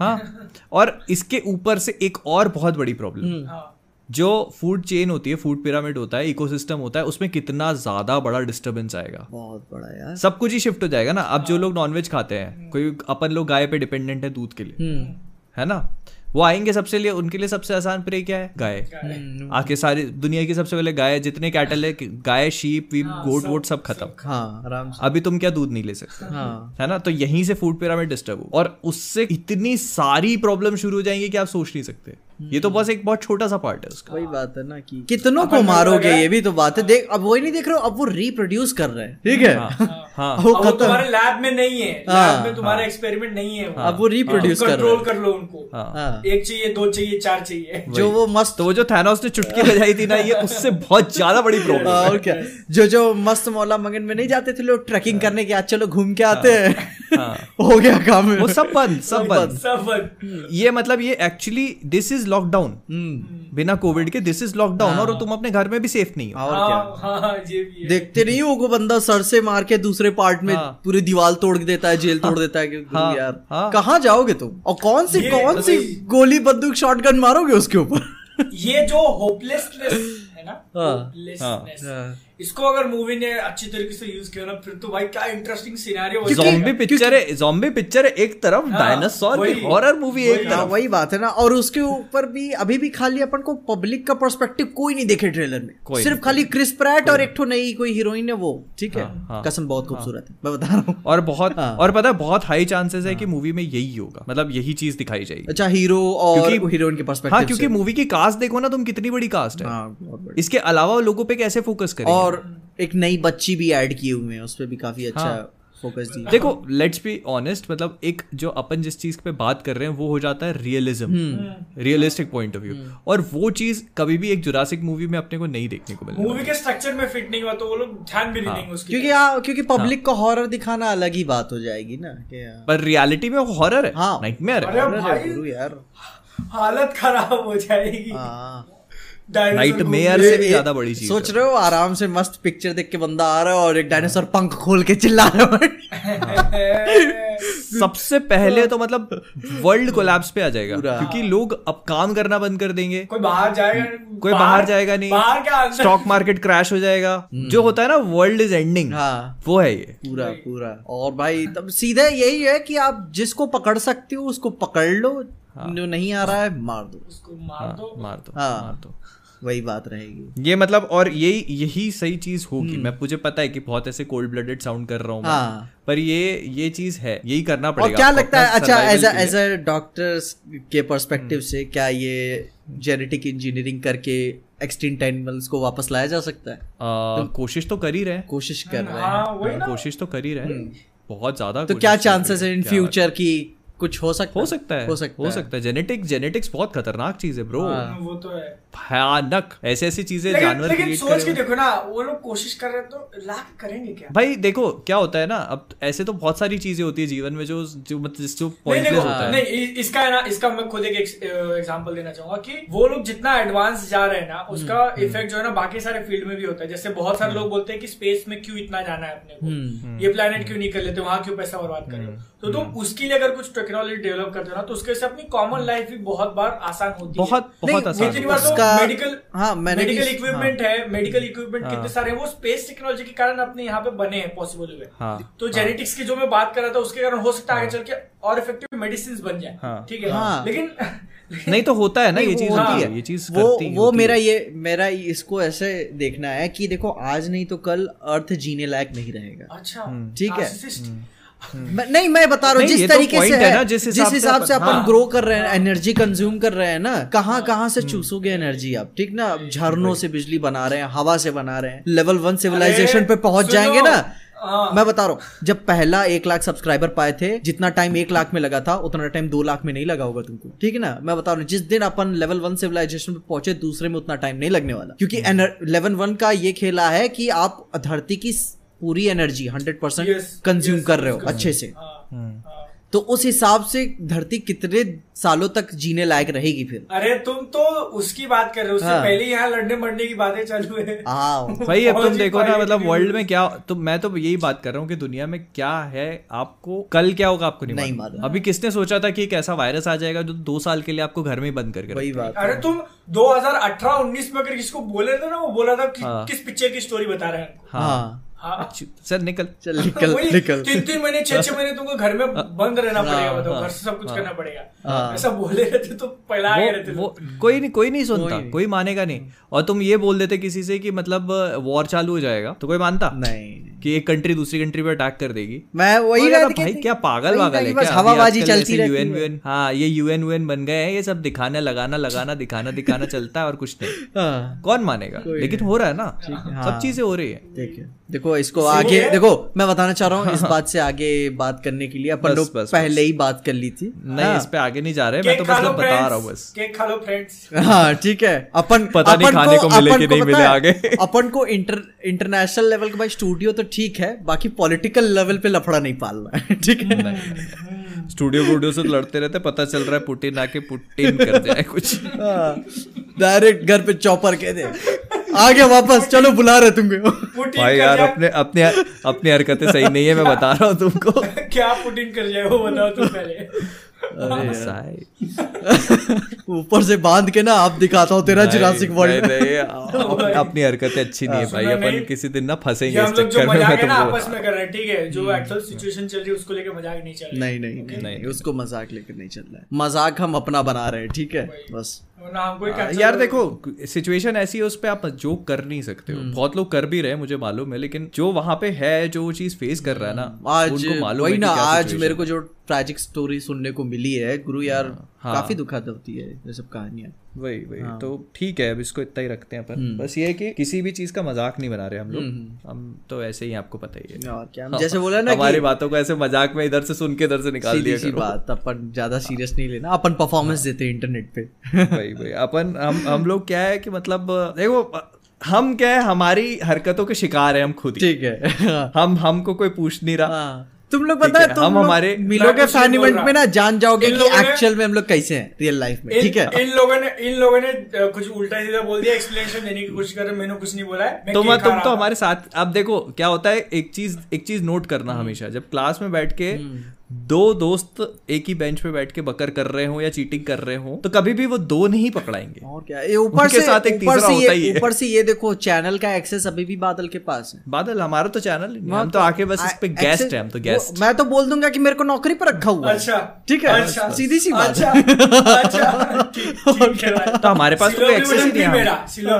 हाँ। और इसके ऊपर से एक और बहुत बड़ी प्रॉब्लम हाँ। जो फ़ूड चेन होती है फ़ूड पिरामिड होता है इकोसिस्टम होता है उसमें कितना ज़्यादा बड़ा डिस्टरबेंस आएगा। बहुत बड़ा यार। सब कुछ ही शिफ्ट हो जाएगा ना। अब जो लोग नॉनवेज खाते हैं कोई अपन लोग गाय पे डिपेंडेंट है दूध के लिए। हम्म। है ना? वो आएँगे सबसे लिए उनके लिए सबसे आसान प्रे क्या है? गाय। हम्म, आके सारी दुनिया की सबसे पहले गाय जितने कैटल है गाय शीप वीप गोट वोट सब खत्म। हाँ आराम से। अभी तुम क्या दूध नहीं ले सकते? हाँ। है ना? तो यहीं से फ़ूड पिरामिड डिस्टर्ब हो। और उससे इतनी सारी प्रॉब्लम शुरू हो जाएँगी कि आप सोच नहीं सकते। ये तो बस एक बहुत छोटा सा पार्ट है उसका। वही बात है ना कि कितनों को मारोगे ये भी तो बात है। देख अब वही नहीं देख रहे हो अब वो रिप्रोड्यूस कर रहे हैं। ठीक है? हाँ। वो वो खत्म। तुम्हारे लैब में नहीं है। हाँ, लैब में तुम्हारा एक्सपेरिमेंट नहीं है अब वो रिप्रोड्यूस कर रहे कंट्रोल कर लो उनको। हाँ। हाँ। एक चाहिए दो चाहिए चार चाहिए। जो वो मस्त तो वो जो थैनोस ने चुटकी बजाई थी ना ये उससे बहुत ज़्यादा बड़ी प्रॉब्लम हाँ, और क्या? जो जो मस्त मौला मगन में नहीं जाते थे लोग ट्रैकिंग करने के आज चलो घूम के आते हैं। हाँ। हो गया काम। वो सब बंद सब बंद। सब बंद। ये मतलब ये एक्चुअली दिस इज़ लॉकडाउन हम्म, बिना कोविड के दिस इज़ लॉकडाउन और तुम अपने घर में भी सेफ़ नहीं हो। और क्या? हाँ हाँ हाँ, ये भी है। देखते नहीं हो वो बंदा सर से मार के दूसरे पार्ट में हाँ। पूरी दीवार तोड़ देता है जेल तोड़ देता है हाँ, यार हाँ। कहाँ जाओगे तुम? और कौन सी कौन सी गोली बंदूक शॉटगन मारोगे उसके ऊपर? ये जो होपलेसनेस है ना हाँ। इसको अगर मूवी ने अच्छी तरीके से यूज़ किया ना फिर तो भाई क्या इंटरेस्टिंग सिनेरियो जॉम्बी पिक्चर है जॉम्बी पिक्चर है एक तरफ़ डायनासोर की हॉरर मूवी एक हाँ, तरफ़। वही बात है ना और उसके ऊपर भी अभी भी खाली अपन को पब्लिक का पर्सपेक्टिव कोई नहीं देखे ट्रेलर में। सिर्फ़ खाली क्रिस प्रैट और एक ठो नई कोई हीरोइन है वो ठीक है? हाँ, हाँ, कसम बहुत खूबसूरत है मैं बता रहा हूँ। और बहुत हाँ। और पता है बहुत हाई चांसेस है कि मूवी में यही होगा मतलब यही चीज़ दिखाई जाएगी। अच्छा हीरो और हीरोइन के पर्सपेक्टिव हाँ क्योंकि मूवी की कास्ट देखो ना तुम कितनी बड़ी कास्ट है। हाँ बहुत बड़ी। इसके अलावा लोगों पे कैसे फोकस करेंगे? और एक नई बच्ची भी ऐड किए हुए हैं उस पर भी काफ़ी अच्छा हाँ। फोकस दिया देखो लेट्स बी ऑनेस्ट मतलब एक जो अपन जिस चीज़ पे बात कर रहे हैं वो हो जाता है realism. Realistic point of view और वो चीज़ कभी भी एक जुरासिक मूवी में अपने को नहीं देखने को मिलती मूवी के स्ट्रक्चर में फिट नहीं हुआ तो वो लोग ध्यान भी नहीं हाँ। देंगे उसकी क्योंकि आ, क्योंकि पब्लिक को हॉरर दिखाना अलग ही बात हो जाएगी ना कि हाँ। पर रियलिटी में वो हॉरर है हाँ। नाइटमेयर है। यार हालत खराब हो जाएगी हाँ से भी ज़्यादा बड़ी चीज़ सोच रहे हो आराम से मस्त पिक्चर देख के बंदा आ रहा है और एक डायनासोर पंख खोल के चिल्ला रहा है। सबसे पहले तो मतलब वर्ल्ड कोलैप्स पे आ जाएगा क्योंकि लोग अब काम करना बंद कर देंगे। कोई बाहर जाएगा कोई बाहर जाएगा नहीं। बाहर क्या स्टॉक मार्केट क्रैश हो जाएगा। जो होता है ना वर्ल्ड इज़ एंडिंग हाँ। वो है ये। पूरा पूरा। और भाई तब सीधा यही है कि आप जिसको पकड़ सकते हो उसको पकड़ लो। जो नहीं आ रहा है मार दो। उसको मार हाँ, दो। मार दो हाँ। मार दो। वही बात रहेगी। ये मतलब और यही यही सही चीज़ होगी। मैं मुझे पता है कि बहुत ऐसे कोल्ड ब्लडेड साउंड कर रहा हूँ हाँ। पर ये ये चीज़ है यही करना और पड़ेगा क्या लगता है अच्छा एज एज अ डॉक्टर्स के पर्सपेक्टिव से क्या ये जेनेटिक इंजीनियरिंग करके एक्सटिंक्ट एनिमल्स को वापस लाया जा सकता है? आ, कोशिश तो कर ही रहे कोशिश कर रहे हैं। हाँ ना। कोशिश तो कर ही रहे बहुत ज़्यादा तो क्या चांसेस है इन फ्यूचर की कुछ हो सकता हो सकता है हो सकता हो है। सकता है। जेनेटिक जेनेटिक्स बहुत खतरनाक चीज़ है ब्रो वो तो है। भयानक ऐसी ऐसी चीज़ें जानवर लेकिन सोच के देखो ना वो लोग कोशिश कर रहे हैं तो लाख करेंगे क्या? भाई देखो क्या होता है ना अब ऐसे तो बहुत सारी चीज़ें होती है जीवन में जो जो मतलब जो पॉइंटलेस होता है। नहीं इसका है ना इसका मैं खुद एक एग्जांपल देना चाहूँगा कि वो लोग जितना एडवांस जा रहे हैं ना उसका हम्म, इफ़ेक्ट जो है ना बाकी सारे फ़ील्ड में भी होता है। जैसे बहुत सारे लोग बोलते हैं कि स्पेस में क्यों इतना जाना है अपने हम्म, को ये प्लेनेट क्यों नहीं कर लेते? वहाँ क्यों पैसा बर्बाद कर? रहे हो तो तुम उसके लिए अगर कुछ टेक्नोलॉजी डेवलप करते हो ना तो उसके से अपनी कॉमन लाइफ भी बहुत बार आसान होती है बहुत बहुत आसान है। तो उसका- मेडिकल हाँ, मेडिकल इक्विपमेंट है मेडिकल इक्विपमेंट हाँ। कितने सारे हैं वो स्पेस टेक्नोलॉजी के कारण अपने यहाँ पे बने हैं पॉसिबल हुए हाँ, तो जेनेटिक्स की जो मैं बात कर रहा था उसके कारण हो सकता है आगे चल के और इफ़ेक्टिव मेडिसिन बन जाए हाँ। ठीक है हाँ। लेकिन नहीं तो होता है ना ये चीज़ वो होती है है। ये चीज़ वो करती वो होती मेरा है। ये मेरा इसको ऐसे देखना है कि देखो आज नहीं तो कल अर्थ जीने लायक नहीं रहेगा अच्छा हम्म। ठीक है। नहीं मैं बता रहा हूँ जिस तो तरीके से है है, ना, जिस हिसाब से अपन- अपन हाँ। ग्रो कर रहे हैं एनर्जी कंज्यूम कर रहे हैं ना कहाँ कहाँ से चूसोगे एनर्जी आप? ठीक ना झरनों से बिजली बना रहे हैं हवा से बना रहे हैं लेवल वन सिविलाइजेशन पे पहुँच जाएँगे ना। हाँ। मैं बता रहा हूँ जब पहला एक लाख सब्सक्राइबर पाए थे जितना टाइम एक लाख में लगा था उतना टाइम दो लाख में नहीं लगा होगा तुमको। ठीक है ना? मैं बता रहा हूँ जिस दिन अपन लेवल वन सिविलाइजेशन पे पहुँचे दूसरे में उतना टाइम नहीं लगने वाला। क्योंकि लेवल वन का ये खेला है कि आप धरती की पूरी एनर्जी हंड्रेड परसेंट कंज्यूम कर रहे हो अच्छे से। हाँ, हम्म। हाँ। तो उस हिसाब से धरती कितने सालों तक जीने लायक रहेगी फिर? अरे तुम तो उसकी बात कर रहे हो उससे हाँ। पहले यहाँ लड़ने मरने की बातें चालू है। आओ भाई अब तुम देखो ना मतलब वर्ल्ड में क्या तो मैं तो यही बात कर रहा हूँ कि दुनिया में क्या है आपको कल क्या होगा आपको नहीं, नहीं मालूम। अभी किसने सोचा था कि एक ऐसा वायरस आ जाएगा जो दो साल के लिए आपको घर में ही बंद करके वही बात। अरे तुम 2018-19 में अगर किसको बोले थे ना वो बोला था हाँ। किस पिक्चर की स्टोरी बता रहे हैं। हाँ। हाँ सर निकल। चल निकल निकल। तीन तीन महीने छह छह महीने तुमको घर में बंद रहना पड़ेगा मतलब बताओ हाँ, घर से सब कुछ करना पड़ेगा। हाँ। ऐसा बोले रहते तो पहला आ रहते वो, वो कोई नहीं कोई नहीं सुनता कोई, मानेगा नहीं। और तुम ये बोल देते किसी से कि मतलब वॉर चालू हो जाएगा तो कोई मानता? नहीं। कि एक कंट्री दूसरी कंट्री पे अटैक कर देगी। मैं वही बात भाई क्या पागल वागल है क्या? हवाबाजी चलती रहती यूएन है। यूएन हाँ ये यूएन यूएन बन गए हैं ये सब दिखाना लगाना लगाना दिखाना दिखाना चलता है और कुछ नहीं। हाँ, कौन मानेगा? लेकिन हो रहा है ना? हाँ। सब चीज़ें हो रही है। देखो इसको आगे देखो मैं बताना चाह रहा हूँ इस बात से आगे बात करने के लिए अपन लोग पहले ही बात कर ली थी। नहीं इस पे आगे नहीं जा रहे मैं तो बस बता रहा हूँ बस। केक खा लो फ्रेंड्स हाँ ठीक है। अपन पता नहीं खाने को मिले कि नहीं मिले आगे। अपन को इंटर इंटरनेशनल लेवल का भाई स्टूडियो तो ठीक है बाकी पॉलिटिकल लेवल पे लफड़ा नहीं पालना है ठीक है? स्टूडियो वूडियो से लड़ते रहते पता चल रहा है पुटिन आके पुटिन कर जाए कुछ। डायरेक्ट घर पे चौपर कह दे। आ गया वापस चलो बुला रहे तुमको पुटिन भाई यार अपने अपने अपनी हरकतें सही नहीं है मैं बता रहा हूँ तुमको। क्या पुटिन कर जाए वो बताओ तुम पहले। ऊपर से बाँध के ना आप दिखाता हूँ तेरा जुरासिक वर्ल्ड नहीं, नहीं, अप- अपनी हरकतें अच्छी नहीं है भाई अपन किसी दिन ना फंसेंगे इस चक्कर में मैं तुमको आपस में कर रहे हैं ठीक है? जो एक्चुअल सिचुएशन चल रही है उसको लेके मज़ाक नहीं चल रहा नहीं नहीं नहीं, नहीं, नहीं उसको मज़ाक लेकर नहीं चल रहा है। मज़ाक हम अपना बना रहे हैं ठीक है? बस। ही यार देखो सिचुएशन ऐसी है उस पर आप जोक कर नहीं सकते हो। बहुत लोग कर भी रहे हैं मुझे मालूम है लेकिन जो वहाँ पे है जो वो चीज़ फेस कर रहा है ना आज उनको मालूम वही है ना आज मेरे को जो ट्रैजिक स्टोरी सुनने को मिली है गुरु यार हाँ। काफ़ी दुखद होती है ये सब कहानियाँ। वही वही। हाँ। तो ठीक है अब इसको इतना ही रखते हैं अपन। हम्म। बस ये है कि किसी भी चीज़ का मज़ाक नहीं बना रहे हम लोग। हम तो ऐसे ही आपको पता ही है। और क्या जैसे बोला ना हमारी बातों को ऐसे मज़ाक में इधर से सुन के इधर से निकाल दिया सी करो। बात अपन ज़्यादा सीरियस नहीं लेना अपन परफॉर्मेंस देते हैं इंटरनेट पे। वही वही। अपन हम हम लोग क्या है कि मतलब देखो हम क्या है हमारी हरकतों के शिकार है हम खुद ठीक है। हम हमको कोई पूछ नहीं रहा। हाँ। तुम लोग पता है तुम हम हमारे- मिलोगे के फ़ैन इवेंट में ना जान जाओगे कि एक्चुअल में हम लोग कैसे हैं रियल लाइफ में ठीक है? इन लोगों ने इन लोगों ने कुछ उल्टा सीधा बोल दिया एक्सप्लेनेशन देने की कोशिश कर रहे मैंने कुछ नहीं बोला है तो मैं तुम तो हमारे साथ अब देखो क्या होता है एक चीज़ एक चीज़ नोट करना हम्म। हमेशा जब क्लास में बैठ के दो दोस्त एक ही बेंच पे बैठ के बकर कर रहे हो या चीटिंग कर रहे हो तो कभी भी वो दो नहीं पकड़ाएँगे। और क्या? ये ऊपर से साथ एक तीसरा से होता ही है। ऊपर से ये देखो चैनल का एक्सेस अभी भी बादल के पास है। बादल हमारा तो चैनल ही नहीं हम तो हाँ, आके बस इस पे गेस्ट है हम तो गेस्ट मैं तो बोल दूँगा कि मेरे को नौकरी पर रखा हुआ है। अच्छा। ठीक है? अच्छा। सीधी सी बात अच्छा। अच्छा। है तो हमारे पास तो कोई access ही नहीं है। चलो।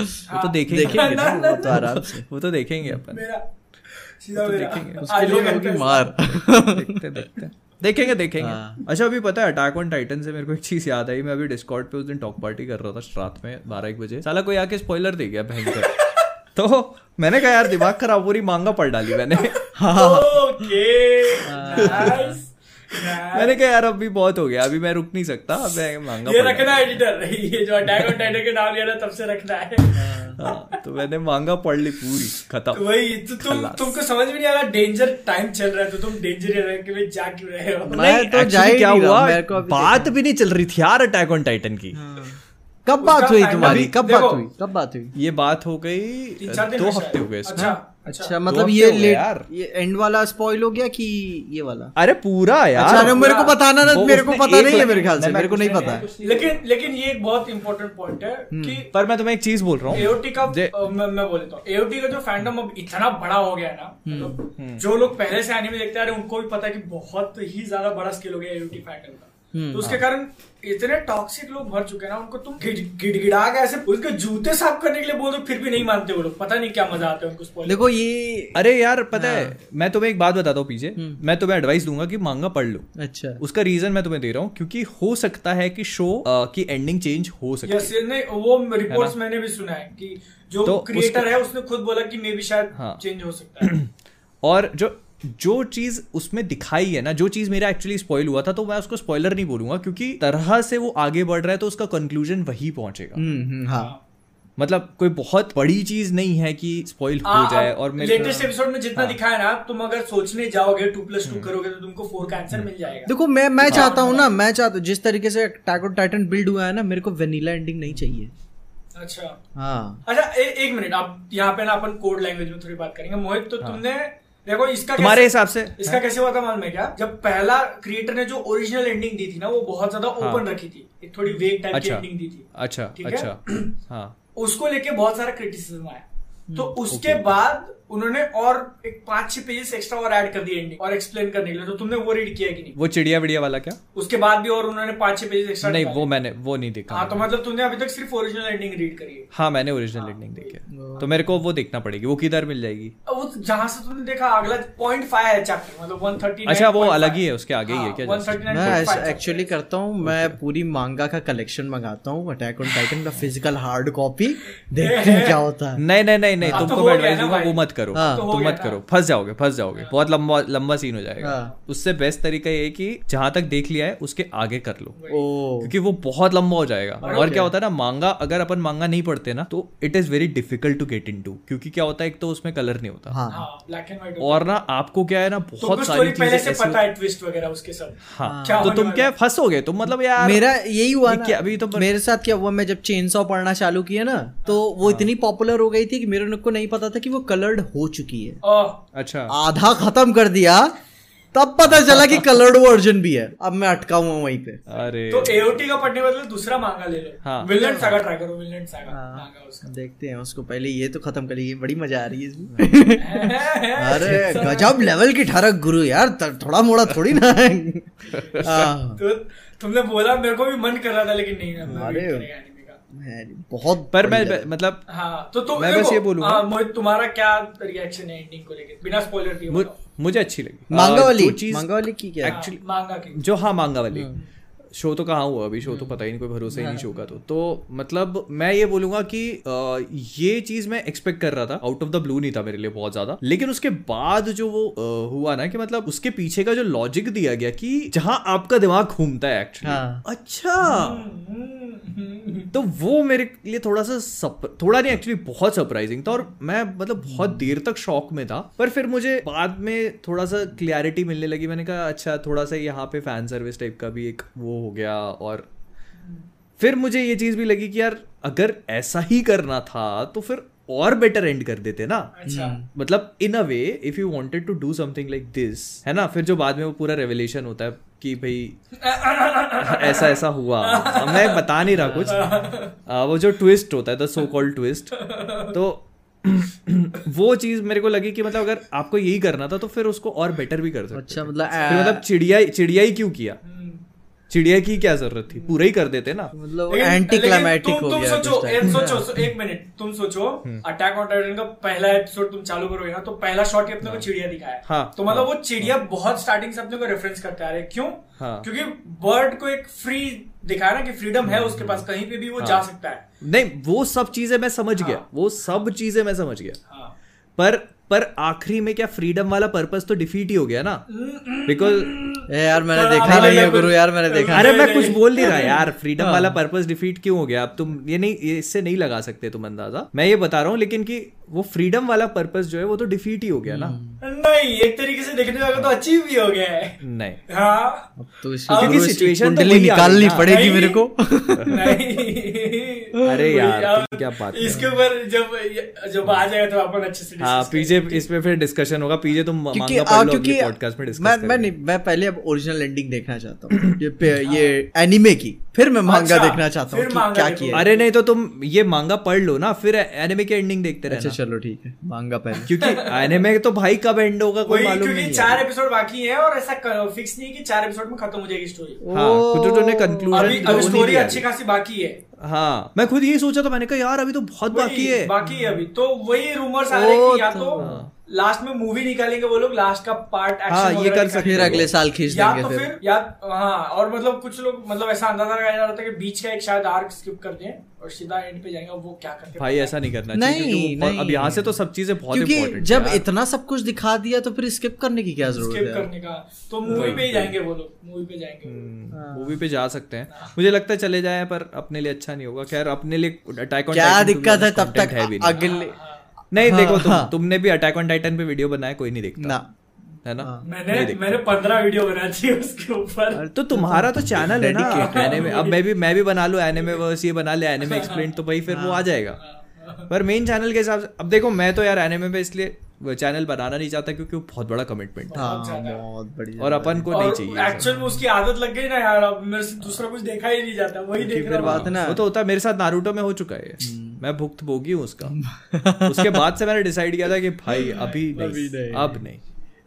वो तो देखेंगे। देखेंगे वो तो आराम से। वो तो देखेंगे अपन। मेरा देखेंगे। उसके लिए होगी मार देखते देखते। देखेंगे देखेंगे। हाँ। अच्छा अभी पता है अटैक ऑन टाइटन से मेरे को एक चीज़ याद आई। मैं अभी डिस्कॉर्ड पे उस दिन टॉक पार्टी कर रहा था रात में बारह एक बजे। साला कोई आके स्पॉइलर दे गया भयंकर। तो मैंने कहा यार दिमाग खराब पूरी मांगा पड़ डाली मैंने। ओके। हाँ। नाइस मैंने कहा यार अभी बहुत हो गया अभी मैं रुक नहीं सकता अब मैं मांगा ये रखना एडिटर ये जो अटैक ऑन टाइटन के नाम लिया ना तब से रखना है। हाँ, तो मैंने मांगा पढ़ ली पूरी खत्म। वही तो तुम तुमको समझ में नहीं आ रहा डेंजर टाइम चल रहा है तो तुम डेंजर एरिया के लिए जा क्यों रहे हो? मैं तो जा ही क्या नहीं रहा, हुआ? मेरे को अभी बात भी नहीं चल रही थी यार अटैक ऑन टाइटन की। कब बात हुई तुम्हारी? कब बात हुई? कब बात हुई? ये बात हो गई दो हफ़्ते हो गए इसमें। अच्छा। अच्छा मतलब ये लेट यार। ये एंड वाला स्पॉइल हो गया कि ये वाला? अरे पूरा यार। अच्छा अरे मेरे को बताना ना मेरे को पता नहीं है मेरे ख्याल से मेरे को नहीं पता। है लेकिन लेकिन ये एक बहुत इंपॉर्टेंट पॉइंट है कि पर मैं तुम्हें एक चीज़ बोल रहा हूँ। एओटी का मैं, मैं बोल देता हूँ। एओटी का जो फैंडम अब इतना बड़ा हो गया है ना मतलब जो लोग पहले से एनिमे देखते आ रहे हैं उनको भी पता है कि बहुत ही ज़्यादा बड़ा स्केल हो गया एओटी फैंडम का। तो उसके कारण इतने टॉक्सिक लोग भर चुके हैं ना उनको तुम गिड़गिड़ा के ऐसे उसके जूते साफ़ करने के लिए बोल दो फिर भी नहीं मानते वो लोग। पता नहीं क्या मज़ा आता है उनको देखो ये अरे यार पता है। मैं तुम्हें एक बात बताता हूँ पीछे। मैं तुम्हें एडवाइस दूँगा कि मांगा पढ़ लो। अच्छा। उसका रीजन मैं तुम्हें दे रहा हूँ क्योंकि हो सकता है कि शो की एंडिंग चेंज हो सकती नहीं वो रिपोर्ट मैंने भी सुना है कि जो तो क्रिएटर है उसने खुद बोला कि मे भी शायद हाँ। चेंज हो सकता है। और जो जो चीज़ उसमें दिखाई है ना जो चीज़ मेरा एक्चुअली स्पॉइल हुआ था तो मैं उसको स्पॉइलर नहीं बोलूँगा क्योंकि तरह से वो आगे बढ़ रहा है तो उसका कंक्लूजन वही पहुंचेगा। हम्म हम्म, हाँ। मतलब कोई बहुत बड़ी चीज़ नहीं है कि स्पॉइल हो जाए और मेरे लेटेस्ट एपिसोड में जितना हाँ। दिखाया ना तुम अगर सोचने जाओगे टू प्लस हम्म। टू करोगे तो तुमको फोर का आंसर मिल जाएगा। देखो मैं मैं चाहता हूँ ना मैं चाहता हूँ जिस तरीके से ऑन टाइटन बिल्ड हुआ है ना मेरे को वेनिला एंडिंग नहीं चाहिए। अच्छा। हाँ। अच्छा एक मिनट आप यहाँ पे ना अपन कोड लैंग्वेज में थोड़ी बात करेंगे। मोहित तो तुमने देखो इसका हाँ। तुम्हारे हिसाब से? इसका कैसे हुआ था मालूम है क्या? जब पहला क्रिएटर ने जो ओरिजिनल एंडिंग दी थी ना वो बहुत ज़्यादा ओपन हाँ, रखी थी। एक थोड़ी वेग टाइप अच्छा, की हाँ। एंडिंग दी थी। अच्छा ठीक अच्छा, है? हाँ उसको लेके बहुत सारा क्रिटिसिज्म आया। तो हम्म, उसके बाद उन्होंने और एक पाँच छह पेजेस एक्स्ट्रा और ऐड कर दिए एंडिंग और एक्सप्लेन करने के लिए। तो तुमने वो रीड किया कि नहीं? वो चिड़िया विड़िया वाला क्या? उसके बाद भी और उन्होंने पाँच छह पेजेस एक्स्ट्रा नहीं वो मैंने वो नहीं देखा। हाँ तो मतलब तुमने अभी तक सिर्फ़ ओरिजिनल एंडिंग रीड करी है। हाँ मैंने ओरिजिनल एंडिंग देखी है। तो मेरे को वो देखना पड़ेगी वो किधर मिल जाएगी? वो जहाँ से तुमने देखा अगला पॉइंट फाइव है चैप्टर मतलब वन थर्टी अच्छा वो अलग ही है उसके आगे ही है क्या वन थर्टी मैं एक्चुअली करता हूँ मैं पूरी मांगा का कलेक्शन मंगाता हूँ अटैक ऑन टाइटन का फ़िज़िकल हार्ड कॉपी देखते हैं क्या होता है। नहीं नहीं नहीं नहीं हाँ, तो तुमको मैं एडवाइस दूँगा वो मत करो हाँ। तो हो मत करो फंस जाओगे फंस जाओगे। बहुत लंबा लंबा सीन हो जाएगा। हाँ। उससे बेस्ट तरीका ये है कि जहाँ तक देख लिया है उसके आगे कर लो। क्योंकि वो बहुत लंबा हो जाएगा। और क्या होता है ना मांगा अगर अपन मांगा नहीं पढ़ते ना तो it is very difficult to get in क्योंकि क्या होता है एक तो उसमें कलर नहीं होता। हाँ। हाँ ब्लैक एंड व्हाइट और ना आपको क्या है ना बहुत सारी पहले चीज़ें पता है ट्विस्ट वगैरह उसके सब। हाँ। तो तुम क्या फंसोगे? तुम मतलब यार मेरा यही हुआ ना अभी तो मेरे साथ क्या हुआ मैं जब चेन सॉ पढ़ना चालू किया ना तो वो इतनी पॉपुलर हो गई थी कि मेरे को नहीं पता था कि वो कलर्ड हो चुकी है। अच्छा। आधा खत्म कर दिया तब पता चला कि कलर्ड वर्जन भी है। अब मैं अटका हुआ वहीं पे। अरे। तो एओटी का पढ़ने बदले दूसरा मांगा ले लो। हाँ। विलन सागा ट्राई करो विलन सागा हाँ। मांगा उसका। देखते हैं उसको पहले ये तो खत्म करिए बड़ी मज़ा आ रही है इसमें। अरे गजब लेवल की ठरक गुरु यार थोड़ा मोड़ा थोड़ी ना है। हाँ, तो तुमने बोला मेरे को भी मन कर रहा था लेकिन नहीं अरे। है, बहुत पर मैं मतलब हाँ तो तुम मैं बस ये बोलूँगा। हाँ, तुम्हारा क्या रिएक्शन है एंडिंग को लेके? बिना स्पॉइलर दिए मुझे अच्छी लगी। मांगा वाली? मांगा वाली की क्या? है? हाँ, मांगा की। जो हाँ मांगा वाली। शो तो कहाँ हुआ? अभी शो तो पता ही नहीं कोई भरोसा ही नहीं शो का तो। तो मतलब मैं ये बोलूँगा कि ये चीज़ मैं एक्सपेक्ट कर रहा था। आउट ऑफ़ द ब्लू नहीं था मेरे लिए बहुत ज़्यादा। लेकिन उसके बाद जो वो हुआ ना कि मतलब उसके पीछे का जो लॉजिक दिया गया कि जहाँ आपका दिमाग घूमता है एक्चुअली हाँ। अच्छा! तो वो मेरे लिए थोड़ा सा थोड़ा नहीं एक्चुअली बहुत सरप्राइजिंग था और मैं मतलब बहुत देर तक शॉक में था। पर फिर मुझे बाद में थोड़ा सा क्लियरिटी मिलने लगी। मैंने कहा अच्छा थोड़ा सा यहाँ पे फ़ैन सर्विस टाइप का भी एक वो हो गया और फिर मुझे ये चीज़ भी लगी कि यार अगर ऐसा ही करना था तो फिर और बेटर एंड कर देते ना। अच्छा। मतलब in a way if you wanted to do something like this है ना फिर जो बाद में वो पूरा रेवलेशन होता है कि भाई ऐसा ऐसा हुआ। मैं बता नहीं रहा कुछ। आ, वो जो ट्विस्ट होता है द सो कॉल्ड ट्विस्ट तो वो चीज़ मेरे को लगी कि मतलब अगर आपको यही करना था तो फिर उसको और बेटर भी कर सकते अच्छा मतलब फिर मतलब चिड़िया चिड़िया ही क्यों किया? चिड़िया की क्या ज़रूरत थी? पूरा ही कर देते ना। मतलब एंटी लेकिन क्लाइमैटिक तुम- हो गया सोचो एक सोचो एक मिनट तुम सोचो अटैक ऑन टाइटन का पहला एपिसोड तुम चालू करोगे ना तो पहला शॉट ही अपने को चिड़िया दिखाया। है। हाँ, तो मतलब वो चिड़िया बहुत स्टार्टिंग से अपने को रेफरेंस करते आ रहे हैं क्यों? हाँ। क्योंकि बर्ड को एक फ्री दिखाया ना कि फ्रीडम है उसके पास कहीं पे भी वो जा सकता है। नहीं वो सब चीज़ें मैं समझ गया। वो सब चीज़ें मैं समझ गया। हाँ। पर पर आखिरी में क्या फ्रीडम वाला पर्पस तो डिफीट ही हो गया ना? बिकॉज़ ए यार मैंने देखा नहीं है गुरु यार मैंने देखा अरे नहीं, मैं कुछ बोल नहीं रहा यार फ्रीडम हाँ। वाला पर्पस डिफीट क्यों हो गया? अब तुम ये नहीं ये इससे नहीं लगा सकते तुम अंदाज़ा। मैं ये बता रहा हूँ लेकिन कि वो फ्रीडम वाला पर्पस जो है वो तो डिफीट ही हो गया ना। नहीं एक तरीके से देखने जाओगे तो अचीव भी हो गया है। नहीं। हाँ। अब तो इस इसकी situation तो गई निकालनी पड़ेगी मेरे को। नहीं। अरे यार, तुम क्या बात इसके ऊपर जब जब आ जाएगा तो अपन अच्छे से हाँ पीजे इसमें फिर डिस्कशन होगा। पीजे तुम मांगा पढ़ लो क्योंकि अगले पॉडकास्ट में डिस्कस मैं मैं नहीं मैं पहले अब ओरिजिनल एंडिंग देखना चाहता हूँ। ये ये एनिमे की। फिर मैं मांगा अच्छा, देखना चाहता हूँ क्या किया है। अरे नहीं तो तुम ये मांगा पढ़ लो ना फिर एनिमे की एंडिंग देखते अच्छा चलो ठीक है। मांगा पहले। क्योंकि एनिमे तो भाई कब एंड होगा कोई मालूम क्योंकि नहीं चार एपिसोड बाकी है और ऐसा फिक्स नहीं है कि चार एपिसोड में खत्म हो जाएगी स्टोरी हाँ कुछ तो उन्होंने अभी कंक्लूजन अभी स्टोरी अच्छी खासी बाकी है। हाँ। मैं खुद यही सोचा था मैंने कहा यार अभी तो बहुत बाकी है। बाकी है अभी। तो वही रूमर्स आ रहे हैं कि या तो- तो लास्ट में मूवी निकालेंगे वो लोग लास्ट का पार्ट हाँ, ये कर सकते फिर अगले साल खींच या देंगे तो फिर। या हाँ और मतलब कुछ लोग मतलब ऐसा अंदाज़ा लगाया जा रहा था कि बीच का एक शायद आर्क स्किप कर दें और सीधा एंड पे जाएँगे वो क्या करते भाई ऐसा नहीं करना नहीं, चाहिए क्योंकि वो बहुत- नहीं। अब यहाँ से तो सब चीज़ें बहुत क्योंकि जब इतना सब कुछ दिखा दिया तो फिर स्किप करने की क्या ज़रूरत स्किप है करने का। तो मूवी पे ही जाएँगे वो लोग मूवी पे जाएँगे मूवी पे जा सकते हैं। मुझे लगता है चले जाए पर अपने लिए अच्छा नहीं होगा। खैर अपने लिए अटैक क्या दिक्कत है तब तक है भी नहीं हाँ, देखो हाँ, तुम हाँ। तुमने भी अटैक ऑन टाइटन पे वीडियो बनाया कोई नहीं देखता। ना। है ना? हाँ। मैंने मैंने पंद्रह वीडियो बना दी उसके ऊपर। तो तुम्हारा तो चैनल है ना. एनिमे अब मैं भी मैं भी बना लूँ एनिमे वर्स ये बना लिया एनिमे एक्सप्लेन तो भाई फिर वो आ जाएगा। पर मेन चैनल के हिसाब से अब देखो मैं तो यार एनिमे पे इसलिए चैनल बनाना नहीं चाहता क्योंकि वो बहुत बड़ा कमिटमेंट है। हाँ बहुत और अपन को नहीं चाहिए एक्चुअल में उसकी आदत लग गई ना यार अब मेरे से दूसरा कुछ देखा ही नहीं जाता वही देख फिर रहा बात है। ना वो तो होता है मेरे साथ नारूटो में हो चुका है। हम्म। मैं भुक्त भोगी हूँ उसका। उसके बाद से मैंने डिसाइड किया था कि भाई अभी नहीं। अब नहीं।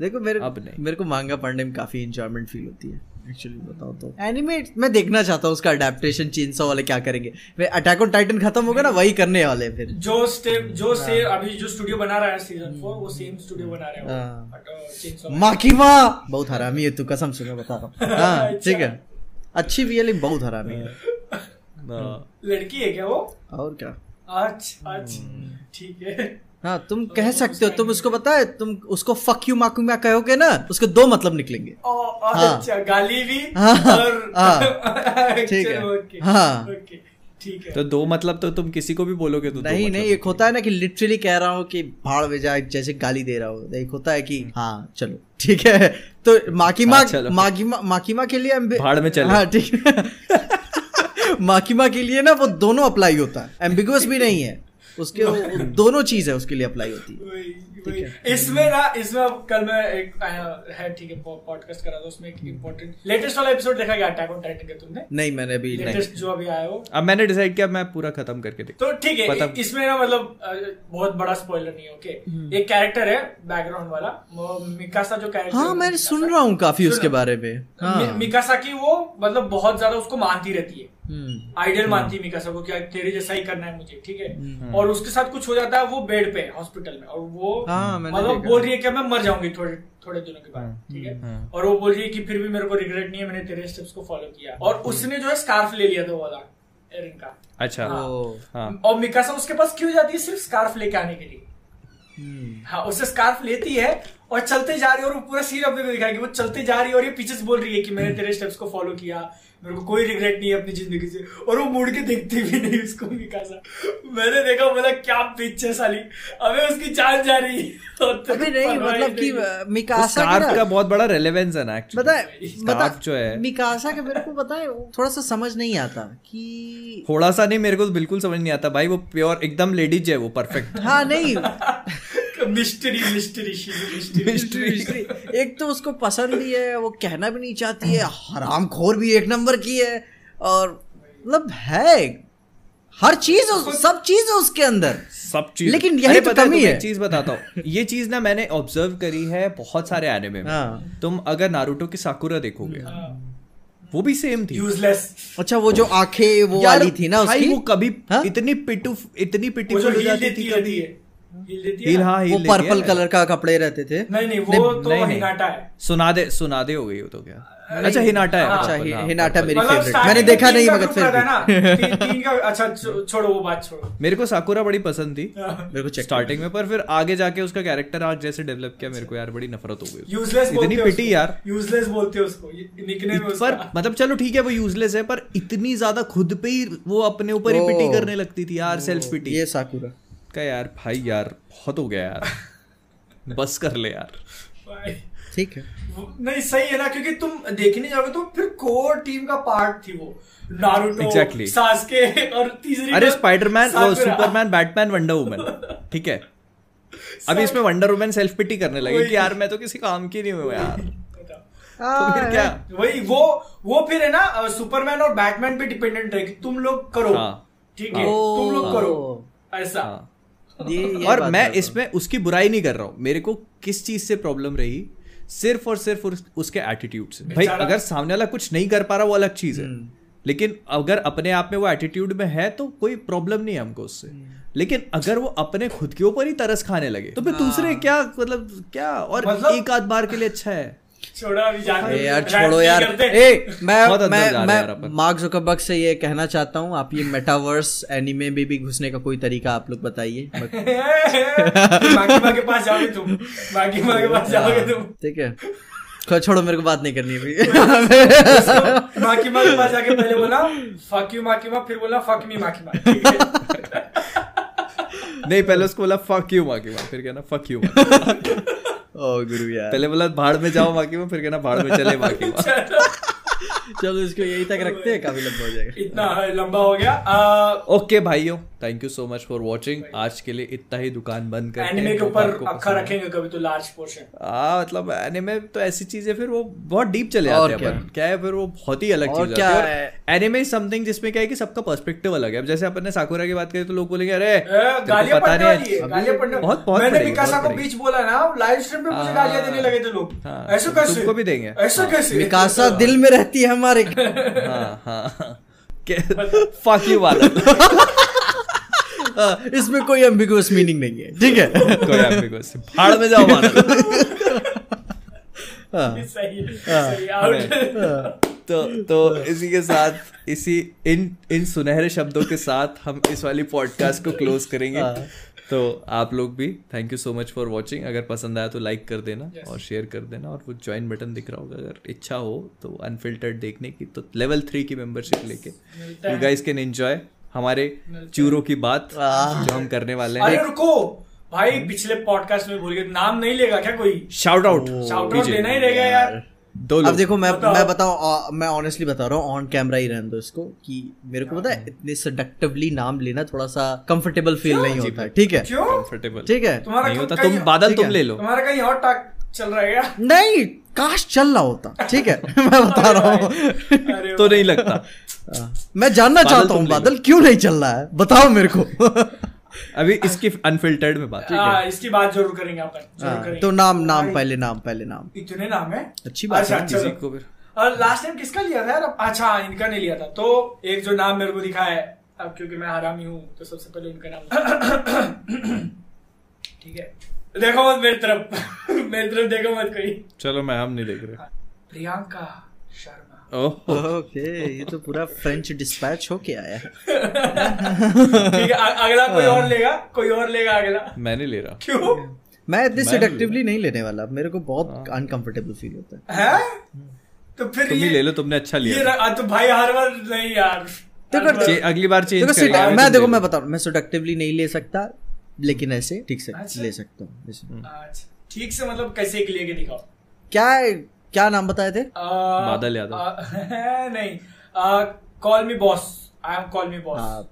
देखो मेरे अब नहीं। मेरे को मांगा पढ़ने में काफ़ी इंजॉयमेंट फील होती है। एक्चुअली बताओ तो। एनिमे मैं देखना चाहता हूँ उसका अडेप्टेशन चीनसो वाले क्या करेंगे। वे अटैक ऑन टाइटन खत्म होगा ना वही करने वाले फिर। जो स्टेप जो हाँ। से अभी जो स्टूडियो बना रहा है सीज़न फोर वो सेम स्टूडियो बना रहे हैं हाँ। uh। माकिमा! बहुत हरामी है तू कसम से मैं बता रहा हूँ। हाँ अच्छा। ठीक है। अच्छी भी है बहुत हरामी है। हाँ। लड़की है क्या वो? और क्या? अच्छा अच्छा। ठीक है। हाँ तुम तो कह सकते हो तुम उसको पता है तुम उसको फक यू माकूमा कहोगे ना उसके दो मतलब निकलेंगे। ओ, हाँ। अच्छा गाली भी हाँ, और हाँ, ठीक है, ओके, हाँ। ओके, ठीक है। तो दो मतलब तो तुम किसी को भी बोलोगे तो नहीं मतलब नहीं एक होता है ना कि लिटरली कह रहा हूँ कि भाड़ में जाए जैसे गाली दे रहा हूँ। एक होता है कि हाँ चलो ठीक है। तो माकीमा हाँ, चलो। माकीमा माकीमा के लिए एम्बि- भाड़ में चलो। हाँ ठीक है। माकीमा के लिए ना वो दोनों अप्लाई होता है। एम्बिगुअस भी नहीं है। उसके दोनों चीज़ है उसके लिए अप्लाई होती है। इसमें ना इसमें कल मैं एक है ठीक है पॉडकास्ट करा था उसमें एक इम्पोर्टेंट लेटेस्ट वाला एपिसोड देखा गया अटैक ऑन टाइटन का तुमने? नहीं मैंने अभी लेटेस्ट जो अभी आया हो। अब मैंने डिसाइड किया मैं पूरा खत्म करके देख। तो ठीक है इसमें ना मतलब बहुत बड़ा स्पॉइलर नहीं है ओके एक कैरेक्टर है बैकग्राउंड वाला मिकासा जो कैरेक्टर हाँ मैं सुन रहा हूँ काफ़ी उसके बारे में। हाँ। मिकासा की वो मतलब बहुत ज़्यादा उसको मानती रहती है। हम्म, आइडियल मानती है मिकासा को क्या तेरे जैसा ही करना है मुझे ठीक है? और उसके साथ कुछ हो जाता है वो बेड पे हॉस्पिटल में और वो हाँ, मतलब बोल रही है कि मैं मर जाऊँगी थोड़े थोड़े दिनों के बाद ठीक है? और वो बोल रही है कि फिर भी मेरे को रिग्रेट नहीं है मैंने तेरे स्टेप्स को फॉलो किया। और उसने जो है स्कार्फ ले लिया था वो वाला एरिन का। अच्छा। ओ, हाँ। और मिकासा उसके पास क्यों जाती है? सिर्फ़ स्कार्फ लेके आने के लिए। हम्म, हाँ उसे स्कार्फ लेती है और चलते जा रही है और वो पूरा सीन अपने को दिखाया कि वो चलते जा रही है और ये पीछे से बोल रही है कि मैंने तेरे स्टेप्स को फॉलो किया मेरे को कोई रिग्रेट नहीं है अपनी ज़िंदगी से। और वो मुड़ के देखती भी नहीं उसको मिकासा मैंने देखा बोला क्या पिच है साली। अबे उसकी जान जा रही है। अभी नहीं मतलब कि मिकासा का का बहुत बड़ा रेलेवेंस है ना एक्चुअली बता बता जो है- मिकासा के मेरे को पता है थोड़ा सा समझ नहीं आता कि थोड़ा सा नहीं मेरे को तो बिल्कुल समझ नहीं आता। भाई वो प्योर एकदम लेडीज़ है वो परफेक्ट हाँ नहीं। मिस्ट्री मिस्ट्री मिस्ट्री एक तो उसको पसंद ही है वो कहना भी नहीं चाहती है हराम खोर भी एक नंबर की है और मतलब है हर चीज़ सब चीज़ है उसके अंदर। सब चीज़। लेकिन यही तो कमी है। चीज़ बताता हूँ। ये चीज़ ना मैंने ऑब्ज़र्व करी है बहुत सारे एनिमे में। हाँ। तुम अगर नारुतो की साकुरा देखोगे वो भी सेम थी। यूजलेस अच्छा वो जो आँखें वो वाली थी ना उसकी? वो कभी हाँ? इतनी पिटू इतनी पिटीफुल हो जाती थी कभी। है। हील है हील हाँ वो पर्पल कलर का कपड़े रहते थे। नहीं नहीं वो तो नहीं, नहीं। हिनाटा है। सुनादे सुनादे हो गई हो तो क्या? अच्छा हिनाटा है हाँ, अच्छा हाँ, हिनाटा मेरी मतलब फेवरेट मैंने में देखा तीन नहीं मगर फिर भी। तीन, तीन का अच्छा छोड़ो वो बात छोड़ो। मेरे को साकुरा बड़ी पसंद थी। मेरे को स्टार्टिंग में पर फिर आगे जाके उसका कैरेक्टर आज जैसे डेवलप किया मेरे को यार बड़ी नफरत हो गई यूजलेस इतनी पिटी यार। यूजलेस बोलते हैं उसको। निकने में पर मतलब चलो ठीक है वो यूजलेस है पर इतनी ज़्यादा खुद पे ही वो अपने ऊपर ही पिटी करने लगती थी यार सेल्फ पिटी ये साकुरा। का यार भाई यार बहुत हो गया यार। बस कर ले यार। ठीक है। नहीं सही है ना क्योंकि तुम देखने जाओगे तो फिर कोर टीम का पार्ट थी वो। Naruto Exactly. सास्के और तीसरी अरे तो स्पाइडरमैन वो सुपरमैन बैटमैन वंडर वुमन ठीक है। अभी इसमें वंडर वुमन सेल्फ पिटी करने लगे कि यार मैं तो किसी काम की नहीं हूँ यार। तो फिर क्या? वही वो वो फिर है ना सुपरमैन और बैटमैन पे डिपेंडेंट है कि तुम लोग करो। हाँ। ठीक है तुम लोग करो। ऐसा। हाँ। ये, ये और मैं इसमें उसकी बुराई नहीं कर रहा हूँ। मेरे को किस चीज़ से प्रॉब्लम रही? सिर्फ़ और सिर्फ़ उस, उसके एटीट्यूड से। भाई अगर सामने वाला कुछ नहीं कर पा रहा वो अलग चीज़ है। लेकिन अगर अपने आप में वो एटीट्यूड में है तो कोई प्रॉब्लम नहीं है हमको उससे। लेकिन अगर वो अपने खुद के ऊपर ही तरस खाने लगे तो फिर दूसरे क्या मतलब क्या? और मतलब- एक आध बार के लिए अच्छा है। छोड़ो अभी यार छोड़ो यार। ए मैं मैं मैं मार्क जुकरबर्ग से ये कहना चाहता हूँ आप ये मेटावर्स एनिमे में भी घुसने का कोई तरीका आप लोग बताइए। माँ के पास जाओगे तुम। माँ के पास जाओगे तुम। ठीक है। छोड़ो मेरे को बात नहीं करनी अभी। माकी माँ के पास जाके पहले बोला फक यू माकी माँ फिर बोला फक मी माकी माँ। ठीक नहीं पहले उसको बोला फक यू माँ की माँ फिर कहना फक यू ओ गुरु यार। पहले बोला भाड़ में जाओ बाकी में फिर कहना भाड़ में चले बाकी चलो इसको यही तक रखते हैं काफ़ी लंबा हो जाएगा। इतना लंबा हो गया। ओके भाइयों thank you so much for watching आज के लिए इतना ही दुकान बंद करते एनिमे के ऊपर अक्खा रखेंगे कभी तो लार्ज पोर्शन हाँ मतलब एनिमे तो ऐसी चीज़ है फिर वो बहुत डीप चले जाते हैं क्या? अपन। क्या? है फिर वो बहुत ही अलग चीज़ है? है? एनिमे समथिंग जिसमें क्या है कि सबका पर्सपेक्टिव अलग है। अब जैसे अपन ने साकुरा की बात करी तो लोग बोलेंगे अरे पता पड़ने नहीं वाली है है गालियाँ पड़ने बहुत बहुत मैंने विकासा को बीच बोला ना लाइव स्ट्रीम पे मुझे हाँ। गालियाँ देने लगे थे लोग। हाँ, ऐसा कैसे? तुमको भी देंगे। ऐसा कैसे? विकासा दिल में रहती है हमारे हाँ हाँ। फक यू वाला हाँ, इसमें कोई एम्बिगुअस मीनिंग नहीं है ठीक है? कोई ambiguous। भाड़ में जाओ माना। हाँ, है, तो तो इसी के साथ इसी इन इन सुनहरे शब्दों के साथ हम इस वाली पॉडकास्ट को क्लोज करेंगे। हाँ। तो आप लोग भी thank you so much for watching अगर पसंद आया तो लाइक कर देना yes. और शेयर कर देना और वो ज्वाइन बटन दिख रहा होगा। अगर इच्छा हो तो अनफिल्टर्ड देखने की तो लेवल थ्री की मेंबरशिप लेके। यू गाइस कैन एंजॉय हमारे चूरों की बात जो हम करने वाले अरे हैं रुको! भाई पिछले पॉडकास्ट में भूल गए। नाम नहीं लेगा क्या कोई? शाउट आउट शाउट आउट लेना ही रहेगा यार। दो अब देखो मैं बताओ। मैं बताऊँ मैं ऑनेस्टली बता रहा हूँ ऑन कैमरा ही रहने दो इसको कि मेरे को पता है इतने सडक्टिवली नाम लेना थोड़ा सा कंफर्टेबल फील नहीं होता है ठीक है? कंफर्टेबल ठीक है? नहीं होता तुम बादल तुम ले लो। तुम्हारा कहीं और टाक चल रहा है क्या? नहीं काश चल रहा होता ठीक है? मैं बता रहा हूँ। तो नहीं लगता। मैं जानना चाहता हूँ। बादल क्यों नहीं चल रहा है? बताओ मेरे को। अभी इसकी अनफिल्टर्ड में बात हाँ, इसकी बात ज़रूर करेंगे अपन ज़रूर हाँ, करेंगे। तो नाम नाम पहले नाम पहले नाम। इतने नाम है? अच्छी बात अच्छा है, किसी को भी। और लास्ट टाइम किसका लिया था यार? अच्छा इनका नहीं लिया था। तो एक जो नाम मेरे को दिखा है अब क्योंकि मैं हरामी हूँ तो सबसे पहले उनका नाम। ठीक है। देखो मत मेरी तरफ़। मेरी तरफ़ देखो मत कोई। चलो मैं हम नहीं देख रहे। प्रियंका शर्मा। ओके ये तो पूरा फ्रेंच डिस्पैच हो के आया ठीक है अगला कोई और लेगा? कोई और लेगा अगला? मैं नहीं ले रहा। क्यों? मैं इतने सेडक्टिवली नहीं लेने वाला। मेरे को बहुत अनकंफर्टेबल फील होता है। है? तो फिर तुम ही ये ले लो तुमने अच्छा ये लिया तो भाई हर बार नहीं यार। चे- अगली बार चेंज देखो करेंगे। मैं देखो मैं बता रहा हूँ मैं सेडक्टिवली नहीं ले सकता लेकिन ऐसे ठीक से अच्छा। ले सकता हूँ अच्छा, ठीक से मतलब कैसे एक लेके दिखाओ। क्या क्या नाम बताए थे? बादल यादव। नहीं call me boss I am call me boss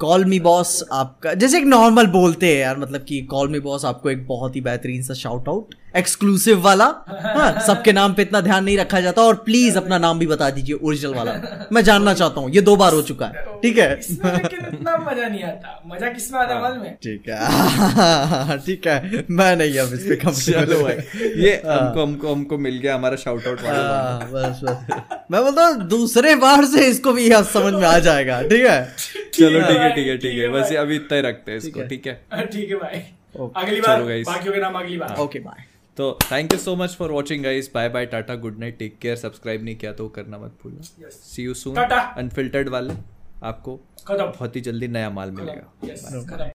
call me boss आपका जैसे एक नॉर्मल बोलते हैं यार मतलब कि कॉल मी बॉस आपको एक बहुत ही बेहतरीन सा शाउट आउट एक्सक्लूसिव वाला। हाँ, सबके नाम पे इतना ध्यान नहीं रखा जाता और प्लीज़ अपना नाम भी बता दीजिए ओरिजिनल वाला। मैं जानना चाहता हूँ ये दो बार हो चुका है ठीक है? इतना मज़ा नहीं आता। मज़ा किसमें आता है ठीक है। ठीक है मैं नहीं अब इस पे चलो ये हमको हमको हमको मिल गया हमारा शाउट आउट वाला हाँ, बस बस। मैं बोलता हूँ दूसरे बार से इसको भी यह समझ में आ जाएगा ठीक है? चलो ठीक है। ठीक है ठीक है बस अभी इतना ही रखते हैं इसको ठीक है? ठीक है भाई Okay, अगली बार बाकियों के नाम अगली बार। ओके बाय तो thank you so much for watching guys bye bye tata good night take care subscribe नहीं किया तो करना मत भूलना. सी यू सून अनफिल्टर्ड वाले. आपको बहुत ही जल्दी नया माल मिलेगा.